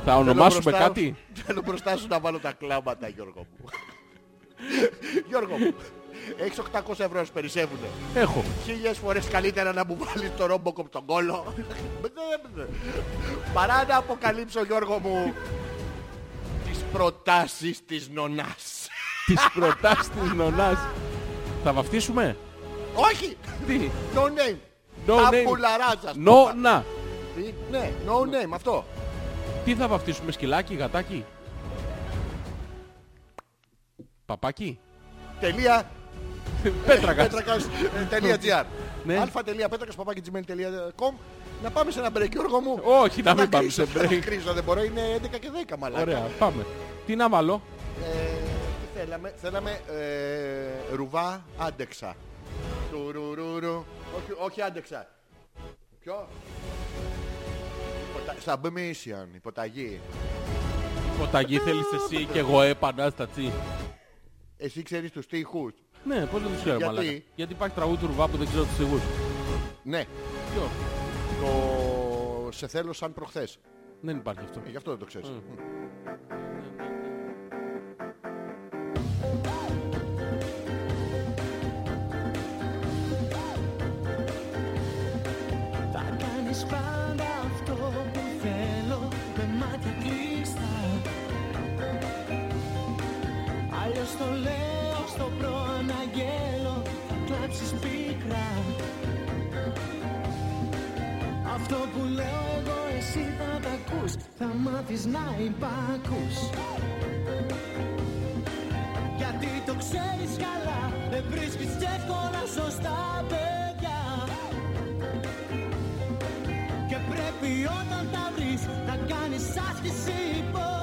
Θα ονομάσουμε Θέλω μπροστά- κάτι; Θέλω μπροστά σου να βάλω τα κλάματα Γιώργο μου. [LAUGHS] Γιώργο μου. Έχεις 800 ευρώ να σου περισσεύουνε. Έχω. Χίλιες φορές καλύτερα να μου βάλεις το ρόμποκοπ τον κόλο [LAUGHS] Παρά να αποκαλύψω Γιώργο μου Τις προτάσεις της νονάς Τις προτάσεις της νονάς. Θα βαφτίσουμε; Όχι! Τι; No name No Τα name. πουλαράζας No, να. Τι; Ναι, no name αυτό Τι θα βαφτίσουμε, σκυλάκι, γατάκι; Παπάκι; Τελεία Πέτρακας. πέτρακας ε, τελεία [LAUGHS] gr Ναι. αλφα.πέτρακας παπάκι gmail.com Να πάμε σε ένα break Γιώργο μου Όχι, να Θα μην πάμε κρίσω, σε θα break. κρίσω, δεν μπορώ, είναι 11 και 10 μαλάκα Ωραία, πάμε. Τι να βάλω; Ε, τι θέλαμε, θέλαμε ε, ρουβά άντεξα. Τουρουρουρου. Όχι, όχι άντεξα. Ποιο; Υποτα... Submission, υποταγή. Ποταγή θέλεις εσύ και εγώ επανάσταση. Εσύ ξέρεις τους στίχους. Ναι, πώς δεν τους ξέρω Γιατί; μαλάκα; Γιατί υπάρχει τραγούδι του Ρουβά που δεν ξέρω τους στιχούς. Ναι, Ποιο; το σε θέλω σαν προχθές. Δεν υπάρχει αυτό. Ε, γι' αυτό δεν το ξέρεις. Θα κάνεις πάντα αυτό που θέλω με μάτια κλειστά Αλλιώς το λέω στο προαναγγέλω θα κλάψεις πίκρα. Αυτό που λέω εγώ εσύ θα τα ακούς θα μάθεις να υπάκους Γιατί το ξέρεις καλά Δεν βρίσκεις εύκολα σωστά παιδιά πρέπει όταν τα βρεις Να κάνεις άσκηση υποταγής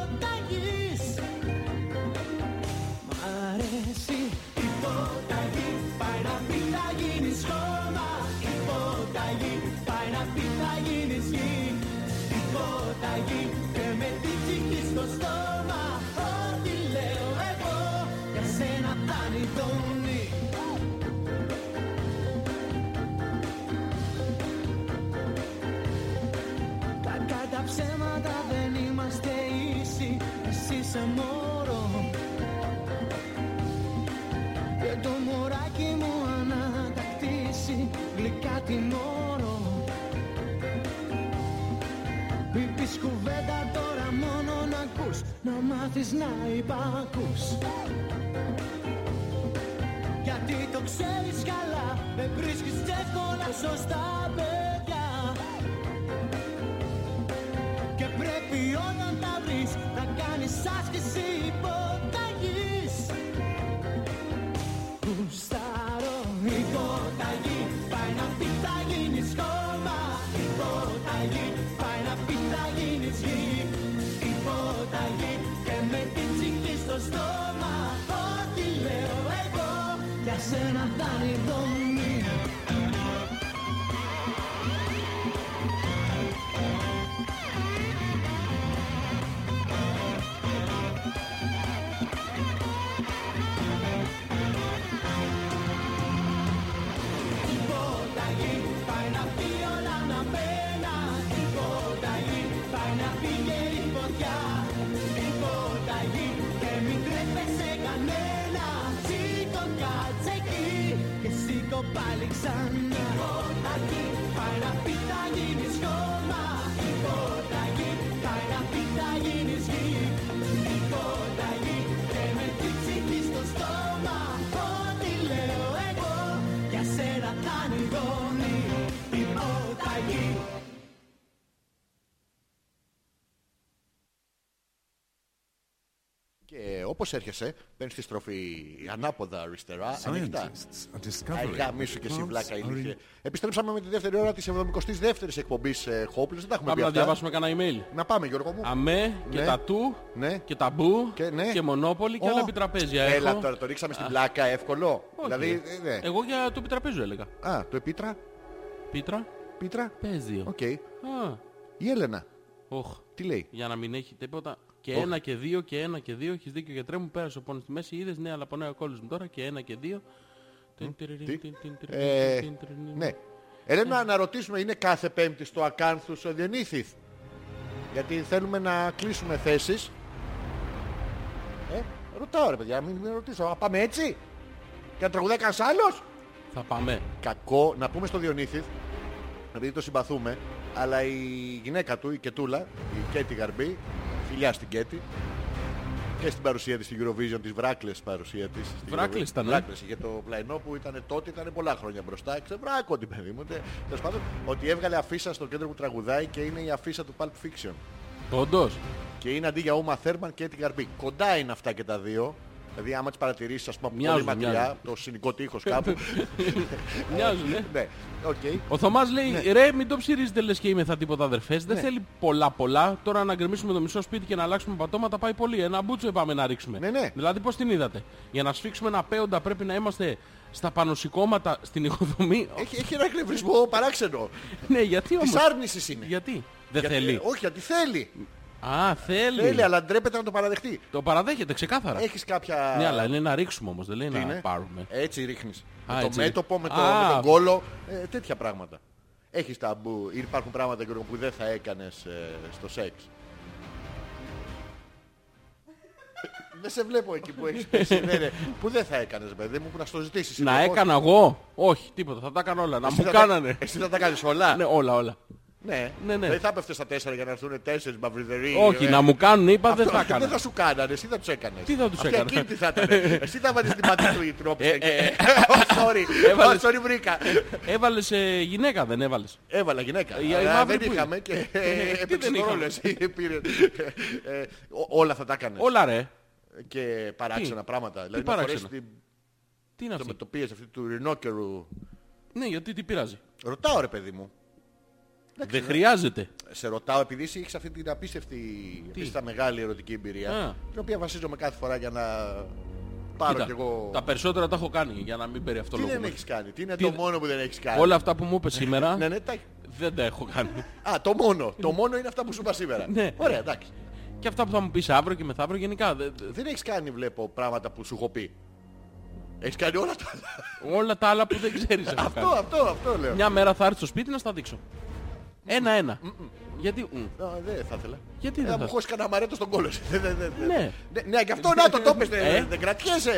ψέματα δεν είμαστε ίσοι Εσύ είσαι μωρό. Και το μωράκι μου ανατακτήσει Γλυκά τιμωρώ Μην πεις κουβέντα τώρα μόνο να ακούς Να μάθεις να υπακούς. Γιατί το ξέρεις καλά Δεν βρίσκεις εύκολα σωστά παιδιά Να κάνεις σήκω Και όπως έρχεσαι, παίρνεις τη στροφή ανάποδα αριστερά, ανοιχτά. Scientists are Αϊ, discovering γαμήσου και εσύ plants βλάκα are ηλίθιε. Επιστρέψαμε με τη δεύτερη ώρα της 72ης εκπομπής ε, Hopeless. Δεν τα έχουμε Πάμε πει να αυτά. διαβάσουμε κανένα email. Να πάμε Γιώργο μου. Αμέ και Ναι. τα του Ναι. και τα μπου Και ναι. και μονόπολη και Ω, άλλα επιτραπέζια Έλα έχω. τώρα, το ρίξαμε στην πλάκα εύκολο. Όχι. Δηλαδή, ε, ναι. Εγώ για το επιτραπέζιο έλεγα. Α, το επίτρα, Πίτρα, πίτρα. παίζιο. Οκ. Α, Η Έλενα, οχ. τι λέει; Για να μην έχει τίποτα. Και Όχι. ένα και δύο και ένα και δύο. Έχεις δίκιο γιατρέ μου. Πέρασε ο πόνος στη μέση. Είδες ναι, αλλά πονάει ο κόλλος μου τώρα. Και ένα και δύο. Τιν, τυριριν, Τι; τιν, τιν, τυριριν, Ε, τιν, τυριριν. ναι. Έλενα, να ρωτήσουμε, είναι κάθε πέμπτη στο Ακάνθους ο Διονύθιθ. Γιατί θέλουμε να κλείσουμε θέσεις. Ε, ρωτάω ρε παιδιά, μην, μην ρωτήσω. Α, πάμε έτσι; Και να τραγουδάει κανένας άλλος; Θα πάμε. Κακό, να πούμε στο Διονύθιθ, επειδή το συμπαθούμε, αλλά η γυναίκα του, η Κετούλα, η Κέτη Γαρμπή, φιλιά στην Κέτη, και στην παρουσία της στην Eurovision, της Βράκλες παρουσία της. στην Βράκλες Eurovision. ήταν, ε; Βράκλες, είχε το πλαϊνό που ήταν τότε, ήταν πολλά χρόνια μπροστά. Ξεβράκω την παιδί μου. τε- Τέλος πάντων, ότι έβγαλε αφίσα στο κέντρο που τραγουδάει και είναι η αφίσα του Pulp Fiction. Όντως. Και είναι αντί για Ούμα Θέρμαν και Έτη Γαρμπή. Κοντά είναι αυτά και τα δύο. Δηλαδή, άμα τις παρατηρήσεις, ας πούμε, από πολύ Μοιάζουν, μακριά, μοιάζουν. το συνοικό τείχος κάπου. [LAUGHS] Μοιάζουν, ε. ναι, οκ. Ο Θωμάς λέει, ρε μην το ψειρίζετε λες και είμαι θα τίποτα αδερφές. Δεν Ναι. θέλει πολλά πολλά. Τώρα να γκρεμίσουμε το μισό σπίτι και να αλλάξουμε πατώματα πάει πολύ. Ένα μπούτσο πάμε να ρίξουμε. Ναι, ναι. Δηλαδή πώς την είδατε; Για να σφίξουμε ένα πέοντα πρέπει να είμαστε στα πανωσηκώματα στην οικοδομή. Έχει, έχει ένα εκνευρισμό παράξενο. ναι, γιατί όμως; Της άρνησης είναι. Γιατί; Δεν Γιατί- θέλει. Όχι, γιατί θέλει. Α, θέλει. Θέλει, αλλά ντρέπεται να το παραδεχτεί. Το παραδέχεται ξεκάθαρα. Έχεις κάποια... Ναι, αλλά είναι να ρίξουμε όμως, δεν λέει Τι να είναι; πάρουμε. Έτσι ρίχνεις. Α, με το έτσι μέτωπο, με, το, Α. με τον κώλο, ε, τέτοια πράγματα. Έχεις ταμπού. Υπάρχουν πράγματα Γιώργο, που δεν θα έκανες ε, στο σεξ. Δεν σε βλέπω εκεί που έχεις πέσει. ναι, ναι. Που δεν θα έκανες, παιδί μου, που να στο ζητήσεις. Να συνεχώς. έκανα εγώ; Όχι, τίποτα. Θα τα έκανα όλα. Να Εσύ μου θα τα- κάνανε. Εσύ θα τα κάνεις όλα; Ναι, όλα, όλα. Ναι. Ναι, ναι. Δεν θα έπεφτε στα τέσσερα για να έρθουν τέσσερις μαυριδεροί. Όχι, ε. να μου κάνουν, είπα, δεν Αυτό θα δεν έκανα. θα σου κάνανε, εσύ θα τους έκανες. Τι θα τους Αυτή έκανα; Εκείνη τι θα ήταν. Εσύ θα βάλεις την πατή του [LAUGHS] η τρόπη. Ε, ε, [LAUGHS] Oh, sorry. Έβαλες- Oh, sorry, βρήκα. Έβαλες ε, γυναίκα, δεν έβαλες. Έβαλα γυναίκα. Η- η Αλλά μαύρη δεν που είχαμε και [LAUGHS] Τι έπαιξε δεν το ρόλο είχαμε; εσύ. πήρε. Ε, ό- Όλα θα τα έκανες. Όλα ρε. και παράξενα πράγματα. Δηλαδή να παράξενα; φορέσεις την... Τι είναι το αυτή; μετοπίες αυτή του ρινόκερου. Ναι, γιατί τι πειράζει. Ρωτάω ρε παιδί μου. Δεν χρειάζεται. Σε ρωτάω επειδή εσύ έχεις αυτή την απίστευτη, απίστευτα μεγάλη ερωτική εμπειρία. Α. Την οποία βασίζομαι κάθε φορά για να πάρω Κοίτα, κι εγώ... Τα περισσότερα τα έχω κάνει για να μην Τι δεν περιευτολογούμε. έχεις κάνει, τι είναι Τι το είναι- μόνο που δεν έχεις κάνει; Όλα αυτά που μου είπες σήμερα [LAUGHS] Ναι, ναι, τα... δεν τα έχω κάνει. Α, το μόνο. Το μόνο είναι αυτά που σου είπα σήμερα. [LAUGHS] Ναι. Ωραία, εντάξει. Και αυτά που θα μου πεις αύριο και μεθαύριο γενικά. δε- δε- Δεν έχεις κάνει, βλέπω, πράγματα που σου έχω πει. Έχεις κάνει όλα τα άλλα. όλα τα άλλα που δεν ξέρεις έχω Αυτό, κάνει. αυτό, αυτό λέω. Μια μέρα θα έρθει στο σπίτι να στα δείξω. Ένα-ένα. Γιατί... μ. Α, Δεν θα ήθελα. Γιατί Ε, δεν θα μου θα... χώσεις κανένα μαρέτο στον κόλο. Δεν- δεν- δεν- Ναι. Ναι, ναι, γι' αυτό να το το πες, Ε; δεν- δεν κρατιέσαι.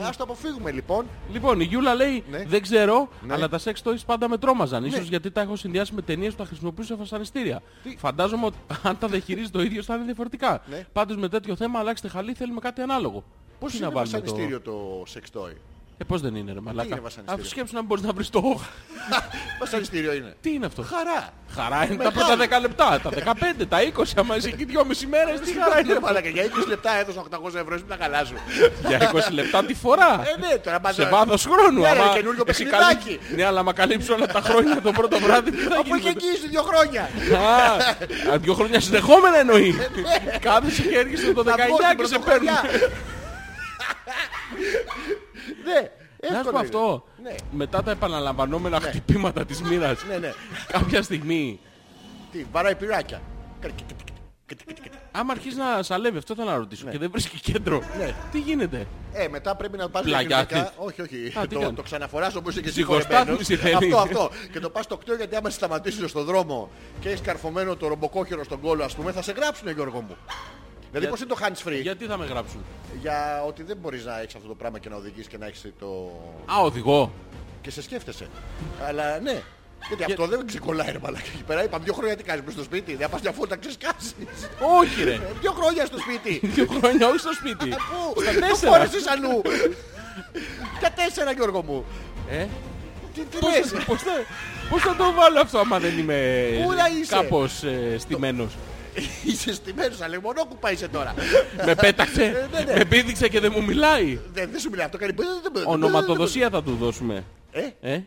Ε, Ας το αποφύγουμε λοιπόν. Λοιπόν, η Γιούλα λέει, Ναι. δεν ξέρω, Ναι. αλλά τα σεξ toys πάντα με τρόμαζαν. Ίσως Ναι. γιατί τα έχω συνδυάσει με ταινίες που τα χρησιμοποιούσα σε βασανιστήρια. Φαντάζομαι ότι [LAUGHS] αν τα διαχειρίζει το ίδιο θα είναι διαφορετικά. Ναι. Πάντως με τέτοιο θέμα αλλάξτε χαλί, θέλουμε κάτι ανάλογο. Πώς Τι είναι να βάλουμε βασανιστήριο το sex toy; Ε, πώς δεν είναι ρε μαλάκα. είναι βασανιστήριο; Αφού σκέψου να μην μπορείς να βρεις το... [LAUGHS] Βασανιστήριο είναι. Τι είναι αυτό; Χαρά. Χαρά είναι τα Μεγάλη. πρώτα 10 λεπτά, τα 15, τα 20, άμα είσαι εκεί 2,5 μέρες, τι χαρά είναι. Ρε μαλάκα, για 20 λεπτά έδωσα 800 ευρώ, εσύ τα καλά σου. Για 20 λεπτά τη φορά. Ε, ναι, τώρα πας... Σε βάθος χρόνου. Ναι, ρε, άμα καινούργιο εσύ παιχνιδάκι. καλύψεις- Ναι, αλλά άμα καλύψει όλα τα χρόνια το πρώτο βράδυ, τι θα Αφού γίνει. είχε μετά; εκεί δύο χρόνια. Α, α, δύο χρόνια συνεχόμενα εννοεί. Κάθεσαι και έρχεσαι το 19 Να βγω στην και σε παίρνει. πρωτοχρονιά. [LAUGHS] Ναι, Να σου εύκολο πω είναι. αυτό. Ναι. Μετά τα επαναλαμβανόμενα χτυπήματα της μοίρας, Ναι, ναι. κάποια στιγμή, Τι, βαράει πυράκια. άμα αρχίσει να σαλεύει, αυτό θέλω να ρωτήσω, και δεν βρίσκει κέντρο, Ναι. τι γίνεται; Ε, μετά πρέπει να πας Πλαγιάτης. κλινικά. Όχι, όχι. Α, τι το, κάνεις; το ξαναφοράς όπως είσαι και εσύ Ζυγοστάθμιση χορεμένος. θέλεις. Αυτό, αυτό. Και το πας στο κτίριο γιατί άμα σε σταματήσεις στον δρόμο και έχεις καρφωμένο το ρομποκόχερο στον κόλο, ας πούμε, θα σε γράψουνε Γιώργο μου. Δηλαδή Για- πώς είναι το hands free. Γιατί θα με γράψουν; Για ότι δεν μπορείς να έχεις αυτό το πράγμα και να οδηγείς και να έχεις το... Α, οδηγώ. και σε σκέφτεσαι. Αλλά ναι. Γιατί αυτό δεν ξεκολλάει ρε μαλάκα. Εκεί πέρα είπαμε δύο χρόνια τι κάνεις μες στο σπίτι. Δεν πας μια φώτα ξεσκάσεις. Όχι ρε. Ε, Δύο χρόνια στο σπίτι. [LAUGHS] Δύο χρόνια όχι στο σπίτι. Ε, Πού, Στα το τέσσερα. φόρεσες αλλού. Για τέσσερα Γιώργο μου. Ε, Τι, τι πώς, λες; θα- πώς θα, πώς θα το βάλω αυτό άμα δεν είμαι Πού να είσαι; κάπως ε, στημένος; [LAUGHS] Είσαι στημένος, αλλά μονόκουπα είσαι τώρα. με πέταξε, ναι, ναι. με πήδηξε και δεν μου μιλάει. Δεν, δεν σου μιλάει αυτό, κάνει... Ονοματοδοσία θα του δώσουμε. Ε, Ε,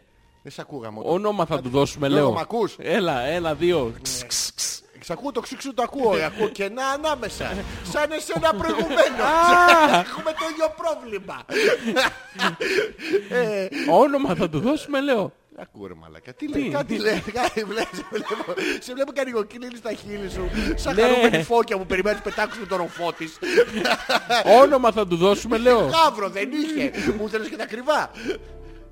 δεν σ' ακούγα μου. όνομα θα του δώσουμε, Γιώργο, λέω. μ' ακούς; Έλα, ένα, δύο. Σ' ακούω το ξύξου το ακούω, ε, ακούω κενά ανάμεσα. Σαν εσένα [LAUGHS] προηγουμένως. Έχουμε το ίδιο πρόβλημα. [LAUGHS] Ε, Όνομα θα του δώσουμε, λέω. Ακούω ρε μαλάκα. Τι λέει, Τι, κάτι τι; λέει. κάτι λέει, Σε βλέπω, σε βλέπω κάνει γοκίνηλη στα χείλη σου. Σαν Ναι. χαρούμενη φώκια που περιμένεις πετάξουν τον ροφό της. Όνομα θα του δώσουμε, λέω. Γάβρο δεν είχε. Μου θέλεις και τα κρυβά.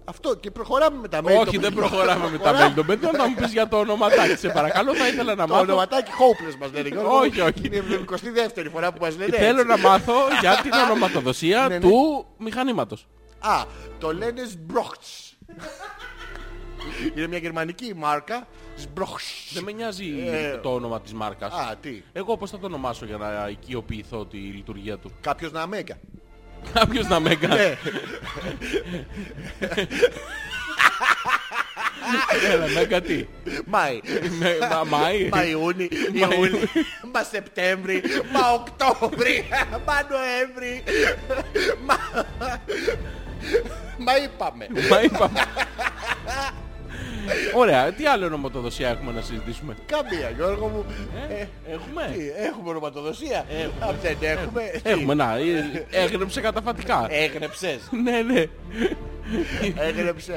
Αυτό και προχωράμε με τα mail. Όχι, των δεν παιδιών. προχωράμε με τα Προχωράμε. mail των παιδιών. Θα μου πεις για το ονοματάκι. Σε παρακαλώ, θα ήθελα να Το μάθω. ονοματάκι hopeless μας λένε. Γιώργο. Όχι, όχι. Είναι η 22η φορά που μας λένε Θέλω έτσι. να μάθω για την ονοματοδοσία Ναι, ναι. του μηχανήματος. Α, το λένε Sbrochts. Είναι μια γερμανική μάρκα. Sbrochts. Δεν με νοιάζει Ε, το όνομα της μάρκας. Α, τι. Εγώ πώς θα το ονομάσω για να οικειοποιηθώ τη λειτουργία του; Κάποιος να μέγα. Κάποιος να με έκανε. Ναι. Έλα, με κάτι. Μάη. Με- μα- Μάη. Μα Ιούνι, Μα Ιούλη, μα Σεπτέμβρη, μα Οκτώβρη, μα Νοέμβρη. Μα... Μα είπαμε. Μα είπαμε. Ωραία, τι άλλο ονοματοδοσία έχουμε να συζητήσουμε; Καμία, Γιώργο μου. Ε, Ε, έχουμε; τι, έχουμε ονοματοδοσία; Αν δεν έχουμε. τι, Έχουμε, να, ε, έγνεψε καταφατικά. Έγνεψες. Ναι, ναι. Έγνεψε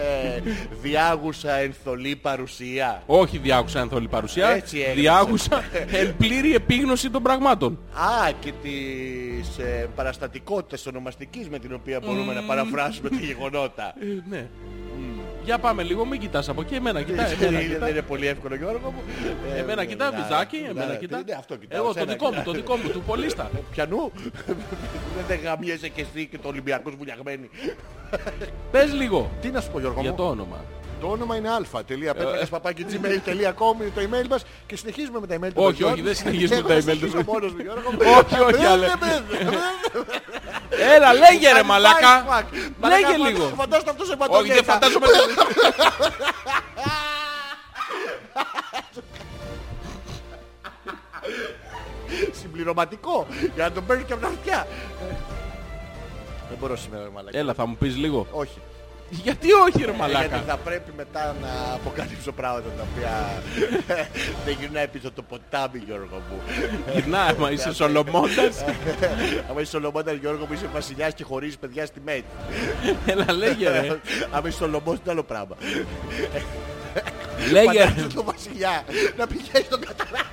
διάγουσα ενθολή παρουσία. Όχι διάκουσα ανθόλη παρουσία. Έτσι έγραψε. Διάκουσα εν πλήρη επίγνωση των πραγμάτων. Α, και τις ε, παραστατικότητες ονομαστικής με την οποία μπορούμε να παραφράσουμε τα γεγονότα. Ε, ναι. Για πάμε λίγο, μην κοιτάς από εκεί. Εμένα κοιτά, Δεν εμένα είναι- κοιτά. δεν είναι πολύ εύκολο Γιώργο μου. Ε, Εμένα κοιτά, να- βυζάκι, να- εμένα ναι, κοιτά. ναι, αυτό κοιτάω, Εγώ το σένα δικό μου, κοιτάω. το δικό μου, του πολίστα. Πιανού. Δεν γαμιέσαι και εσύ και το Ολυμπιακός βουλιαγμένη. Πες λίγο Τι να σου πω Γιώργο για μου. το όνομα. Το όνομα είναι α.πέτρακας.gmail.com είναι το email μας και συνεχίζουμε με τα email των Όχι, παιδιών. όχι, δεν συνεχίζουμε Εγώ τα θα email των συνεχίσω παιδιών. μόνος μου, Γιώργο μου. Όχι, όχι, αλλά- Έλα, λέγε ρε Κάνει μαλάκα. mindfuck. Μαλάκα, Λέγε φαντα- λίγο. Φαντάζομαι αυτός σε Όχι, δεν μπατονιέτα. φαντάζομαι. Συμπληρώνω συμπληρωματικό για να τον παίρνει και από τα αυτιά. Ε, Δεν μπορώ σήμερα, ρε μαλάκα. Έλα, θα μου πεις λίγο. Όχι. [LAUGHS] Γιατί όχι ρε Ε, Γιατί μαλάκα. θα πρέπει μετά να αποκαλύψω πράγματα τα οποία [LAUGHS] δεν γυρνάει πίσω το ποτάμι, Γιώργο μου. Γυρνά, [LAUGHS] άμα είσαι σολομώντας. Άμα είσαι Σολομόντα, Γιώργο μου, είσαι βασιλιάς και χωρίζεις παιδιά στη μέτη. Έλα λέγε ρε. Άμα είσαι Σολομός, είναι άλλο πράγμα. Λέγε ρε. Φαντάζεσαι τον βασιλιά να πηγαίνει στον καταράκτη.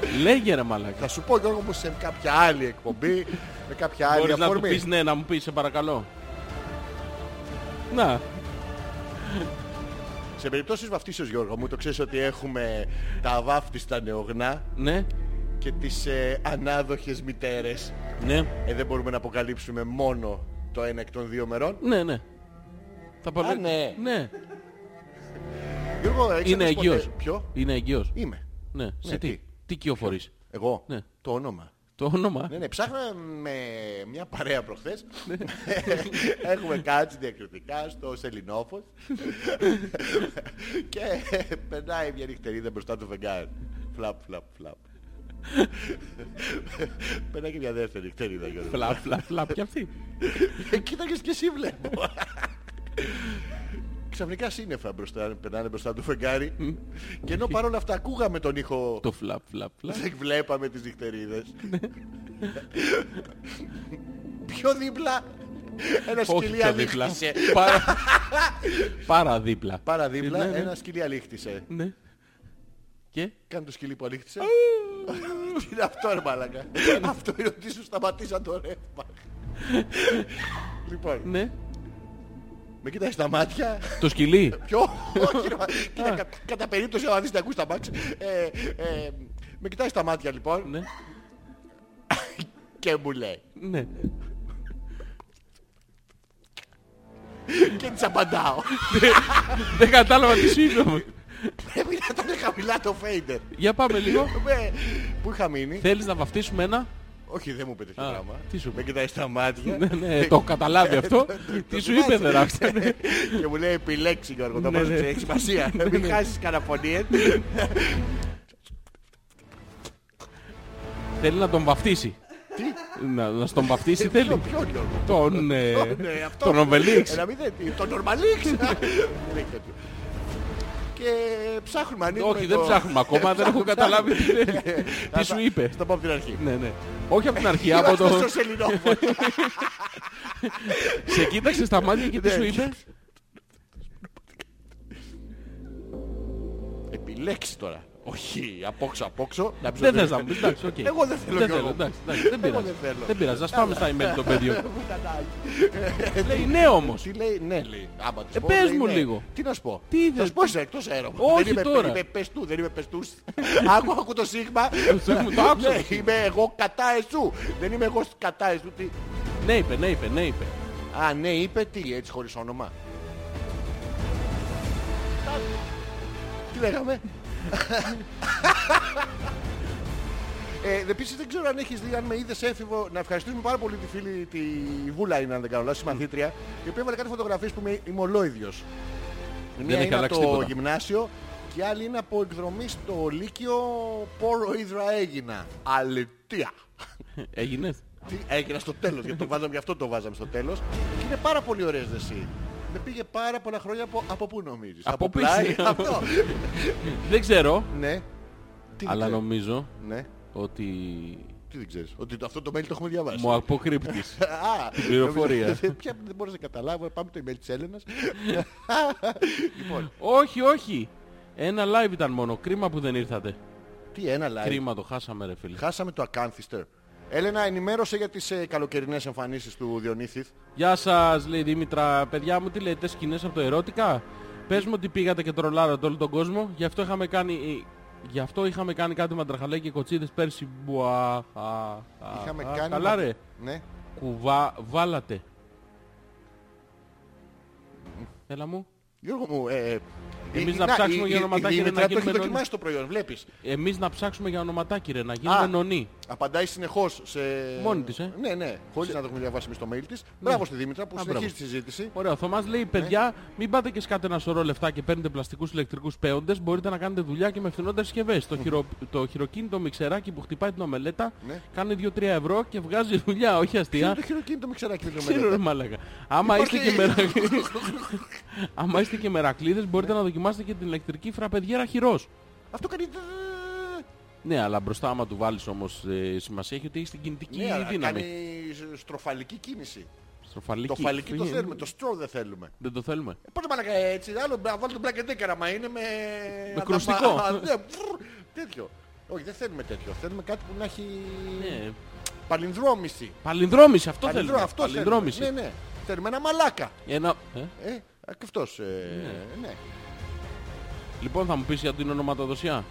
Σοφός. Λέγε ρε μαλάκα. Θα σου πω Γιώργο μου σε κάποια άλλη εκπομπή, με κάποια άλλη Μπορείς να του αφορμή. πεις ναι, να μου πεις σε παρακαλώ. Να, Σε περιπτώσεις βαφτίσεως Γιώργο μου, το ξέρεις ότι έχουμε τα βάφτιστα νεογνά ναι, και τις ε, ανάδοχες μητέρες. ναι, Ε, δεν μπορούμε να αποκαλύψουμε μόνο το ένα εκ των δύο μερών. ναι, ναι. Θα πω Α, λίγο- ναι. Ναι, Γιώργο, έχεις είναι ακούσει ποτέ- εγγύος. Ποιο; Είναι εγγύος. Είμαι. Ναι, σε τι; τι; Τι κυοφορείς. Εγώ. Ναι. Το όνομα. Το όνομα. Ναι, ναι, ψάχνα με μια παρέα προχθές. Ναι. [LAUGHS] Έχουμε κάτσει διακριτικά στο Σελινόφος [LAUGHS] και περνάει μια νυχτερίδα μπροστά του φεγγάρι. Φλαπ, φλαπ, φλαπ. [LAUGHS] Περνάει και μια δεύτερη νυχτερίδα, Γιώργο. Φλαπ, φλαπ, φλαπ. Και αυτή. Ε, Κοίταγες και εσύ βλέπω. Ξαφνικά σύννεφα μπροστά, περνάνε μπροστά του φεγγάρι και ενώ παρόλα αυτά ακούγαμε τον ήχο Το φλαπ, φλαπ, φλαπ. δεν βλέπαμε τις νυχτερίδες. Πιο δίπλα ένα Όχι σκυλί πιο δίπλα. αλήχτησε. Πάρα- Πάρα δίπλα. Πάρα δίπλα Ναι, ναι. ένα σκυλί αλήχτησε. Ναι. Και; Κάνε το σκυλί που αλήχτησε. Τι είναι αυτό ρε μαλάκα; Αυτό είναι ότι σου σταματήσαν το ρεύμα. Λοιπόν, Ναι. Με κοιτάει στα μάτια. Το σκυλί. Ποιο, όχι ρε μα- [LAUGHS] Κοίτα, κα- κατά περίπτωση άμα δεις να ακούς τα μάξ. Ε, ε, Με κοιτάει στα μάτια λοιπόν Ναι. και μου λέει. Ναι. Και της απαντάω. [LAUGHS] Δεν κατάλαβα τι σου είπε όμως. Πρέπει να ήταν χαμηλά το φέιντερ. Για πάμε λίγο. Με- Πού είχα μείνει; Θέλεις να βαφτίσουμε ένα; Όχι, δεν μου είπε τέτοιο Α, πράγμα. τι σου είπε; Με κοιτάει στα μάτια. Ναι, ναι, το έχω καταλάβει αυτό. Τι σου είπε δεν άκουσα. ναι. Και μου λέει επιλέξεις Γιώργο, το Ναι, μας ναι. έχει σημασία. Μην χάσεις καναφωνίες. Θέλει να τον βαφτίσει. Τι, Να, να στον βαφτίσει θέλει. ποιο ποιο, Γιώργο; Τον, ε, Ναι, αυτό. τον Οβελίξ. Ένα μηδέν, τι, τον Ορμαλίξ. [LAUGHS] Δεν έχει τέτοιο. Και ψάχνουμε, ανοίγουμε Όχι, δεν το- ψάχνουμε ακόμα, δεν έχω [LAUGHS] καταλάβει τι θέλει. [LAUGHS] Τι σου είπε. Θα το πω από την αρχή. Ναι, ναι. Όχι από την αρχή, [LAUGHS] από Είμαστε το... στο Σελινόφωνο. Σε κοίταξε στα μάτια και τι Ναι. σου είπε; Επιλέξεις τώρα. Όχι, απόξω, απόξω. να Δεν ψωθείς. θες να μου πεις, εντάξει, οκ. Εγώ δεν θέλω, Δεν Γιώργο. θέλω, εντάξει, εντάξει, δεν πειράζει. δεν θέλω. Δεν πειράζει, ας πάμε στα email των παιδιών. [LAUGHS] Ε, Λέει ναι όμως. Τι λέει, ναι λέει. Άμα της Ε, πω, πες λέει, μου ναι. λίγο. Τι να σου πω; Τι Θα δεν- σου πω σε εκτός αέρα. Όχι δεν είμαι, τώρα. είμαι πεστού, δεν είμαι πεστούς. [LAUGHS] άκου, άκου το σίγμα. [LAUGHS] Το άκουσα. Ναι, είμαι εγώ κατά εσού. Δεν είμαι εγώ κατά εσού. Τι... Ναι είπε, ναι είπε, ναι είπε. Α, ναι, είπε τι, έτσι χωρίς όνομα. Τι λέγαμε; Ε, Επίσης δεν ξέρω αν έχεις δει, αν με είδες έφηβο, να ευχαριστήσουμε πάρα πολύ τη φίλη, τη Βούλα είναι αν δεν κάνω λάθος, η μαθήτρια, η οποία έβαλε κάτι φωτογραφίες που είμαι, είμαι ολόιδιος. Η μία έχει είναι από αλλάξει το τίποτα. γυμνάσιο και η άλλη είναι από εκδρομή στο Λύκειο Πόρο Ήδρα έγινα. Αλητία. Έγινες; Τι έγινα στο τέλος, γιατί το βάζαμε, γι' αυτό το βάζαμε στο τέλος. Και είναι πάρα πολύ ωραίες δεσί. Με πήγε πάρα πολλά χρόνια από, από πού νομίζεις; Από πλάι, πίσω. αυτό. [LAUGHS] Δεν ξέρω, ναι. Τι αλλά δεν ξέρεις; νομίζω Ναι. ότι Τι δεν ξέρεις; Ότι το- αυτό το mail το έχουμε διαβάσει. μου αποκρύπτεις. [LAUGHS] Α, την πληροφορία. νομίζω- [LAUGHS] Ποια δεν μπορείς να καταλάβω. Πάμε το email της Έλενας. λοιπόν, όχι, όχι. Ένα live ήταν μόνο. Κρίμα που δεν ήρθατε. τι ένα live; Κρίμα το χάσαμε ρε φίλε. Χάσαμε το ακάνθιστερ. Έλενα, ενημέρωσε για τις ε, καλοκαιρινές εμφανίσεις του Διονύθιθ. Γεια σας λέει Δήμητρα. Παιδιά μου τι λέτε σκηνές από το ερώτικα. Πες μου ότι πήγατε και τρολάρατε όλο τον κόσμο. Γι' αυτό είχαμε κάνει... Γι' αυτό είχαμε κάνει κάτι με αντραχαλέ και κοτσίδες πέρσι. Μπουα, α, α, Είχαμε α, κάνει... Καλά ρε. Ναι. Κουβά, βάλατε. Έλα μου. Γιώργο μου, ε, Εμείς η- να ψάξουμε η- για η- ονοματάκια η να Δήμητρα το γίνουμε έχει νονί. δοκιμάσει το προϊόν, βλέπεις. Εμείς να ψάξουμε για ονοματάκι ρε, να γίνουμε Α. νονί. Απαντάει συνεχώς σε... Μόνη της, ε. Ναι, ναι. Χωρίς να το έχουμε διαβάσει εμείς στο mail της. Μπράβο στη Δήμητρα που Α, συνεχίζει μπράβο. τη συζήτηση. Ωραία, ο Θωμάς λέει, παιδιά, μην πάτε και σκάτε ένα σωρό λεφτά και παίρνετε πλαστικούς ηλεκτρικούς παίοντες. Μπορείτε να κάνετε δουλειά και με φθηνότερες συσκευές. Το, χειρο... το χειροκίνητο μιξεράκι που χτυπάει την ομελέτα Ναι. κάνει 2-3 ευρώ και βγάζει δουλειά, όχι Τι είναι αστεία. το χειροκίνητο με ξεράκι με το Ξέρω ρε μελέτα. μαλάκα. Άμα είστε, Υπάρχει- και μερακλείδες, [LAUGHS] άμα είστε και μερακλείδες μπορείτε να δοκιμάσετε και την ηλεκτρική φραπεδιέρα χειρός. Αυτό κάνει... Ναι, αλλά μπροστά άμα του βάλεις όμως ε, σημασία έχει ότι έχει την κινητική Ναι, αλλά δύναμη. κάνει στροφαλική κίνηση. Στροφαλική. Το φαλική το Ε, θέλουμε, το στρό δεν θέλουμε. Δεν το θέλουμε. Ε, Πώς μαλακα έτσι, άλλο να βάλω τον Black Decker άμα είναι με... Με κρουστικό. Α, [LAUGHS] ναι, φρρ, τέτοιο. Όχι, δεν θέλουμε τέτοιο. Θέλουμε κάτι που να έχει Ναι. παλινδρόμηση. Παλινδρόμηση, αυτό Παλινδρό- θέλουμε. αυτό Παλινδρόμηση. θέλουμε. Ναι, ναι. Θέλουμε ένα μαλάκα. Ένα... Ε; Ε, α, και αυτός, ε, ναι. Λοιπόν, θα μου πεις για την ονοματοδοσία.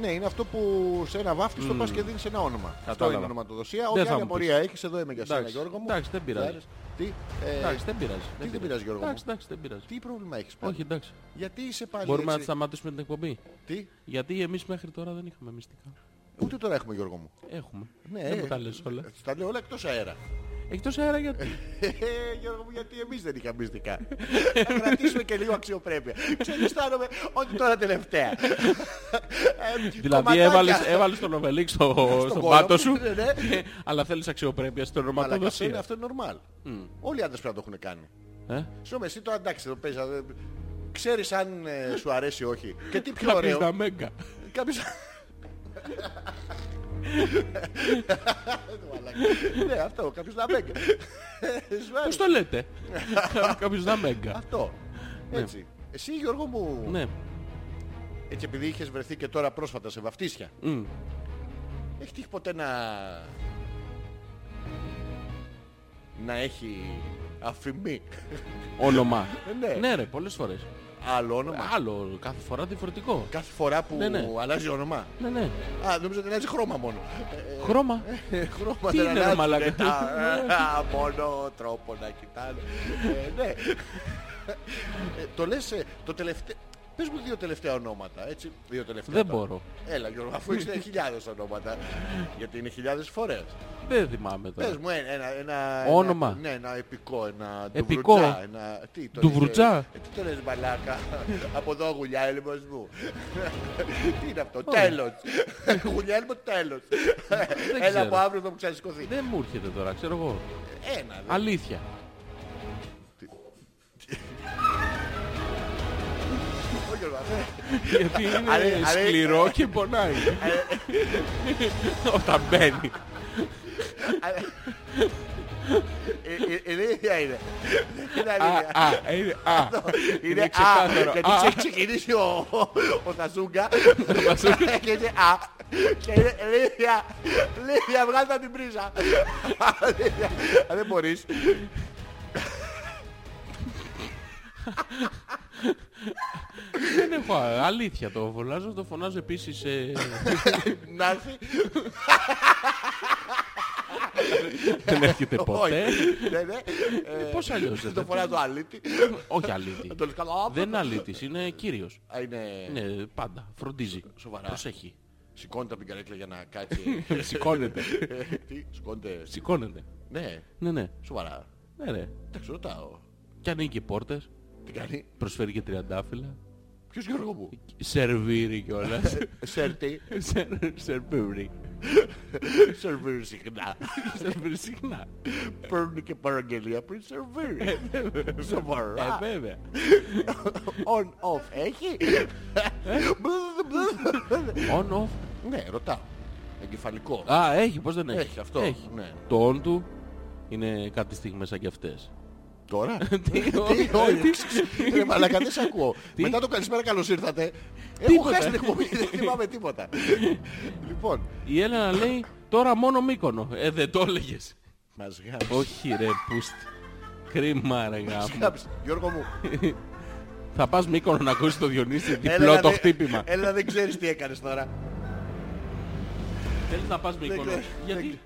Ναι, είναι αυτό που σε ένα βάφτιστο πας και δίνεις ένα όνομα. Αυτό Κατάλαβα. είναι ονοματοδοσία. Δεν Ό,τι θα άλλη μου απορία έχεις, εδώ είμαι για σένα, Εντάξει, Γιώργο μου. εντάξει, δεν πειράζει. Ξέρεις. Τι, ε, Εντάξει, δεν πειράζει. τι δεν πειράζει, Γιώργο μου; Εντάξει, εντάξει, δεν πειράζει. τι πρόβλημα έχεις πάλι; Όχι, εντάξει. Γιατί είσαι πάλι Μπορούμε να έτσι; τη σταματήσουμε την εκπομπή. Τι, Γιατί εμείς μέχρι τώρα δεν είχαμε μυστικά. Ούτε τώρα έχουμε Γιώργο μου. Έχουμε. Ναι, δεν ε, μου τα λες όλα. Τα λέω όλα εκτός αέρα. Εκτός αέρα γιατί; Ε, Γιώργο μου, γιατί εμείς δεν είχαμε μυστικά. Να κρατήσουμε και λίγο αξιοπρέπεια. Ξέρεις, αισθάνομαι ότι τώρα τελευταία. Ε, δηλαδή κομματάκια. έβαλες, έβαλες τον Οβελίξ στο, στον κόλο πάτο μου, σου. ναι, ναι. και- αλλά θέλεις αξιοπρέπεια στην Μαλάκα, αυτό είναι, ονοματοδοσία. αυτό είναι normal. Όλοι οι άντρες πρέπει να το έχουν κάνει. Ε; Σώμα, εσύ τώρα εντάξει, το παίζα. δεν- Ξέρεις αν ε, σου αρέσει ή όχι. Και τι πιο Κάποιος ωραίο. τα μέγκα. Κάποιος... Μαλάκα. Ναι, αυτό, κάποιος να μπέγκα. Σου Πώς άρεσε. το λέτε; Κάποιος τα μέγκα. Αυτό. Έτσι. Εσύ Γιώργο μου, Ναι. έτσι επειδή είχες βρεθεί και τώρα πρόσφατα σε βαφτίσια, Μμ. έχει τύχει ποτέ να... να έχει αφημί; Όνομα. Ναι. Ναι ρε, πολλές φορές. Άλλο όνομα. Άλλο, κάθε φορά διαφορετικό. Κάθε φορά που Ναι, ναι. αλλάζει όνομα. Ναι, ναι. Α, νομίζω ότι αλλάζει χρώμα μόνο. Χρώμα. Ε, χρώμα Τι δεν είναι, ρε αλλάζει. μαλάκα; Ε, α, α, Μόνο τρόπο να κοιτάνε. Ε, Ναι. Ε, Το λες ε, το τελευταίο... Πες μου δύο τελευταία ονόματα, έτσι. Δύο τελευταία. Δεν τώρα. μπορώ. Έλα Γιώργο, αφού είσαι χιλιάδες ονόματα. Γιατί είναι χιλιάδες φορές. Δεν θυμάμαι Πες τώρα. μου ένα, ένα, ένα- Όνομα. ένα- ναι, ένα επικό, ένα Επικό. ντουβρουτζά, Ένα, τι το Ντουβρουτζά. λες, ε, Τι το λες μαλάκα; [LAUGHS] Από εδώ γουλιάλιμος μου. [LAUGHS] τι είναι αυτό, τέλος. [LAUGHS] γουλιάλιμο τέλος. Έλα ξέρω. από αύριο θα μου ξανασηκωθεί. Δεν μου έρχεται τώρα, ξέρω εγώ. Ένα. δεν- Αλήθεια. Όχι, Γιώργο, αφέ. Γιατί είναι Αρέ- αρέ- σκληρό και πονάει. Όταν μπαίνει. Ε, ε, Ηλίθεια είναι. Είναι Α, αλήθεια. α, είναι, α. Είναι Είναι α, ξεκάθαρο. γιατί Α. έχει ξεκινήσει ο, ο Θασούγκα Θασούγκα. [LAUGHS] και είναι α. Και είναι ηλίθεια, ηλίθεια, βγάλτε από την πρίζα. [LAUGHS] Ηλίθεια. Α, Δεν μπορείς. Δεν έχω αλήθεια το φωνάζω. Το φωνάζω επίσης ε, Να έρθει. Δεν έρχεται ποτέ. Όχι. Ναι, ναι. Ε, Πώς αλλιώς δεν Το θα- φορά το αλήτη. Όχι αλήτη. Το λες καλά. Δεν είναι αλήτης, είναι κύριος. Α, είναι... Ναι, πάντα. Φροντίζει. Σοβαρά. Προσέχει. Σηκώνεται από την καρέκλα για να κάτσει. [LAUGHS] Σηκώνεται. Ε, Τι, σηκώνεται. Σηκώνεται. Ναι, Ναι, ναι. σοβαρά. Ναι, ναι. Εντάξει, ρωτάω. Και ανοίγει και πόρτες. Τι κάνει; Προσφέρει και τριαντάφυλλα. Ποιος Γιώργο μου; Σερβίρει κιόλας. [LAUGHS] Σέρτη. Σερ- Σερβίρει. [LAUGHS] Σερβίρει συχνά. Σερβίρει συχνά. Παίρνει και παραγγελία πριν σερβίρει. Ε, Σοβαρά. βέβαια. On, off. Έχει; On, off. Ναι, ρωτάω. Εγκεφαλικό. Α, έχει, πώς δεν έχει. Έχει αυτό, Έχει. ναι. Το on του είναι κάτι στιγμές σαν κι αυτές. Τώρα; [LAUGHS] Τι, Τι, όχι, όχι. Ρε μαλάκα, δεν σε ακούω. Τι; Μετά το καλησπέρα καλώς ήρθατε. Έχω Τίποτα. χάσει την εκπομπή, δεν θυμάμαι τίποτα. Λοιπόν, Η Έλενα λέει τώρα μόνο Μύκονο. Ε, δεν το έλεγες. μας γάμισε. Όχι ρε, πούστη. Κρίμα ρε γάμο. Γάμισε. Γιώργο μου, [LAUGHS] Θα πας Μύκονο να ακούσεις το Διονύση έλα διπλό να το δε- χτύπημα. Έλα δεν ξέρεις τι έκανες τώρα. Θέλεις να πας Μύκονο. ξέρω. Γιατί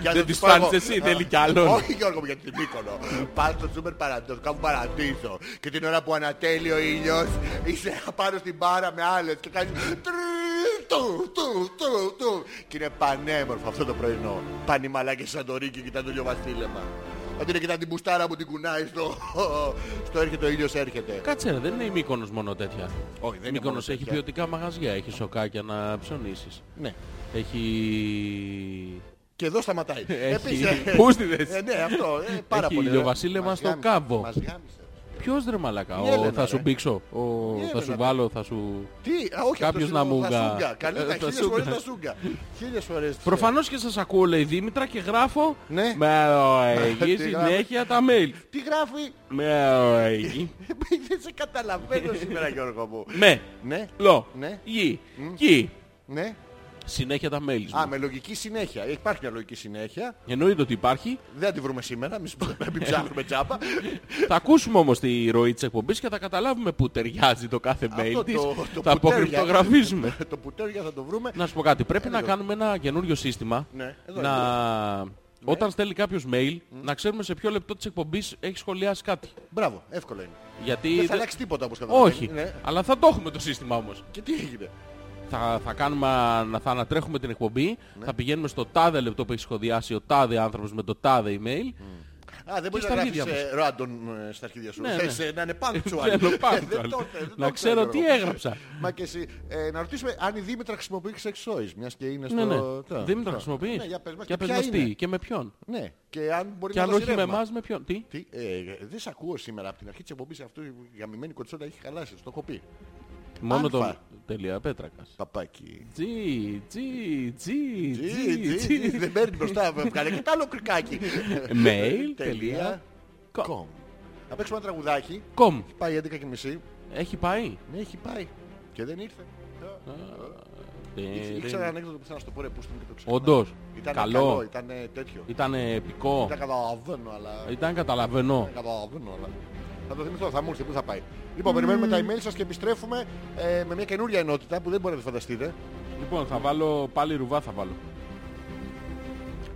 Για δεν να τις τους πάω φτάνεις εγώ. εσύ, θέλει κι άλλον. Όχι Γιώργο μου για την Μύκονο. Πας στο σούπερ παραντός, κάνουν παραντήσω. Και την ώρα που ανατέλει ο ήλιος είσαι πάνω στην μπάρα με άλλες και κάνεις τρρρρρ του, του, του, του. Και είναι πανέμορφο αυτό το πρωινό. Πάνε οι μαλάκες σαν το Ρίκι, κοιτάνε το ηλιοβασίλεμα. Αντί να κοιτάνε την μπουστάρα που την κουνάει στο... στο έρχεται ο ήλιος έρχεται. Κάτσε ρε, δεν είναι η Μύκονος μόνο τέτοια. Όχι, δεν Η είναι μόνο Μύκονος έχει τέτοια. ποιοτικά μαγαζιά, έχει σοκάκια να ψωνίσεις. Ναι. Έχει... Και εδώ σταματάει. [LAUGHS] Έχει ε, πούστιδες. ε, ναι, αυτό. ε, πάρα Έχει πολύ. ηλιοβασίλεμα Μας στο γάμισε, κάμπο. Μας γάμισε. Ποιος ρε μαλακά, Η ο, Έλενα, θα σου ρε. πήξω, ο, Η θα σου Έλενα. βάλω, θα σου... Τι, α, όχι, Κάποιος αυτός να είναι ο μου γα- Θασούγκα. [LAUGHS] Καλύτερα, Ε, χίλιες Θασούγκα. φορές τα σούγκα. Χίλιες φορές. Προφανώς και σας ακούω λέει Δήμητρα και γράφω Ναι. με [LAUGHS] οργή Τι γράφει; συνέχεια τα mail. Τι γράφει; Με οργή. Δεν σε καταλαβαίνω σήμερα Γιώργο μου. Με. Ναι, Λο. Ναι. Γη. Γη. ναι. Συνέχεια τα mail Α, μου. με λογική συνέχεια. Υπάρχει μια λογική συνέχεια. Εννοείται ότι υπάρχει. Δεν θα τη βρούμε σήμερα, μην [LAUGHS] μην ψάχνουμε τσάπα. Θα ακούσουμε όμως τη ροή της εκπομπής και θα καταλάβουμε που ταιριάζει το κάθε mail Αυτό της. το- το Θα πουτέρια. αποκρυπτογραφίζουμε. [LAUGHS] Το πουτέρια θα το βρούμε. Να σου πω κάτι. Πρέπει να εδώ. κάνουμε ένα καινούριο σύστημα. Ναι, εδώ, να... Όταν στέλνει κάποιος mail, να ξέρουμε σε ποιο λεπτό της εκπομπής έχει σχολιάσει κάτι. Μπράβο, εύκολο είναι. Γιατί... Δεν θα δεν- αλλάξει τίποτα όπως καταλαβαίνεις. Όχι. Ναι. Αλλά θα το έχουμε το σύστημα όμως. Και τι έγινε. Θα, θα, κάνουμε, να- θα ανατρέχουμε την εκπομπή, Ναι. θα πηγαίνουμε στο τάδε λεπτό που έχει σχοδιάσει ο τάδε άνθρωπος με το τάδε email. Α, δεν μπορείς στα να γράφεις αρχίδια ε, random ε, στα αρχίδια σου. Ναι, Θες ναι. ε, να είναι punctual. Θέλω punctual. Ε, δεν το- δεν το Να ξέρω τι Γιώργο. έγραψα. Μα και εσύ, ε, να ρωτήσουμε αν η Δήμητρα χρησιμοποιεί sex toys, μιας και είναι στο... Ναι, ναι. το- Δήμητρα το- χρησιμοποιείς; Ναι, για πες μας Για και πες ποια μας είναι. τι και με ποιον; Ναι, και αν μπορεί Και να αν δώσει όχι με ρεύμα. εμάς με ποιον; Τι; Τι, ε, δεν σε ακούω σήμερα από την αρχή της εκπομπής αυτού η γαμημένη κοτσόνα έχει χαλάσει, το έχω πει. Μόνο Αλφα. τον τελεία πέτρακας. Παπάκι. Τζι, τζι, τζι, Τζι, τζι, τζι, τζι. Δεν παίρνει μπροστά, βγάλε και το άλλο κρυκάκι. Mail, Τελεία. τελεία, Com. Να παίξουμε ένα τραγουδάκι. com. Πάει 11 και μισή. Έχει πάει. Ναι, έχει πάει. Και δεν ήρθε. Ε, Ήξε- Ήξερα ένα ανέκδοτο που θέλω να σου το πω ρε πούστο μου και το ξέρω. Όντως. Ήταν Καλό. καλό, ήταν τέτοιο. Ήταν επικό. Δεν καταλαβαίνω, αλλά... Ήταν καταλαβαίνω. Δεν καταλαβαίνω, αλλά... Θα το θυμηθώ, θα μου έρθει, πού θα πάει. Λοιπόν, περιμένουμε τα email σας και επιστρέφουμε ε, με μια καινούρια ενότητα που δεν μπορείτε να φανταστείτε. Λοιπόν, θα βάλω πάλι ρουβά θα βάλω.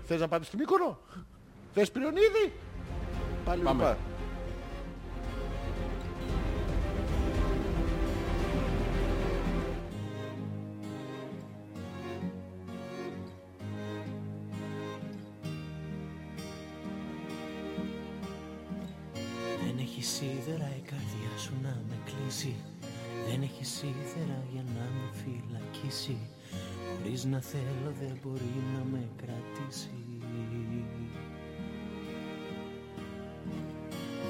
Θες να πάτε στη Μύκονο; Θες πυριονίδι; Πάλι Πάμε. ρουμπά. Δεν έχεις σίδερα η καρδιά σου να με κλείσει. Δεν έχεις σίδερα για να με φυλακίσει. Χωρίς να θέλω δεν μπορεί να με κρατήσει.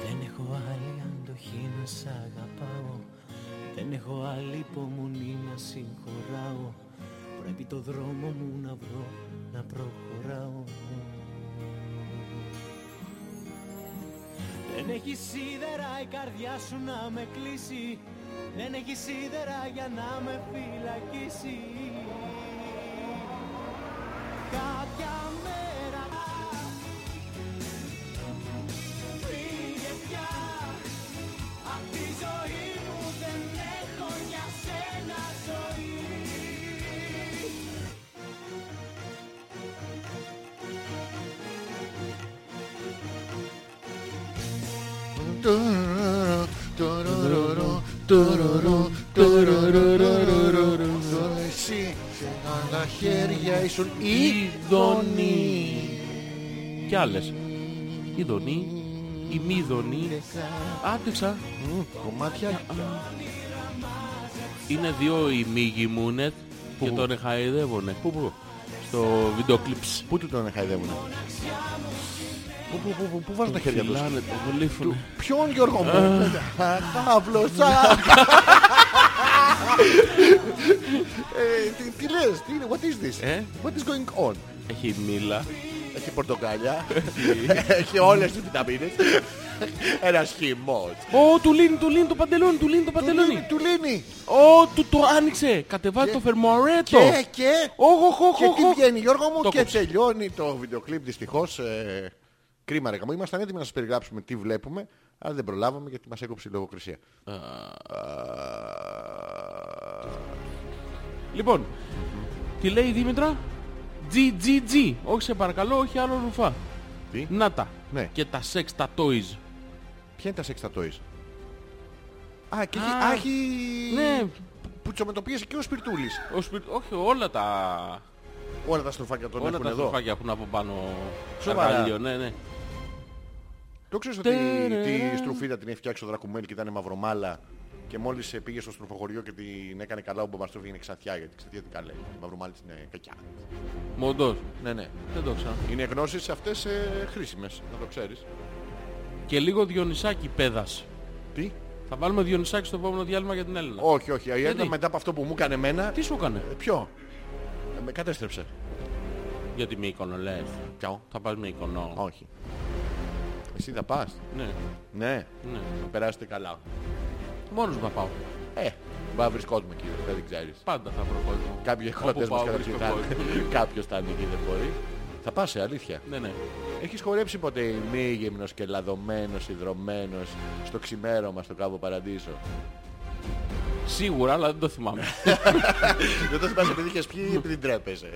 Δεν έχω άλλη αντοχή να σ' αγαπάω. Δεν έχω άλλη υπομονή να συγχωράω. Πρέπει το δρόμο μου να βρω να προχωράω Δεν έχει σίδερα η καρδιά σου να με κλείσει. Δεν έχει σίδερα για να με φυλακίσει. Κάποια μέρα Εσύ σε άλλα χέρια ήσουν Ειδονή. Κι άλλες. Ειδονή. Ημίδονη. Άντεξα. Κομμάτια Είναι δύο ημίγυμούνετ και τον εχαεδεύουνε. Πού, πού, Στο βίντεο κλιπς. πού του τον χαϊδεύουνε Πού, πού, πού, πού, πού βάζουν τα χέρια τους; Φυλάνε, το γλύφουνε. Ποιον Γιώργο μου; Καύλος Ε, τι- Τι λες, τι είναι, what is this; Ε; What is going on; Έχει μήλα. Έχει πορτοκάλια Έχει όλες τις βιταμίνες Ένας χυμός Ω, του λύνει, του λύνει το παντελόνι, του λύνει το Του λύνει, παντελόνι. του λύνει Ω, του το άνοιξε. Κατεβάζει το φερμορέτο. Και, και Οχ, οχ, οχ, Και οχ, τι οχ. βγαίνει Γιώργο μου Το και κόψε. τελειώνει το βίντεο κλιπ δυστυχώς ε, Κρίμα ρε καμό Ήμασταν έτοιμοι να σας περιγράψουμε τι βλέπουμε Αλλά δεν προλάβαμε γιατί μας έκοψε η λογοκρισία Λοιπόν, τι λέει η Δήμητρα; GGG. Όχι σε παρακαλώ, όχι άλλο ρουφά. Τι; Να τα. Ναι. Και τα σεξ, τα toys. Ποια είναι τα sex toys; Α, και έχει, Α, α, έχει... Ναι, που τσομετωπίασε και ο Σπιρτούλης. Ο σπιρ- Όχι, όλα τα, Όλα τα στροφάκια τον όλα έχουν τα εδώ. στροφάκια έχουν από πάνω Σοβαρά. καγάλιο, ναι, ναι. Το ξέρεις ότι τη στρουφίδα την έχει φτιάξει ο Δρακουμένη και ήταν μαυρομάλα και μόλις ε, πήγε στο στροφοχωριό και την έκανε καλά ο Μπομπαστρόφ είναι ξαθιά γιατί ξαθιά τι καλά η μαυρομάλη είναι κακιά. Μοντός. Ναι, ναι. Δεν το ξέρω. Είναι γνώσεις αυτές ε, χρήσιμες, να το ξέρεις. Και λίγο Διονυσάκη πέδας. Τι; Θα βάλουμε Διονυσάκη στο επόμενο διάλειμμα για την Έλληνα. Όχι, όχι. Η Έλληνα Γιατί; μετά από αυτό που μου έκανε εμένα... Τι σου έκανε; Ε, Ποιο; Ε, με κατέστρεψε. Γιατί με εικόνο λες. Ποιο; Θα πας με εικονό. Όχι. Εσύ θα πας; Ναι, Ναι; ναι. Θα περάσετε καλά. Μόνος μου θα πάω. Ε, θα βρεις κόσμο εκεί, δεν ξέρεις. Πάντα θα βρω κόσμο. Κάποιοι Όπου εκδοτές μας πάω, καταρχήν βρίσκω θα κόσμο. [LAUGHS] Κάποιος θα είναι εκεί, δεν μπορεί. Θα πας, ε, αλήθεια. Ναι, ναι. Έχεις χορέψει ποτέ ημίγυμνος και λαδωμένος, ιδρωμένος στο ξημέρωμα στο κάβο Παραδείσο; Σίγουρα, αλλά δεν το θυμάμαι. [LAUGHS] Δεν το θυμάσαι επειδή είχες πιει ή επειδή ντρέπεσαι.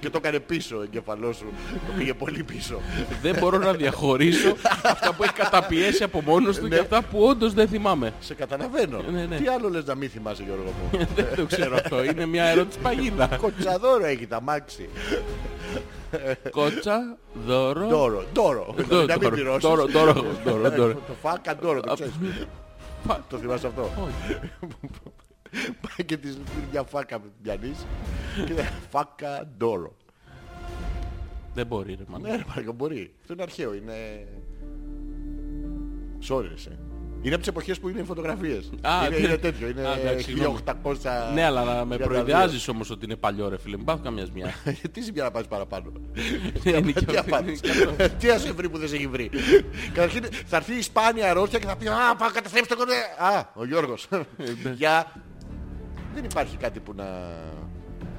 και το έκανε πίσω ο εγκεφαλός σου. Το πήγε πολύ πίσω. δεν μπορώ να διαχωρίσω αυτά που έχει καταπιέσει από μόνος του Ναι. και αυτά που όντως δεν θυμάμαι. Σε καταλαβαίνω. Ναι, ναι. Τι άλλο λες να μην θυμάσαι Γιώργο μου; [LAUGHS] δεν το ξέρω αυτό. Είναι μια ερώτηση παγίδα. [LAUGHS] Κοτσαδόρο έχει τα μάξι. Κότσα, δώρο. Ντόρο, ντόρο. Δώρο, Να μην δώρο, πληρώσεις. δώρο, δώρο, δώρο, δώρο. Το φάκα ντόρο, το ξέρεις. Φα- Το θυμάσαι αυτό; Όχι. Πάει και της πήρε μια φάκα με την πιανής και λέει φάκα ντόρο. Δεν μπορεί, ρε μάνα. Ναι, ρε Μάρκο, μπορεί. Αυτό είναι αρχαίο, είναι... Sorry, εσύ. Είναι από τις εποχές που είναι οι φωτογραφίες. Α, είναι, ναι. είναι τέτοιο, είναι Α, εντάξει, συγγνώμη. 1800... Ναι, αλλά να με 32. προειδεάζεις όμως ότι είναι παλιό, ρε φίλε. Μην πάθω καμιά ζημιά. [LAUGHS] Τι ζημιά να πας παραπάνω. Είναι και Τι αυτό, να είναι πάθεις. και αυτό. Τι να σε βρει που δεν σε έχει βρει. Καταρχήν θα έρθει η σπάνια αρρώστια και θα πει Α, πάω καταστρέψει το κονέ. Α, ο Γιώργος. ναι. Για... Δεν υπάρχει κάτι που να...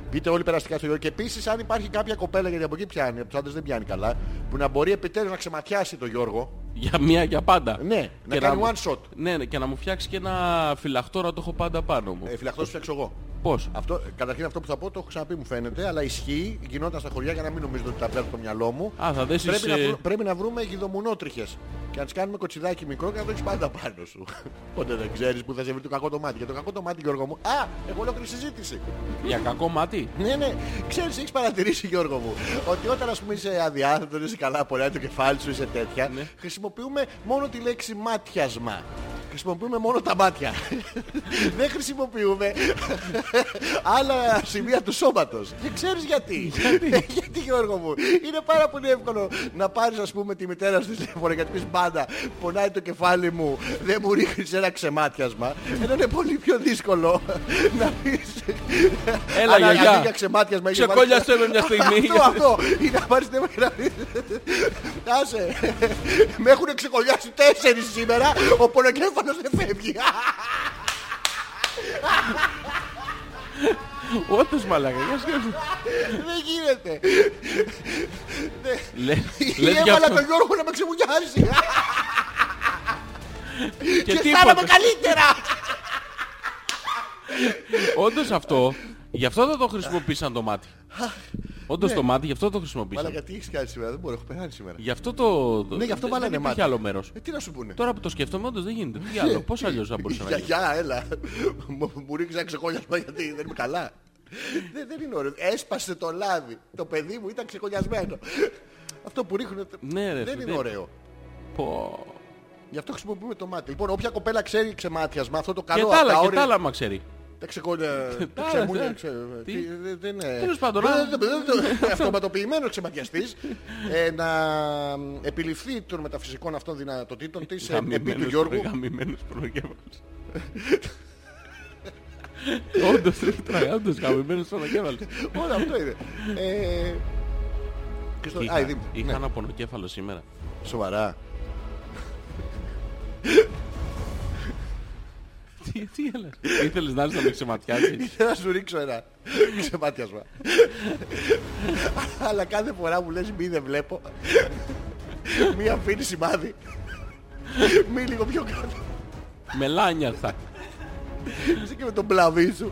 Πείτε όλοι περαστικά στο Γιώργο. Και επίσης αν υπάρχει κάποια κοπέλα, γιατί από εκεί πιάνει, από τους άντρες δεν πιάνει καλά, που να μπορεί επιτέλους να ξεματιάσει το Γιώργο. Για μία για πάντα. Ναι, να Και κάνει μου- one shot. Ναι, ναι, και να μου φτιάξει και ένα φυλαχτό να το έχω πάντα πάνω μου. Ε, φυλαχτός φτιάξω εγώ. Πώς; Αυτό, καταρχήν αυτό που θα πω το έχω ξαναπεί μου φαίνεται, αλλά ισχύει, γινόταν στα χωριά για να μην νομίζετε ότι τα βγάλω από το μυαλό μου. Α, θα δέσεις... Πρέπει να, ε, βρου- πρέπει να βρούμε γιδομουνότριχες και να τις κάνουμε κοτσιδάκι μικρό και να το έχεις πάντα πάνω σου. [LAUGHS] Οπότε δεν ξέρεις που θα σε βρει το κακό το μάτι. Για το κακό το μάτι Γιώργο μου. Α, έχω ολόκληρη συζήτηση. Για κακό μάτι; Ναι, ναι. Ξέρεις, έχεις παρατηρήσει Γιώργο μου, ότι όταν ας πούμε είσαι αδιάθετος, είσαι καλά πολλά, το κεφάλι σου είσαι τέτοια, Ναι. χρησιμοποιούμε μόνο τη λέξη μάτιασμα. Χρησιμοποιούμε μόνο τα μάτια. Δεν χρησιμοποιούμε άλλα σημεία του σώματος. Και ξέρεις γιατί. γιατί; Γιώργο μου. Είναι πάρα πολύ εύκολο να πάρεις ας πούμε τη μητέρα σου τηλέφωνο και να της πεις πάντα πονάει το κεφάλι μου, δεν μου ρίχνεις ένα ξεμάτιασμα. Ενώ είναι πολύ πιο δύσκολο να πεις Έλα, αλλά γιαγιά. αντί για ξεμάτιασμα έχει Ξεκόλιασέ με μια στιγμή. αυτό, αυτό. Είναι να πάρεις θέμα και να πεις, Άσε. Με έχουν ξεκολλιάσει τέσσερις σήμερα. Ο πονοκέφαλος δεν φεύγει. Όντως μαλάκα. για σκέψου. Δεν γίνεται. Λε- Ή Λες για έβαλα αυτό. τον Γιώργο να με ξεμουνιάσει. Και Και αισθάνομαι τίποτα. καλύτερα. Όντως αυτό, γι' αυτό δεν το χρησιμοποίησαν το μάτι. Όντως το μάτι, γι' αυτό το Μαλά χρησιμοποίησαν. γιατί έχεις κάνει σήμερα. Δεν μπορώ, έχω πεθάνει σήμερα. Γι' αυτό το... Ναι, γι' αυτό δεν- βάλανε Δεν μάτι. υπάρχει άλλο μέρος. Ε, τι να σου πούνε. Τώρα που το σκέφτομαι, όντως δεν γίνεται. Τι [LAUGHS] άλλο, πώς αλλιώς θα μπορούσε να γίνει; Γιαγιά, έλα. Μου- Μου ρίξεις ένα ξεκόλιασμα γιατί δεν είμαι καλά. Δεν, δεν είναι ωραίο. Έσπασε το λάδι. Το παιδί μου ήταν ξεκολλιασμένο. Αυτό που ρίχνουν Ναι, ρε, δεν φίλε, είναι ωραίο. Πω. Γι' αυτό χρησιμοποιούμε το μάτι. Λοιπόν, όποια κοπέλα ξέρει ξεμάτιασμα, αυτό το Και καλό τα άλλα, από και όρια- τα άλλα, μα ξέρει. Τα ξεκόλια. Τα άλλα, ξεμούνια. τα- ξε- τι; τι- δεν- Δεν είναι. Τέλος πάντων, Δεν- α. δεν- δεν- δεν- Αυτοματοποιημένο ξεματιαστής ε, να επιληφθεί των μεταφυσικών αυτών δυνατοτήτων της ε, επί του Γαμημένος, Γιώργου. γαμημένος πονοκέφαλος. Όντως, ρε, τραγά, όντως, γαμημένος πονοκέφαλος. Όλα αυτό είναι. Ε, και στο- Είχα, Α, η Δήμη. είχα Ναι. ένα πονοκέφαλο σήμερα. Σοβαρά. Τι, τι έλα. Ήθελες να έρθεις να με ξεματιάσεις; Ήθελα να σου ρίξω ένα ξεμάτιασμα. Αλλά κάθε φορά μου λες μη δεν βλέπω. Μη αφήνει σημάδι. Μη λίγο πιο κάτω. Μελάνια θα. Είσαι και με τον πλαβή σου.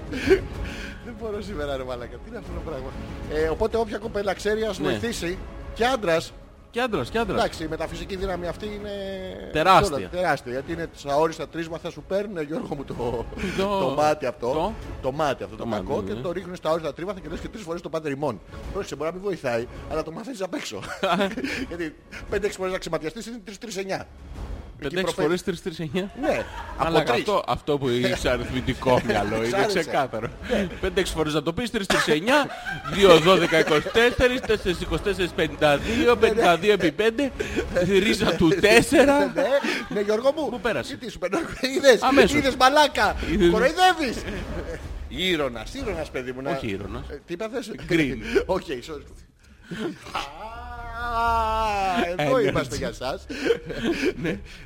Δεν μπορώ σήμερα ρε μαλάκα. Τι είναι αυτό το πράγμα; Ε, οπότε όποια κοπέλα ξέρει ας Ναι. βοηθήσει. Και άντρας. Και άντρας, και άντρας. Εντάξει, η μεταφυσική δύναμη αυτή είναι Τεράστια. Όλα, τεράστια. Γιατί είναι στα όριστα τρίσμα θα σου παίρνουν, Γιώργο μου, το, Το- το μάτι αυτό. το- Το μάτι αυτό το, Το μάτι, κακό ναι. και το ρίχνουν στα όριστα τρίβαθα και λες και τρεις φορές το πάτερ ημών. Πρόσεξε, μπορεί να μην βοηθάει, αλλά το μαθαίνεις απ' έξω. [LAUGHS] Γιατί 5-6 φορές να ξεματιαστείς είναι 3-3-9. 5-6 φορές 3-3-9. Ναι, από Αλλά τρεις. αυτό, αυτό που είσαι αριθμητικό [LAUGHS] μυαλό είναι Ξάρεσε. ξεκάθαρο. 5-6 φορές να το πεις, 3-3-9, 2-12-24, 4-24-52, 52 επί 5, ρίζα του 4. Ναι, ναι, Γιώργο μου. Πού πέρασε; Τι, τι σου παίρνω, είδες, Αμέσως. είδες μαλάκα, Είδες. κοροϊδεύεις. Ήρωνας, ήρωνας παιδί μου. να- Όχι ήρωνας. Ε, Τι είπα θες; Green. [LAUGHS] Όχι, sorry. [LAUGHS] Α, Εδώ Ε, ναι. είμαστε για σας.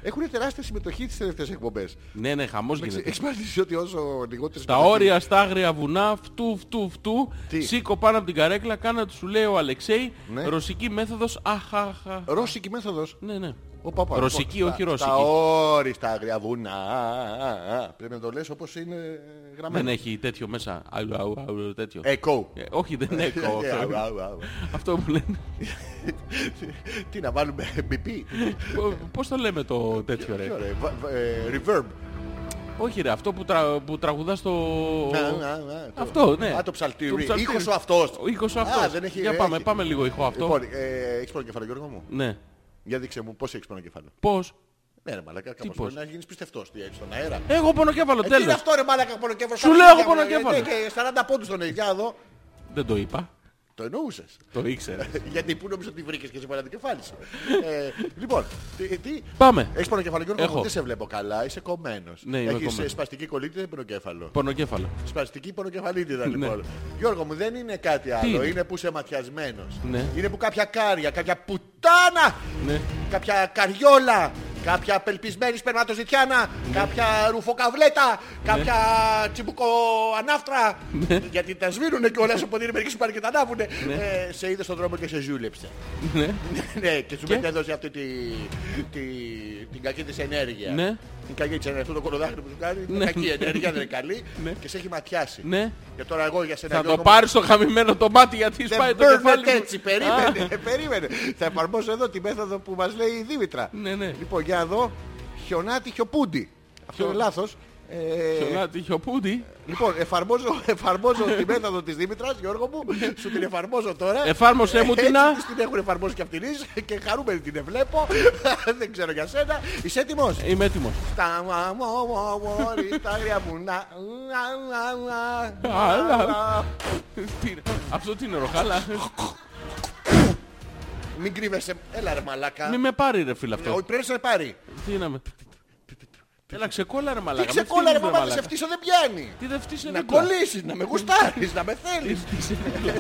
Έχουν τεράστια συμμετοχή τις τελευταίες εκπομπές. Ναι, ναι, χαμός γίνεται. Έχεις παρατηρήσει ότι όσο λιγότερες Τα συμμετοχές- όρια στα άγρια βουνά, φτού, φτού, φτού, Τι; σήκω πάνω από την καρέκλα, κάνα του σου λέει ο Αλεξέη, Ναι. ρωσική μέθοδος, αχαχα. Ρώσικη μέθοδος; Ναι, ναι. Οπα, οπα, Ρωσική, λοιπόν, όχι τα- ρώσικη. Τα όριστα άγρια βουνά. Α, α, Πρέπει να το λες όπως είναι γραμμένο. Δεν έχει τέτοιο μέσα. Αου, αου, αου, τέτοιο. Εκό. Ε, όχι, δεν είναι εκώ. [LAUGHS] Ε, αου, αου, αου. Αυτό που λένε. Τι να βάλουμε, BP. Πο- Πώς το λέμε το τέτοιο ρε; Ποιο, ρε, βα- βα- ε, Reverb. Όχι ρε, αυτό που, τρα, που τραγουδάς στο... Α, α, α, το- Αυτό, ναι. Α, το ψαλτήρι. Το ψαλτήρι. Ήχος ο αυτός. Ο ήχος ο Α, αυτός. δεν έχει- Για πάμε, έχει. πάμε λίγο ηχό αυτό. Λοιπόν, ε, έχεις πονοκέφαλο Γιώργο μου; Ναι. Για δείξε μου πώς έχεις πονοκέφαλο. Πώς; Ναι ρε μαλάκα, κάπως πώς; πρέπει να γίνεις πιστευτός. Τι έχεις στον αέρα. Έχω πονοκέφαλο, Ε, τι είναι τέλος. αυτό ρε μαλάκα πονοκέφαλο. Σου λέω εγώ πονοκέφαλο. Και 40 πόντους τον έχεις. Για να δω. Δεν το είπα. Το εννοούσες. Το ήξερα. [LAUGHS] Γιατί πού νομίζω ότι βρήκες και σε πέρα την κεφάλι σου. Ε, λοιπόν, τι, τι, Πάμε. έχεις πονοκέφαλο Γιώργο μου, Έχω. δεν σε βλέπω καλά, είσαι κομμένος. Ναι, είμαι Έχεις κομμένος. ε, σπαστική κολλήτητα ή πονοκέφαλο; Πονοκέφαλο. Σπαστική πονοκεφαλίτιδα Ναι. λοιπόν. Γιώργο μου δεν είναι κάτι άλλο, είναι; είναι που είσαι ματιασμένος. Ναι. Είναι που κάποια κάρια, κάποια πουτάνα, Ναι. κάποια καριόλα, κάποια απελπισμένη σπερματοζητιάνα, κάποια ρουφοκαβλέτα, κάποια τσιμπουκοανάφτρα. Γιατί τα σβήνουνε κιόλας οπότε είναι μερικοί που πάνε και τα ανάβουνε. Ε, σε είδες στον δρόμο και σε ζούλεψε. Ναι. [LAUGHS] ναι, και σου Και; μετέδωσε αυτή τη, τη, την κακή της ενέργεια. Ναι. Την κακή της ενέργεια, αυτό το κολοδάχτυλο που σου κάνει, είναι Ναι. κακή ενέργεια, δεν είναι καλή Ναι. και σε έχει ματιάσει. Ναι. Και τώρα εγώ για σένα Θα το Γιώργο μου, πάρεις το χαμημένο το μάτι γιατί δεν σπάει το κεφάλι παίρνετε μου. έτσι, περίμενε, [LAUGHS] περίμενε. Θα εφαρμόσω εδώ τη μέθοδο που μας λέει η Δήμητρα. Ναι, ναι. Λοιπόν, για εδώ, χιονάτι, χιοπούντι. Αυτό είναι λάθος. Ε, Χιονάτι, χιοπούντι. λοιπόν, εφαρμόζω, εφαρμόζω τη μέθοδο της Δήμητρας, Γιώργο μου, σου την εφαρμόζω τώρα. Εφάρμοσέ μου την Έτσι α. της την έχουν εφαρμόσει και αυτήν και χαρούμενη την βλέπω. [LAUGHS] Δεν ξέρω για σένα. Είσαι έτοιμος; Είμαι έτοιμος. Τα μα- μο- μο- μωρί, τα άγρια βουνά. Αλλά. Τι είναι, Αυτό τι είναι ροχάλα. Μην κρύβεσαι. Έλα ρε μαλάκα. Μη με πάρει ρε φίλε Όχι, αυτό. πρέπει να σε πάρει. Τι είναι με. Έλα ξεκόλα ρε Τι μαλάκα. με ξεκόλα ρε φτύνεις, μαμά, να σε φτύσω δεν πιάνει. Τι δεν φτύσε Να δίπλα. κολλήσεις, να με γουστάρεις, να με θέλεις.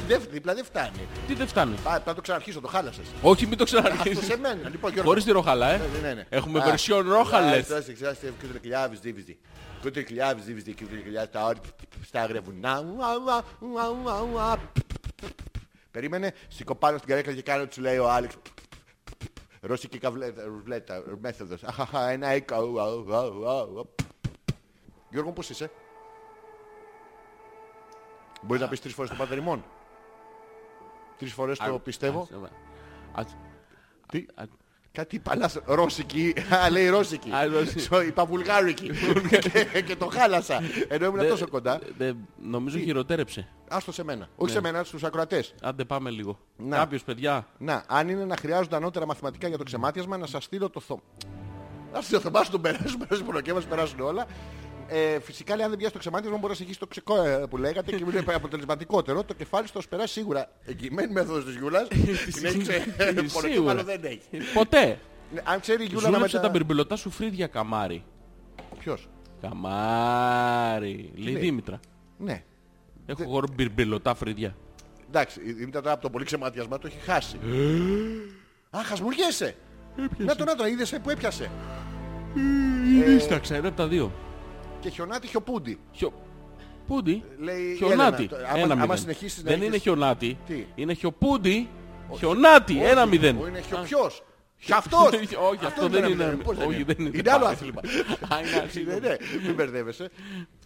Δεν- Δίπλα δεν φτάνει. Τι δεν φτάνει; Πά- Πρέπει να το ξαναρχίσω, το χάλασες. Όχι μην το Αυτό ξαναρχίσεις. σε μένα. Λοιπόν, Γιώργο. Χωρίς τη ροχάλα ε. Ναι, ναι, ναι. Έχουμε Α, version α, ρόχαλες. τώρα σε ξέρεις, και το χιλιάδες δίβιζι. Και το χιλιάδες δίβιζι, και το χιλιάδες τα όρια στα άγρια βουνά. Ουα, ουα, ουα, ουα, ουα. Περίμενε, σηκώ πάνω στην καρέκλα και κάνω του λέει ο Άλεξ. Ρώσικη καβλέτα, ρουλέτα, μέθοδος. Αχαχα, ένα έκο. ουα, ουα, ουα, ουα. Γιώργο, πώς είσαι; Μπορείς να πεις τρεις φορές το πατερημόν. Τρεις φορές το πιστεύω. Ας- Τι; Α- Κάτι παλάς ρώσικη. Α, λέει ρώσικη. Α, ρώσικη. Σο- Είπα βουλγάρικη. Και- Και το χάλασα. Ενώ ήμουν Δε- τόσο κοντά. δε- Νομίζω χειροτέρεψε. Άστο σε μένα. Όχι σε μένα, στους ακροατές. Άντε πάμε λίγο. Να. Κάποιος παιδιά. Να, αν είναι να χρειάζονται ανώτερα μαθηματικά για το ξεμάτιασμα, να σας στείλω το θό. Να στείλω το θωμά σου τον [LAUGHS] περάσουν, περάσουν πονοκέφαλος, περάσουν όλα. Ε, φυσικά, λέει, αν δεν πιάσει το ξεμάτιασμα, μπορεί να συνεχίσει το ξεκό ε, που λέγατε και είναι [LAUGHS] αποτελεσματικότερο. Το κεφάλι στο περάσει σίγουρα. Εγγυημένη μέθοδος της Γιούλας. [LAUGHS] Την έχει ξε... Σίγουρα. [LAUGHS] πονοκέφαλο δεν έχει. Ποτέ. Ναι, Αν ξέρει η Γιούλα να Ζούλεψε μετα... τα μπυρμπιλωτά σου φρύδια καμάρι. Ποιος; Καμάρι. Λέει λέει; Δήμητρα. Ναι. Έχω εγώ μπυρμπιλωτά φρύδια. Εντάξει, η Δήμητρα τώρα από το πολύ ξεμάτιασμα το έχει χάσει. Α, χασμουριέσαι. Να το να το είδες ε, που έπιασε. Δίσταξα, ένα από τα δύο. Και χιονάτι χιοπούντι. Χιο... Πούντι. Λέει η Χιονάτι. Έλενα. Άμα- Ένα άμα μηδέν. συνεχίσεις να Δεν έχεις- είναι χιονάτι. Τι; Είναι χιοπούντι. Χιονάτι. Ένα μηδέν. Ο είναι χιοπιός. Και αυτός. [LAUGHS] Όχι, αυτό δεν είναι. Πώς Όχι, δεν είναι. Είναι άλλο άθλημα. [LAUGHS] Α, είναι Ναι, άθλημα. ναι, μην μπερδεύεσαι.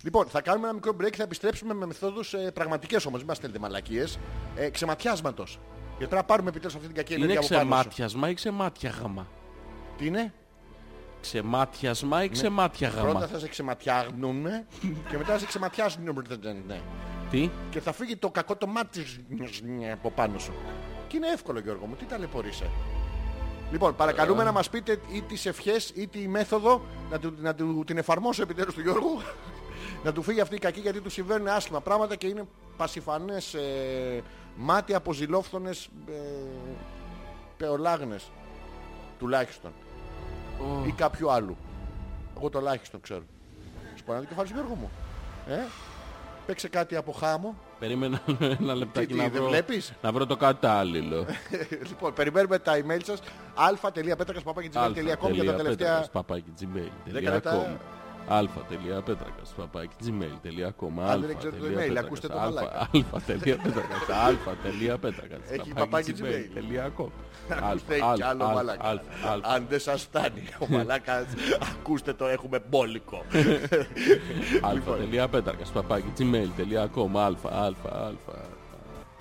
Λοιπόν, θα κάνουμε ένα μικρό break, θα επιστρέψουμε με μεθόδους ε, πραγματικές όμως, μην μας στέλνετε μαλακίες. Ε, ξεματιάσματος. Γιατί πρέπει να πάρουμε επιτέλους αυτή την κακή Είναι ενέργεια από πάνω σου. ξεμάτιασμα ή ξεμάτιαγμα. Τι είναι; Ξεμάτιασμα ή Πρώτα ξεμάτιαγμα. θα σε ξεματιάγνουνε και μετά θα σε ξεματιάσουν. Ναι. Τι; Και θα φύγει το κακό το μάτι σου από πάνω σου. Και είναι εύκολο Γιώργο μου, τι ταλαιπωρείσαι. Λοιπόν, παρακαλούμε να μας πείτε ή τις ευχές ή τη μέθοδο να, του, να του, την εφαρμόσω επιτέλους του Γιώργου [LAUGHS] να του φύγει αυτή η κακή γιατί του συμβαίνουν άσχημα πράγματα και είναι πασιφανές ε, μάτια από ζηλόφθονες ε, πεολάγνες τουλάχιστον ή κάποιου άλλου. Εγώ το ελάχιστο ξέρω. Σπανά το κεφάλι σου Γιώργο μου. Ε; Παίξε κάτι από χάμο. Περίμενα [LAUGHS] ένα λεπτάκι τι, να δεν βρω, βλέπεις; να βρω το κατάλληλο. [LAUGHS] λοιπόν, περιμένουμε τα email σας αλφα.πέτρακας.gmail.com για τα τελευταία... Δέκα λεπτά. αλφα.πέτρακας παπάκι gmail.com Αν δεν ξέρετε το email, ακούστε το μαλάκα. αλφα.πέτρακας αλφα.πέτρακας Έχει παπάκι gmail.com Ακούστε κι άλλο μαλάκα. Αν δεν σας φτάνει ο μαλάκας, ακούστε το έχουμε μπόλικο. [LAUGHS] αλφα.πέτρακας παπάκι gmail.com αλφα αλφα αλφα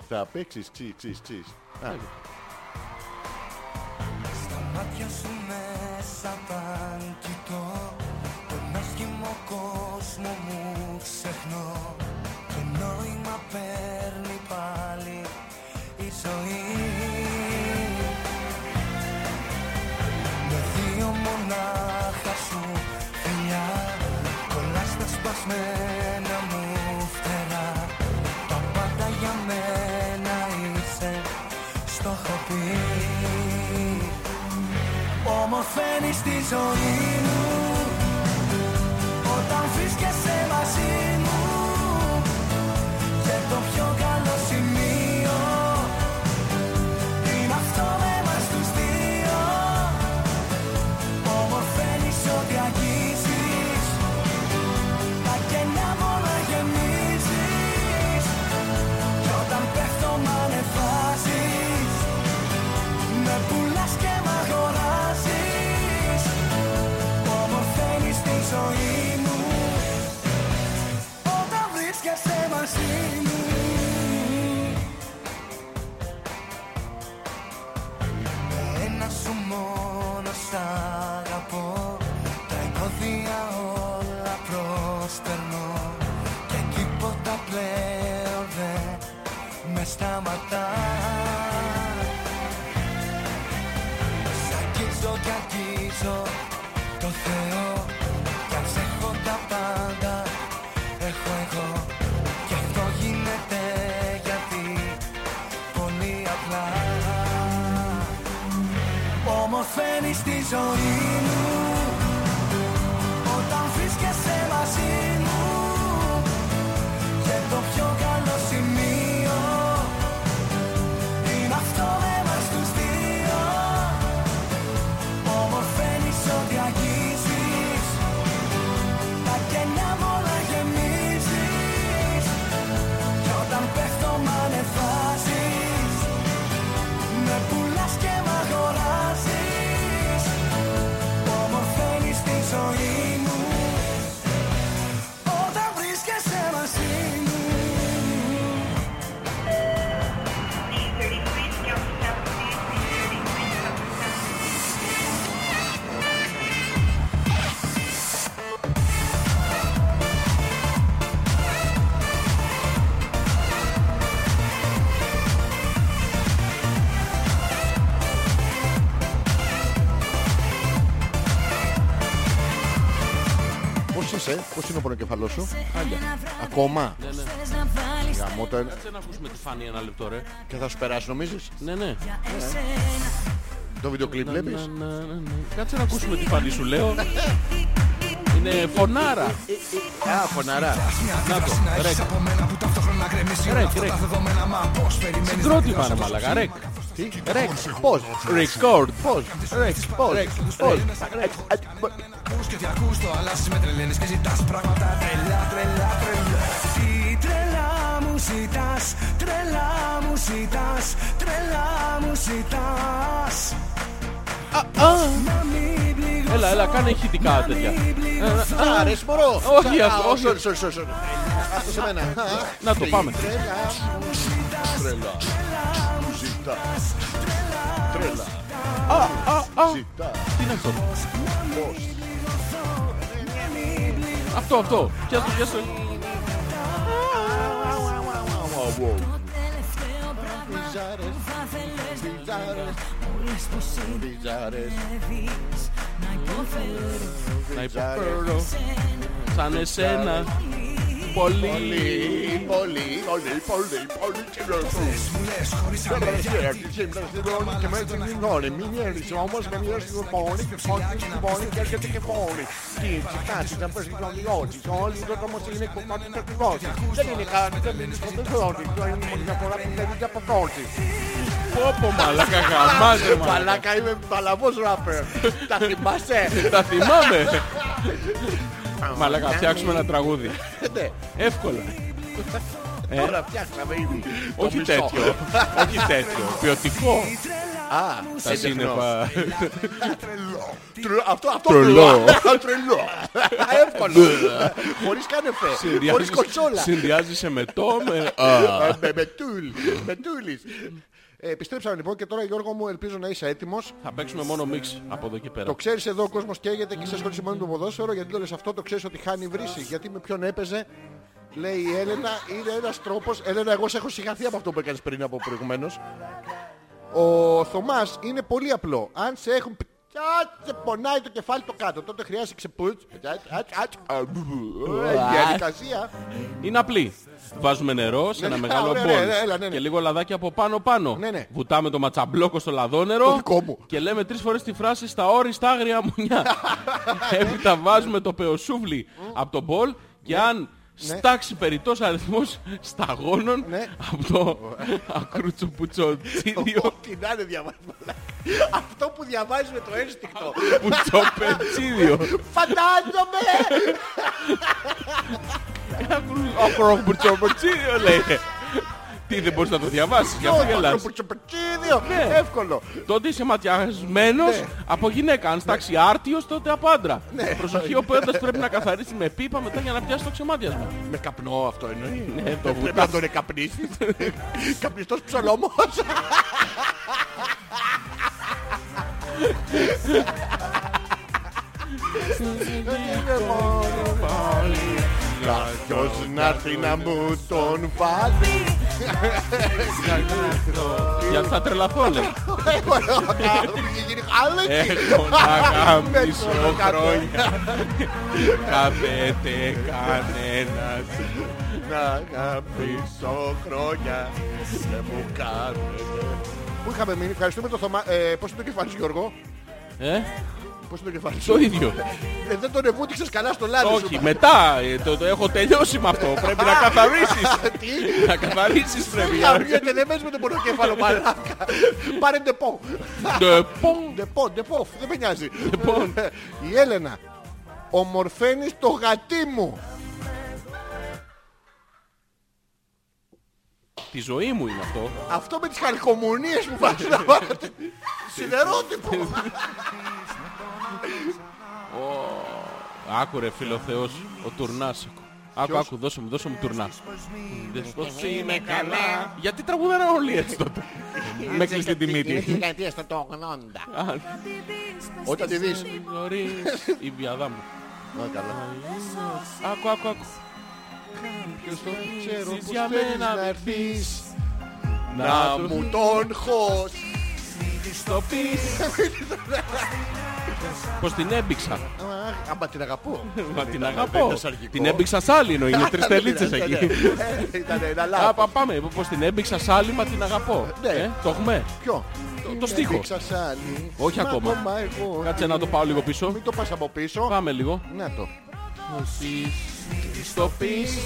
Θα παίξεις τσι, τσι, τσι. Α, Στα μάτια σου μέσα όταν είναι ο πονοκεφαλός σου. Ακόμα. Ναι, ναι. Γαμώ το ένα. Κάτσε να ακούσουμε τη φάνη ένα λεπτό ρε. Και θα σου περάσει νομίζεις; Ναι, ναι. Το βίντεο κλιπ βλέπεις; Να, να, να, να. Κάτσε να ακούσουμε τη φάνη σου λέω. Είναι φωνάρα. Α, φωναρά. Να το, Rec. Rec, Rec. Συγκρότημα ρε μαλάκα, Rec. Τι, Rec, πώς. Record. Πώς, Rec, πώς, πώς; Ρεκ, α, πώς. Και τι ακούς το αλλάζεις με τρελαίνεις και ζητάς πράγματα τρελά, τρελά, τρελά Τι τρελά μου ζητάς, τρελά μου ζητάς, τρελά μου ζητάς Να μην πληγώσω, Έλα, έλα, κάνε ηχητικά τέτοια. Α, ρε, μωρό. Όχι, Α, αυτό, όχι, όχι. sorry, sorry, sorry. Αυτό σε μένα. Α, Να το πάμε. Τρέλα μου ζητάς, τρέλα μου ζητάς, ζητάς. Τρέλα. Α, α, α. Ζητάς. Τι είναι αυτό; Πώς; Αυτό, αυτό. Πιάσω, πιάσω. Βυζάρες. Βυζάρες. Βυζάρες. Να υποφέρω. Σαν εσένα. Πολύ. Πολύ, πολύ, πολύ, πολύ, πολύ τσιλώσου. Μου λες χωρίς αμέσια Και μέσα στην πόλη, μην έρθεις όμως με μια στην πόλη και φώνει στην πόλη και έρχεται και φώνει. Τι έτσι κάτι να πες την ολιώτη, όλοι το όμως είναι κομμάτι του ακριβώς. Δεν είναι κάτι, δεν είναι στο πεζότη, το είναι η μόνη διαφορά που δεν είναι από τότε. Πω πω μαλάκα γαμάζε μαλάκα. Μαλάκα είμαι παλαβός ράπερ, τα θυμάσαι; Τα θυμάμαι. [LAUGHS] Μαλάκα, φτιάξουμε ένα τραγούδι. [LAUGHS] Ναι, Εύκολα. τώρα φτιάξαμε ήδη. το Όχι μισό. τέτοιο. Όχι τέτοιο. Ποιοτικό. Α, Τα έντεχνο. σύννεφα. Τρελό. Αυτό, αυτό Τρελό. [LAUGHS] Τρελό. Εύκολο. Χωρίς καν εφέ. Συνδυάζεις- Χωρίς κονσόλα. Συνδυάζεσαι με το με... α. Ε, Με με τούλ. Με τούλης. Ε, Επιστρέψαμε λοιπόν και τώρα Γιώργο μου ελπίζω να είσαι έτοιμος. Θα παίξουμε μόνο μίξ από εδώ και Το πέρα. ξέρεις εδώ ο κόσμος καίγεται και σε ασχολείσαι μόνο με το ποδόσφαιρο γιατί το λες αυτό το ξέρεις ότι χάνει βρύση. Γιατί με ποιον έπαιζε λέει η Έλενα είναι ένας τρόπος. Έλενα εγώ σε έχω συγχαθεί από αυτό που έκανες πριν από προηγουμένως. Ο Θωμάς είναι πολύ απλό. Αν σε έχουν π- σε πονάει το κεφάλι το κάτω. Τότε χρειάζεται ξεπούτς. Η διαδικασία. Είναι απλή. Βάζουμε νερό σε ένα Ναι, μεγάλο ωραία, μπολ ναι, ναι, έλα, ναι, ναι. και λίγο λαδάκι από πάνω πάνω. Ναι, ναι. Βουτάμε το ματσαμπλόκο στο λαδόνερο Το δικό μου. και λέμε τρεις φορές τη φράση στα όριστα άγρια μουνιά. [LAUGHS] Έπειτα βάζουμε το πεοσούβλι από το μπολ και αν στάξει περιττός αριθμός σταγόνων Ναι. από το ακρουτσουπουτσοτσίδιο [LAUGHS] Ό,τι να είναι διαβάζεις μαλάκα. Αυτό που διαβάζεις με το ένστικτο. πουτσοπετσίδιο Φαντάζομαι! [LAUGHS] ακρουτσουπουτσοτσίδιο λέει. Τι δεν μπορείς να το διαβάσεις, γι' αυτό γελάς. Πουτσοπετσίδιο. Ναι. Εύκολο. Τότε είσαι ματιασμένος Ναι. από γυναίκα. Αν στάξει άρτιος τότε από άντρα. Προσοχή, ο πέοντας πρέπει να καθαρίσει με πίπα μετά για να πιάσει το ξεμάτιασμα. Με καπνό αυτό εννοεί. Ναι, το Πρέπει βουτάς. να τον εκαπνίσεις. [LAUGHS] Καπνιστός ψολόμος. [LAUGHS] Κάποιος να έρθει να μου τον βάλει. Γιατί θα τρελαθώ, λέει. Γίνει χάλη. Έχω να γαμίσω Με το κάτω. χρόνια. Καπέτε κανένας. Να αγαπήσω χρόνια. Δεν μου κάνετε. Πού είχαμε μείνει, ευχαριστούμε το Θωμά. Ε, πώς είναι το κεφάλι σου Γιώργο; Ε, Πώς είναι το κεφάλι σου; το ίδιο. Ε, δεν τον ευούτυξες καλά στο λάδι σου. Όχι, μετά. ε, Το, το έχω τελειώσει με αυτό. Πρέπει να καθαρίσεις. [LAUGHS] Τι; Να καθαρίσεις πρέπει. Χαμιέται, δεν παίζουμε το πονοκέφαλο μαλάκα. Πάρε ντεπό. Ντεπον. Ντεπό, ντεπό, δεν με νοιάζει. Λοιπόν. Η Έλενα. Ομορφαίνεις το γατί μου. Τη ζωή μου είναι αυτό. Αυτό με τις χαλκομουνίες που βάζεις να βάλετε. Σιδερότυπο. Άκου ρε φίλο Θεός, ο τουρνάς. Άκου, άκου, δώσε μου, δώσε μου τουρνά. Δες πως είναι καλά. Γιατί τραγουδάνε όλοι έτσι τότε. Με έκλεισε την Είναι μύτη. δεκαετία στο το 80. Α, Όταν τη δεις. νωρίς, Η βιαδά μου. Α, καλά. Άκου, άκου, άκου. Ποιος το ξέρω Ζεις πως για θέλεις μένα, να έρθεις. Να Να μου τον χως. το πεις. Πως την έμπηξα; Αχ, Άμα την αγαπώ. Μα την δεν αγαπώ. είναι σαρκικό. Την έμπηξα σ' άλλη εννοεί. Είναι τρεις τελίτσες [LAUGHS] Ναι, ναι, εκεί. ναι. Ήταν ένα Α, λάθος. πα- πάμε. Πως την έμπηξα σ' άλλη, μα την αγαπώ. Ναι. Ε, Το έχουμε; Ποιο; το στίχο. Έδειξα σ' άλλη. Όχι Μα ακόμα. εγώ. Κάτσε να το πάω λίγο πίσω. Μην το πας από πίσω. Πάμε λίγο. Να το. Στο πεις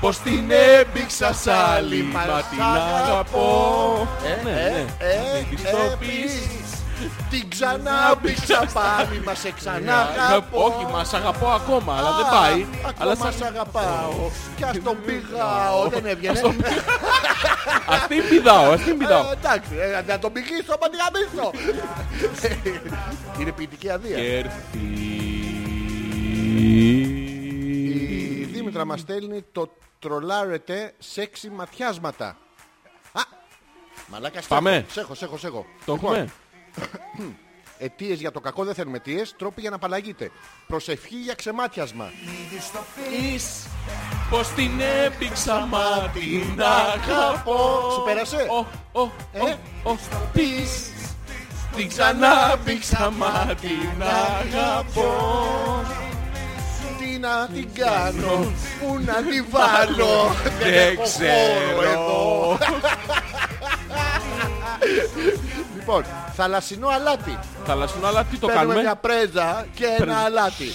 Πως την έμπηξα σ' άλλη Μα την αγαπώ Ε, ναι, ναι Ε, Της το ε, πεις πεις. Την ξανά πήξα πάλι, μα σε ξανά αγαπώ. Όχι, μας αγαπώ ακόμα, αλλά δεν πάει. Αλλά Ακόμα σαν... σ' αγαπάω. Κι ας τον πηγάω. Δεν έβγαινε. [LAUGHS] Ας την πηδάω, ας την πηδάω. Ε, Εντάξει, ε, να τον πηγήσω, μα την γαμίσω. [LAUGHS] Είναι ποιητική αδεία. Και έρθει... Η Δήμητρα μας στέλνει το τρολάρετε σεξι ματιάσματα. Α, Μαλάκα Πάμε. Σέχω, σέχω, σέχω. Το έχουμε. [CLEARS THROAT] Αιτίες για το κακό δεν θέλουμε αιτίες. Τρόποι για να απαλλαγείτε. Προσευχή για ξεμάτιασμα. Εις πως την έπηξα μα την αγαπώ. Σου πέρασε; Ο, ο, ο, Ε; ο, της την ξανάπηξα μα την αγαπώ. Τι να την κάνω, πού να την βάλω. Δεν έχω χώρο ξέρω. εδώ. [LAUGHS] Λοιπόν, θαλασσινό αλάτι. Θαλασσινό, αλλά τι το Παίρνουμε κάνουμε. μια πρέζα και ένα Πρέζα. αλάτι.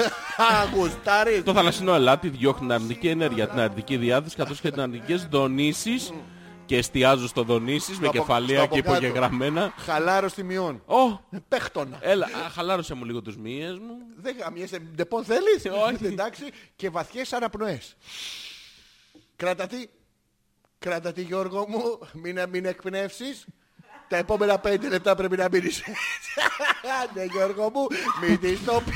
[LAUGHS] Αγουστάρι. Το θαλασσινό αλάτι διώχνει την αρνητική ενέργεια, την αρνητική διάθεση καθώς και τις αρνητικές δονήσεις και εστιάζω στο δονήσεις με από- κεφαλαία στο και από κάτω. υπογεγραμμένα. Χαλάρο τιμιών. Ω, Πέχτονα. έλα, α, χαλάρωσε μου λίγο τους μύες μου. Δεν γαμιέσαι. Ντεπών θέλεις; Όχι. Εντάξει. Και βαθιές αναπνοές. Κράτα τι. Κράτα τι Γιώργο μου. Μην, μην εκπνεύσεις. Τα επόμενα πέντε λεπτά πρέπει να μείνεις. [LAUGHS] Ναι Γιώργο μου. Μην τις το πεις.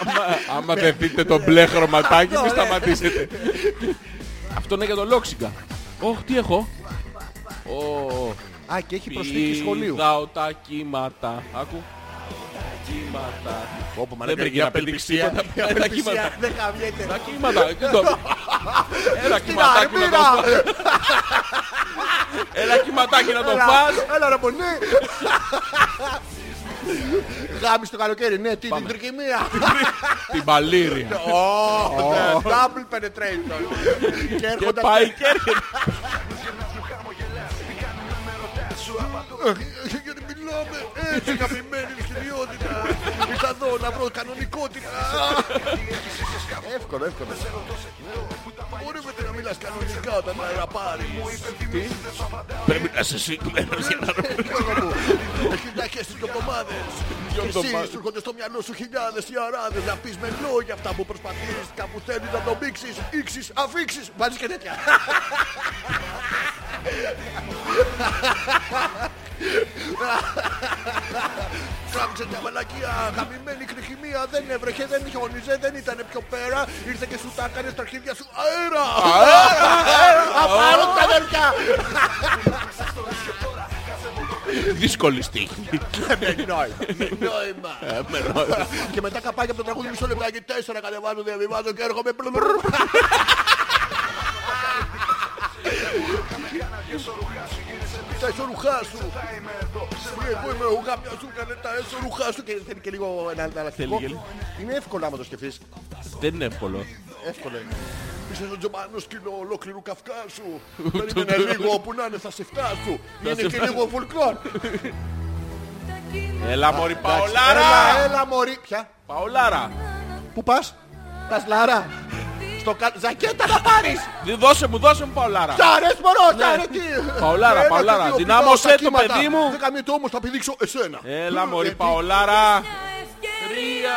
Άμα- Άμα δεν δείτε το μπλε χρωματάκι, Αυτό, μην ναι. σταματήσετε. [LAUGHS] Αυτό είναι για το λόξιγκα. Ωχ, τι έχω. Ω, Α, και έχει προσθήκη σχολείου. Πηδάω τα κύματα. Άκου. Τα κύματα. Όπου Δεν πρέπει να πετύχει τίποτα. Τα κύματα. Απελπισία. Δεν χαμιέται. Τα κύματα. Τι το- Ένα Την κυματάκι να το αρμήνα. φας. Ένα κυματάκι να το Έλα, φας. Έλα ρε πονί. Γάμισε το καλοκαίρι, ναι, τι, την τρικυμία. Την παλήρια. Ω, Double penetration. Και Και έρχονται πάει και έρχεται. Γιατί μιλάμε έτσι αγαπημένη ηλεκτριότητα. Ήρθα εδώ να βρω κανονικότητα. Εύκολο, εύκολο. Μπορείτε να μιλάς κανονικά όταν αέρα πάρει. Πρέπει να είσαι συγκεκριμένος για να Έχει να έχεις τις δυο εβδομάδες. Και εσύ εβδομάδες. σου έρχονται στο μυαλό σου χιλιάδες ιαράδες να πεις με λόγια αυτά που προσπαθείς κάπου θέλεις να το μίξεις, ήξεις, αφήξεις. Βάζεις και τέτοια. [LAUGHS] Φράγξε μια μαλακία, γαμημένη κρυχημία, δεν έβρεχε, δεν χιόνιζε, δεν ήταν πιο πέρα. Ήρθε και σου τα έκανε στα αρχίδια σου αέρα. Αέρα! Απάρω τα αδέρφια! Δύσκολη στίχη. Νόημα. Και μετά καπάκι από το τραγούδι μισό λεπτάκι τέσσερα κατεβάζω, διαβιβάζω και έρχομαι. Τα εσωρουχά σου. Εγώ είμαι ο γάμια σου, κάνε τα εσωρουχά σου. Και θέλει και λίγο ένα ανταλλακτικό. Θέλει και λίγο. Είναι εύκολο άμα το σκεφτείς. Δεν είναι εύκολο. Εύκολο είναι. Είσαι στο τζομάνο σκύλο ολόκληρου Καυκάσου. Περίμενε [LAUGHS] λίγο όπου να είναι θα σε φτάσω. Είναι σε και φτάσω. λίγο φουλκλόρ. Έλα μωρή Έλα, Παολάρα. έλα μωρή. Ποια; Παολάρα. Πού πας; Πας Λάρα. Στο κα... Ζακέτα να πάρεις. Δι- Δώσε μου, δώσε μου Παολάρα. Τσάρες μωρό, τσάρε τι. Παολάρα, Ένα Παολάρα, και δύο, δυνάμωσέ πηδάω στα το, κύματα. παιδί μου. Δεν καμιέται όμως, θα πηδήξω εσένα. Έλα μωρή Γιατί Παολάρα. Τρία,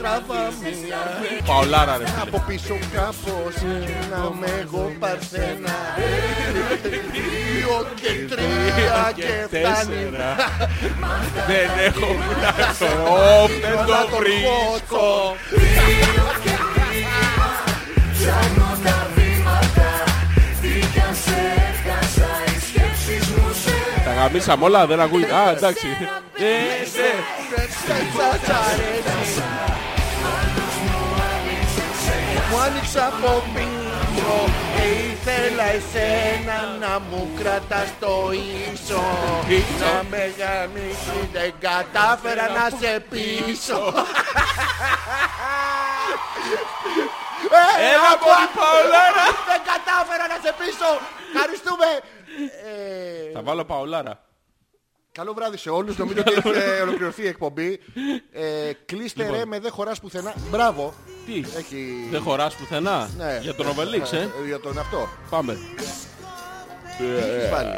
τράβα μία. Παολάρα ρε φίλε. Από πίσω κάπως να με εγώ παρθένα. Δύο και τρία και φτάνει. τέσσερα. [LAUGHS] Δεν έχω φτάσει. Ω, δεν Να το τον βρίσκω. Χώσω. Τα γαμίσαμε όλα, δεν ακούγεται. Α, εντάξει. Ε, σε. Μου άνοιξα από πίσω και ήθελα εσένα να μου κρατάς το ίσο Να με γαμίσει δεν κατάφερα να σε πείσω Ε, [LAUGHS] Έλα άκουα. μωρή Παολάρα. Δεν κατάφερα να σε πείσω Ευχαριστούμε Ε, Θα βάλω Παολάρα. Καλό βράδυ σε όλους. Νομίζω ότι έχει ολοκληρωθεί η εκπομπή. Ε, κλείστε ρε με δεν χωράς πουθενά. Μπράβο. Τι, Έχει... δεν χωράς πουθενά; Ναι. Για τον Οβελίξ, ε; Για τον αυτό. Πάμε. Έχεις βάλει.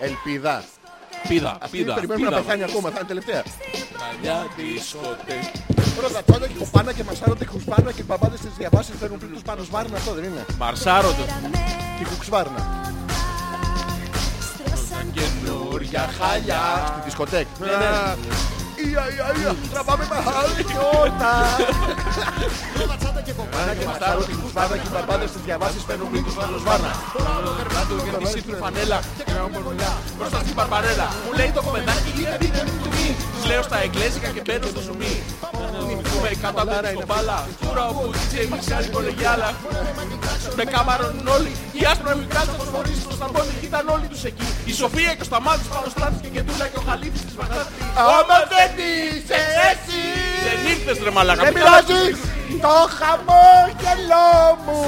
Ελπίδα. Πίδα, Αυτή πίδα. περιμένουμε να πίδα. πεθάνει ακόμα. Θα είναι τελευταία. Για δισκοτέ. Πρώτα τσόντα και κοπάνα και μασάρονται κουξβάρνα και οι μπαμπάδες στις διαβάσεις φέρνουν πλήτους πάνω σβάρνα. Αυτό δεν είναι; Μαρσάρονται. Και κουξβάρνα. Καινούρια Για χάλια. Στη δισκοτέκ. Α, Ια, ια, ια. Τραβάμε τα χαλιώτα. Βάδα και οι μπαμπάδες τις διαβάσεις παίρνουν μήκους βάρος βάνα. Κάτω για νησί του φανέλα. Μπροστά στην παρπαρέλα Μου λέει το κομμεντάκι είναι δίκιο του μη Τους λέω στα εγγλέζικα και μπαίνω στο σουμί. Νυμφούμε κάτω από την κομπάλα Κούρα όπου DJ μιξιάζει κολεγιάλα. Με κάμαρον όλοι. Οι άσπρα μικράτες τους φορείς στο σταμπόνι. Ήταν όλοι τους εκεί. Η Σοφία και ο Σταμάτης πάνω στράτης και Κεντούλα και ο Χαλίφης της Βαγδάτης Άμα δεν είσαι εσύ Δεν ήρθες ρε μαλάκα Δεν μην κάνεις πειράζει. το χαμόγελό μου.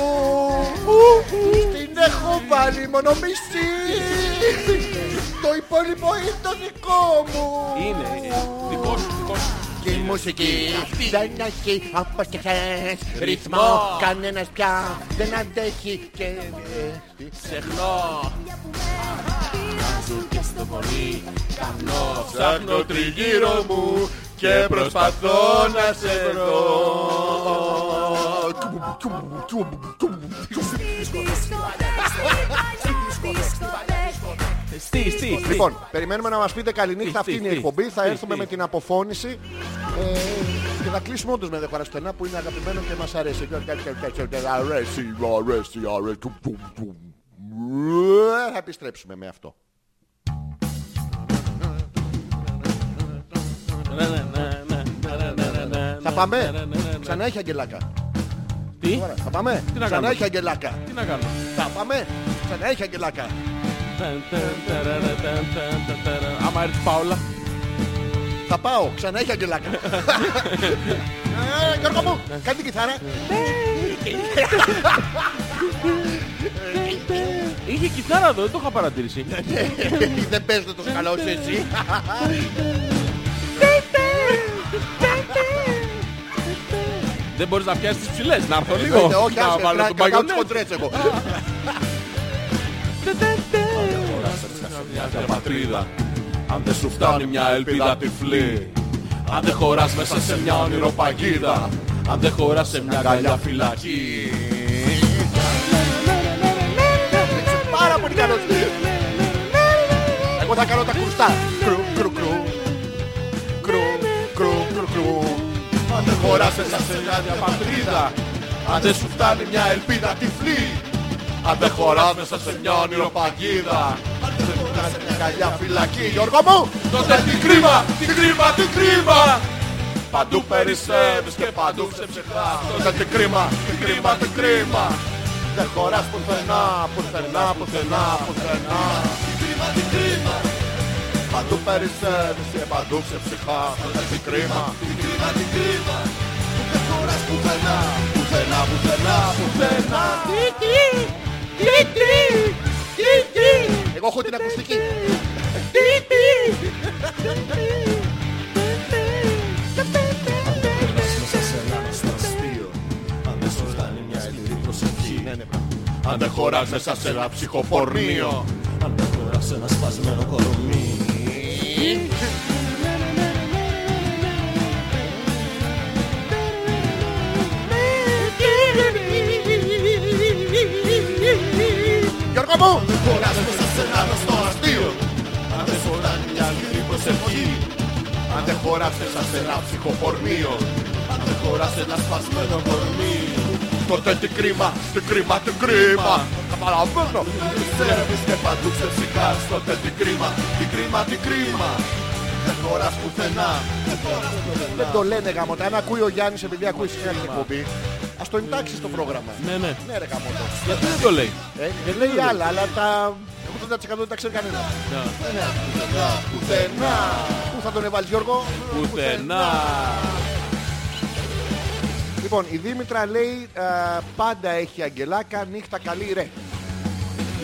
Την έχω βάλει μόνο μισή. Το υπόλοιπο είναι το δικό μου. Είναι ε, δικό σου δικό σου. Και η μουσική δεν έχει όπως και χθες Ρυθμό κανένας πια δεν αντέχει και... ε, Ξεχνώ Βγάζω και στο πολύ Καμνώ Ψάχνω τριγύρω μου Και προσπαθώ να σε βρω Στή, στή, στή Λοιπόν, περιμένουμε να μας πείτε καληνύχτα. Αυτή είναι η τι, εκπομπή. Θα τι, έρθουμε τι. με την αποφώνηση. Ε, και θα κλείσουμε όντως με δεχορά στενά που είναι αγαπημένο και μας αρέσει. Αρέσει, αρέσει, αρέσει. Θα επιστρέψουμε με αυτό. Θα πάμε; Ξανά έχει αγγελάκα. Τι, Ωραία, Θα πάμε; Τι να Ξανά κάνουμε; έχει αγγελάκα. τι να κάνω Θα πάμε; Ξανά έχει αγγελάκα. Άμα έρθεις Πάολα. Θα πάω. Ξανά έχει αγγελάκα. [LAUGHS] Ε, Γιώργο μου, κάνει την κιθάρα. Είχε κιθάρα εδώ, δεν το είχα παρατηρήσει. Δεν παίζετε τόσο καλά όσο εσύ. Δεν μπορείς να πιάσεις τις ψηλές, να έρθω λίγο. Ε, Όχι, Να άσε, βάλω να τον κρατάω τις μπαγιονέτ χοντρές εγώ. Μια πατρίδα Αν δεν σου φτάνει μια ελπίδα τυφλή Αν δεν χωράς μέσα σε μια ονειροπαγίδα Αν δεν χωράς σε μια αγκαλιά φυλακή Πάρα πολύ καλός. Εγώ θα κάνω τα κρουστά. Κρου, κρου, κρου. Κρου, κρου, κρου, κρου. Αν δεν χωράς μέσα σε μια πατρίδα Αν δεν σου φτάνει μια ελπίδα τυφλή Αν δεν χωράς μέσα σε μια ονειροπαγίδα Αν δεν χωράς σε μια αγκαλιά φυλακή Γιώργο μου, Τότε τι κρίμα, τι κρίμα, τι κρίμα. Παντού περισσεύεις και παντού ξεψυχάς Τότε τι κρίμα, τι κρίμα, τι κρίμα. Δεν χωράς πουθενά, πουθενά, πουθενά, πουθενά. Τι κρίμα, τι κρίμα. Παντού περισσεύεις και παντού ξεψυχάς Τότε τι κρίμα, τι κρίμα, τι κρίμα. Δεν χωράς πουθενά, πουθενά, πουθενά, πουθενά. Τι, τι, τι, τι, τι, τι Εγώ έχω την ακουστική. Αν δεν σου φτάνει μια ελληνική προσευχή Αν δεν χωράς μέσα σε ένα ψυχοπορνείο μου, Αν δεν χωράς μέσα σε ένα γνωστό αστείο Αν δεν σου φτάνει μια ελληνική προσευχή Αν δεν χωράς μέσα σε ένα ψυχοπορνείο Αν δεν χωράς σε ένα σπασμένο κορμί Τότε τι κρίμα, τι κρίμα, τι κρίμα. Καταλαβαίνω. Πιστεύεις και παντού ξεψυχάς. Τότε τι κρίμα, τι κρίμα, τι κρίμα. Δεν χωράς πουθενά. Δεν χωράς πουθενά Δεν το λένε γαμώτα. Αν ακούει ο Γιάννης επειδή ακούει συχνά την εκπομπή, ας το εντάξει στο πρόγραμμα. Ναι, ναι Ναι ρε γαμώτο. Γιατί δεν το λέει; Ε, δεν λέει άλλα, αλλά τα 80% δεν τα ξέρει κανένας. Ναι. Πουθενά. Πού θα τον έβαλεις Γιώργο; Πουθενά Λοιπόν, η Δήμητρα λέει ε, πάντα έχει αγγελάκα, νύχτα καλή ρε.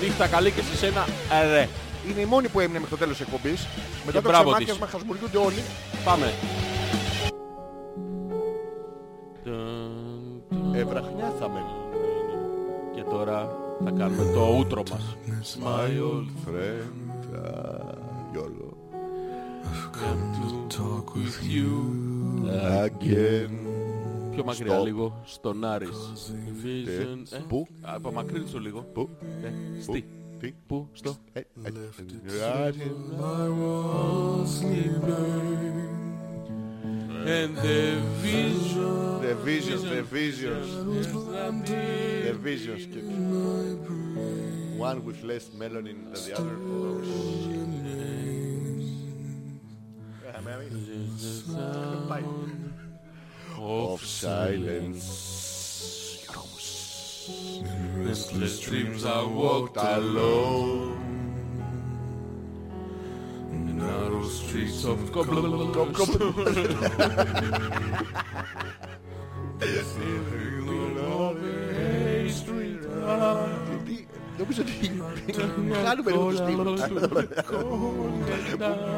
Νύχτα καλή και σε σένα ε, ρε Είναι η μόνη που έμεινε μέχρι το τέλος της εκπομπής. Μετά το μπράβο ξεμάτιασμα χασμουριούνται όλοι. Πάμε Ευραχνιάσαμε. Και τώρα θα κάνουμε το ούτρο μας My old Friend, Γιώργο. talk with you Again. Πιο μακριά Stop. λίγο Στον Άρης Vision ε, Πού; Απομακρύνσου λίγο Πού; Ε, Στη Τι; Πού; Στο Ε, ε, And the vision. The visions, the visions. The visions. One with less melanin than the other. Yeah, man. Of silence. In restless dreams I walked alone. Narrow streets of Τι, Νομίζω ότι χάνουμε λίγο το στυλ.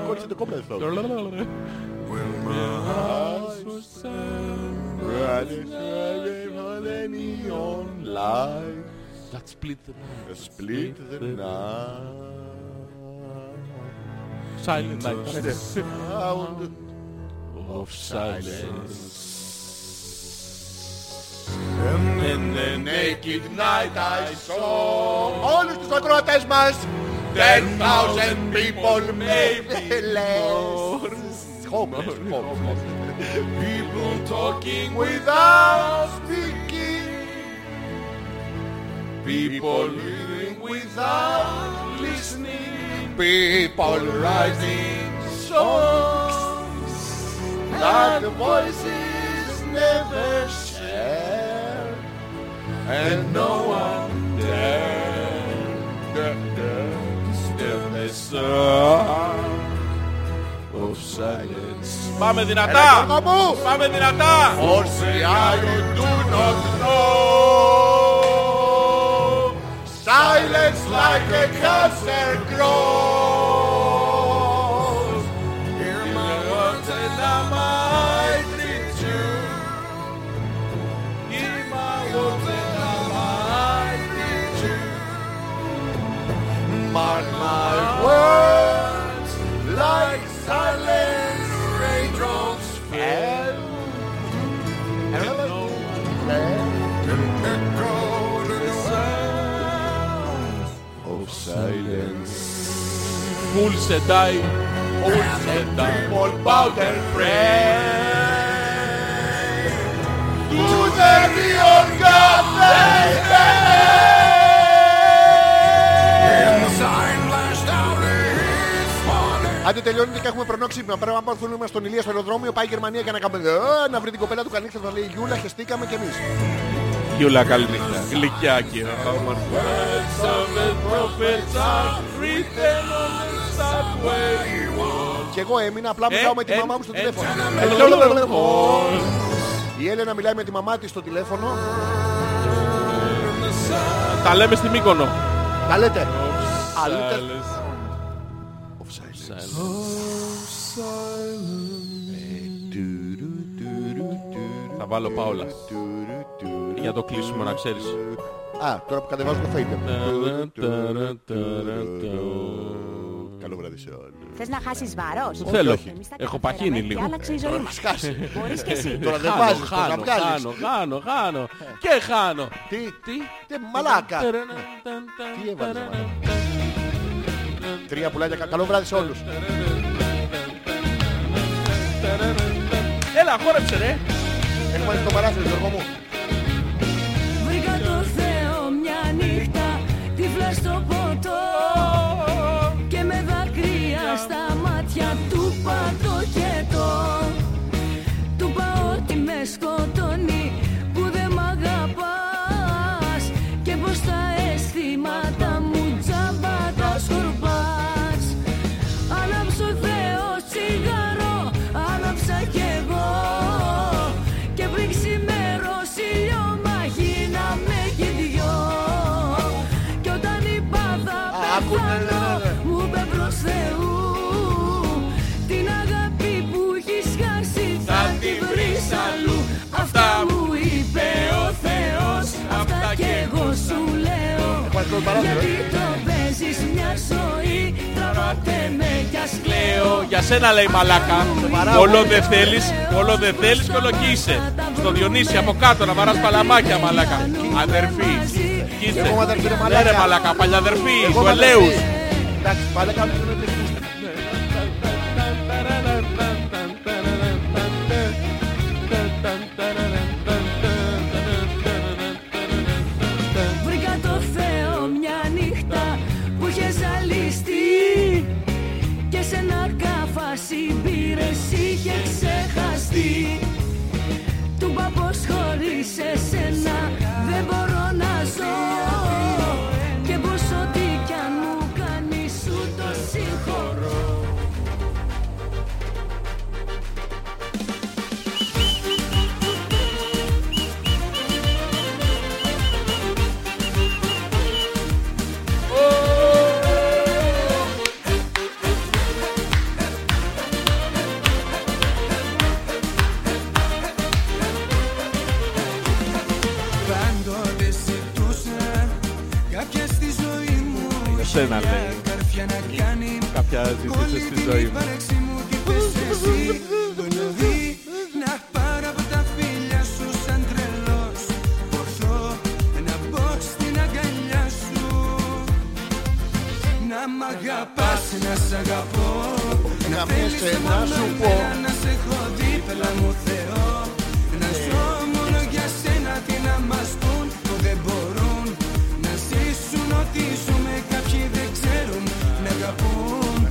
Κόλλησε το κόμμα αυτό. That split the night. Split the night. Silent night. The sound Of silence. And the naked night I saw Όλους τους ακροατές μας Ten thousand people maybe less Homeless, homeless People talking without speaking People living without listening People writing songs That the voices never share And no one dare dare, dare Disturb the sound of silence Πάμε Έλα, δυνατά! Γιώργο μου! Πάμε δυνατά! Όσοι άλλοι do not know Silence like a cancer grows. Hear my words and I might treat you. Hear my words and I might treat you. Mark my words of silence. Full sedai. All the people bow their prayer to the neon god they bear. Άντε τελειώνει και έχουμε προνόξυπνα. Πρέπει να πάρουμε στον Ηλία στο αεροδρόμιο, πάει η Γερμανία και να κάνουμε «Ε, να βρει την κοπέλα του καλή θα λέει Γιούλα, χεστήκαμε κι εμείς. Γιούλα καλή νύχτα. Γλυκιάκι. Όμορφα. Και εγώ έμεινα, απλά μιλάω με τη Ε, μαμά μου στο τηλέφωνο. Η Έλενα μιλάει με τη μαμά της στο τηλέφωνο. Τα λέμε στη Μύκονο. Τα λέτε. Αλούτε. Silence. Of silence. Θα βάλω Πάολα. Για το κλείσιμο να ξέρεις. Α, τώρα που κατεβάζω το fader. Καλό βράδυ σε όλους. Θες να χάσεις βάρος; Δεν θέλω. όχι. Εμείς τα Έχω καταφέραμε παχύνει και λίγο. άλλαξε η ζωή μας. Σκάσε. Μπορείς και εσύ. Τώρα δεν Χάνω, βάζεις, τώρα χάνω, βγάλεις. χάνω, χάνω, χάνω. Και χάνω. Τι, Τι; τι, μαλάκα. Τι έβαλες, μαλάκα. Τρία πουλάκια. Καλό βράδυ σε όλους. Έλα, χόρεψε ρε. Έχουμε ανοιχτό παράθυρο, Γιώργο μου. verso Έχουμε ανοιχτό παράθυρο. γιατί το παίζεις μια ζωή Τραβάτε με κι ας κλαίω Για σένα λέει μαλάκα. παράγω. Όλο δεν θέλεις, όλο δεν θέλεις και όλο κοίησε. Στο Διονύση από κάτω να βαράς παλαμάκια μαλάκα. Αδερφή. Κοίστε. Εγώ είμαι αδερφή, ρε Ναι μαλάκα. ρε μαλάκα, παλιαδερφή Εγώ του είμαι Ελέους. αδερφή. Εντάξει, μαλάκα φάση μπήρες είχε ξεχαστεί. Του είπα πως χωρίς εσένα Μπορώ να μπω στην αγκαλιά σου Να μ' αγαπάς, να σ' αγαπώ Να Να θέλεις με σε μόνο να σου εμένα, πω. Να σε έχω δίπλα μου Θεό Να ζω μόνο για σένα τι να μας πουν που δεν μπορούν Να ζήσουν ό,τι ζούμε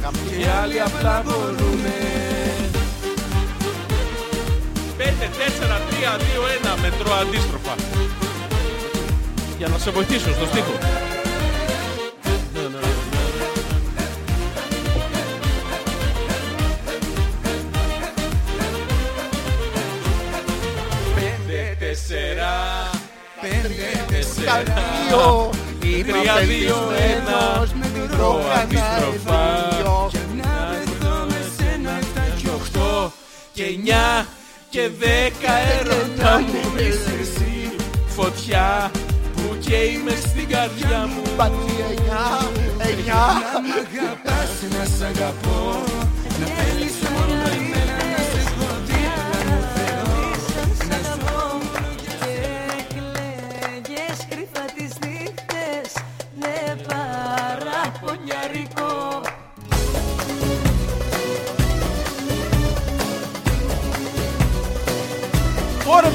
αγαπούν και άλλοι απλά μπορούνε 5, 4, 3, 2, 1 μετρώ αντίστροφα. Για να σε βοηθήσω στο στίχο. Πέντε, τέσσερα, πέντε, τέσσερα, Δύο, τρία, δύο, ένα, μικρό αντίστροφα. κανάλι Να βρεθώ με σένα εφτά και οκτώ και εννιά και δέκα έρωτα μου. Πεις εσύ Φωτιά που καίει μες στην καρδιά μου. Πατή εννιά, εννιά. Να μ' αγαπάς, να σ' αγαπώ Να θέλεις μόνο εμένα. να σε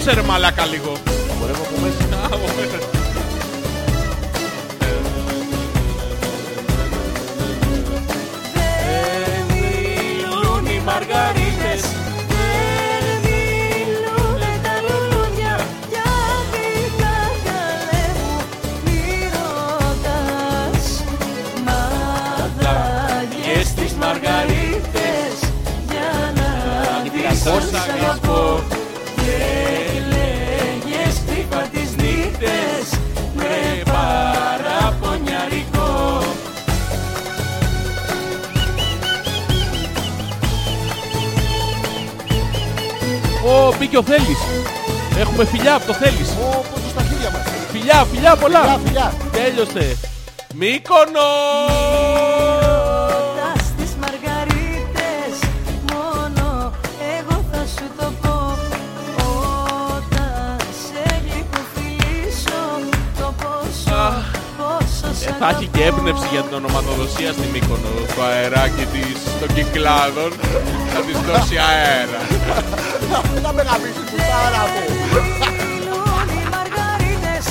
Χόρεψε ρε μαλάκα λίγο. Χορεύω από μέσα. Α, από μέσα. Δεν μιλούν οι μαργαρίτες. Δεν μιλούνε τα λουλούδια. Για δικά καλέ μου μη ρωτάς. Μαδάγες τις μαργαρίτες. Για να δεις Πώς αν θα σ' αγαπώ Ω, μπήκε ο Θέλης. Έχουμε φιλιά από το Θέλης. Ω, πόσο στα χέρια μας. Φιλιά, φιλιά πολλά. Φιλιά, φιλιά. Τέλειωσε Μύκονος θα έχει και έμπνευση για την ονοματοδοσία στη Μύκονο Το αεράκι της των κυκλάδων Θα της δώσει αέρα Να με γαμίσεις πουτάρα μου Μιλούν οι μαργαρίτες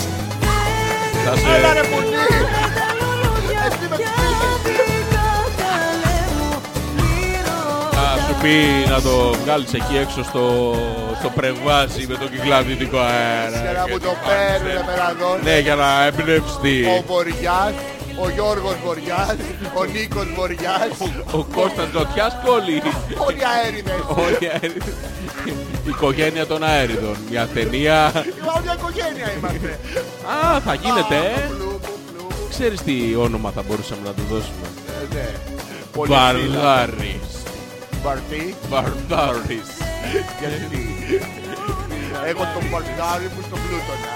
Θα Δεν σε... Έλα ρε πουλί μιλούνε τα λουλούδια Εσύ με Για πίνεις. δικά καλέ μου μη Θα ρωτάς σου πει να το βγάλεις εκεί έξω στο, στο πρεβάζι με το κυκλαδιτικό αέρα. Για να και μου τι το πάνε. παίρνουν με ραδόν Ναι, για να εμπνευστεί. Ο Βοριάς, ο Γιώργος Βοριάς, ο Νίκος Βοριάς. Ο Κώστας Ζωτιάς κόλλη Όλοι αέριδες. Όλοι αέριδες. Η οικογένεια των αέριδων. Μια ταινία. Είμαστε μια οικογένεια είμαστε. Α, θα γίνεται ε. Πλου, πλου, πλου. Ξέρεις τι όνομα θα μπορούσαμε να του δώσουμε; Ε, Ναι. Πολυσύλλαβο. Βαρδάρης. Βαρτί Βαρδάρης. Γιατί; Έχω τον Βαρτάρι μου στον Πλούτονα.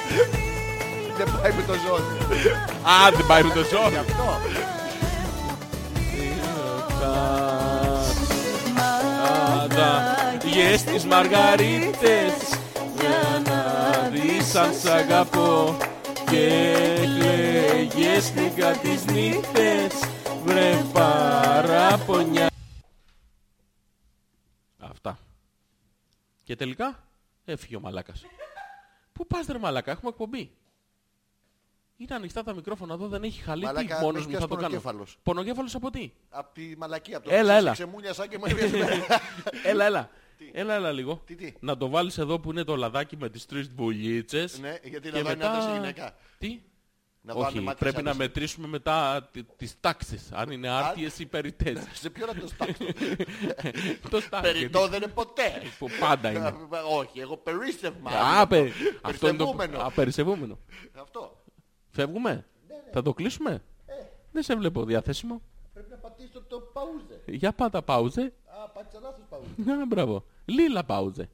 Δεν πάει με το ζώδιο Α, δεν πάει με το Γι' ζώδιο αυτό. Μαδάγες τις μαργαρίτες Για να δεις αν σ' αγαπώ. Και κλαίγες νύχτα τις νύχτες Βρε παραπονιά. Αυτά. Και τελικά; Έφυγε ο μαλάκας Πού πας ρε μαλάκα, έχουμε εκπομπή Είναι ανοιχτά τα μικρόφωνα εδώ, δεν έχει χαλί. Τι Μαλάκα, μόνος με μου πιάσει θα το κάνω. πονοκέφαλος. Πονοκέφαλος από τι; Απ' τη μαλακία. Από Έλα, το έλα. Ξεμούνιασα και μου έβγαλε. [LAUGHS] Έλα, έλα. [LAUGHS] Έλα, έλα λίγο. Τι, τι; Να το βάλεις εδώ που είναι το λαδάκι με τις τρεις βουλίτσες. Ναι, γιατί και να είναι άντρας ή γυναίκα. Τι; Να βάλουν Όχι, μάτια πρέπει σαν να άντρας. μετρήσουμε μετά τι- τις τάξεις. Αν είναι άρτιες ή περιττές. [LAUGHS] Σε ποιο να το στάξω; [LAUGHS] το στάξ. Περιττό δεν είναι ποτέ. Που πάντα είναι. [LAUGHS] Όχι, εγώ περίστευμα. Α, πε- Αυτό είναι το... Περιστευούμενο. Α, περισεβούμενο. Αυτό. Φεύγουμε; Θα το κλείσουμε; Δεν σε βλέπω διαθέσιμο. Πρέπει να πατήσω το παούζε. Για πάτα πάουζε. Α, πάτησα λάθος παούζε. Α, μπράβο. Λίλα πάουζε.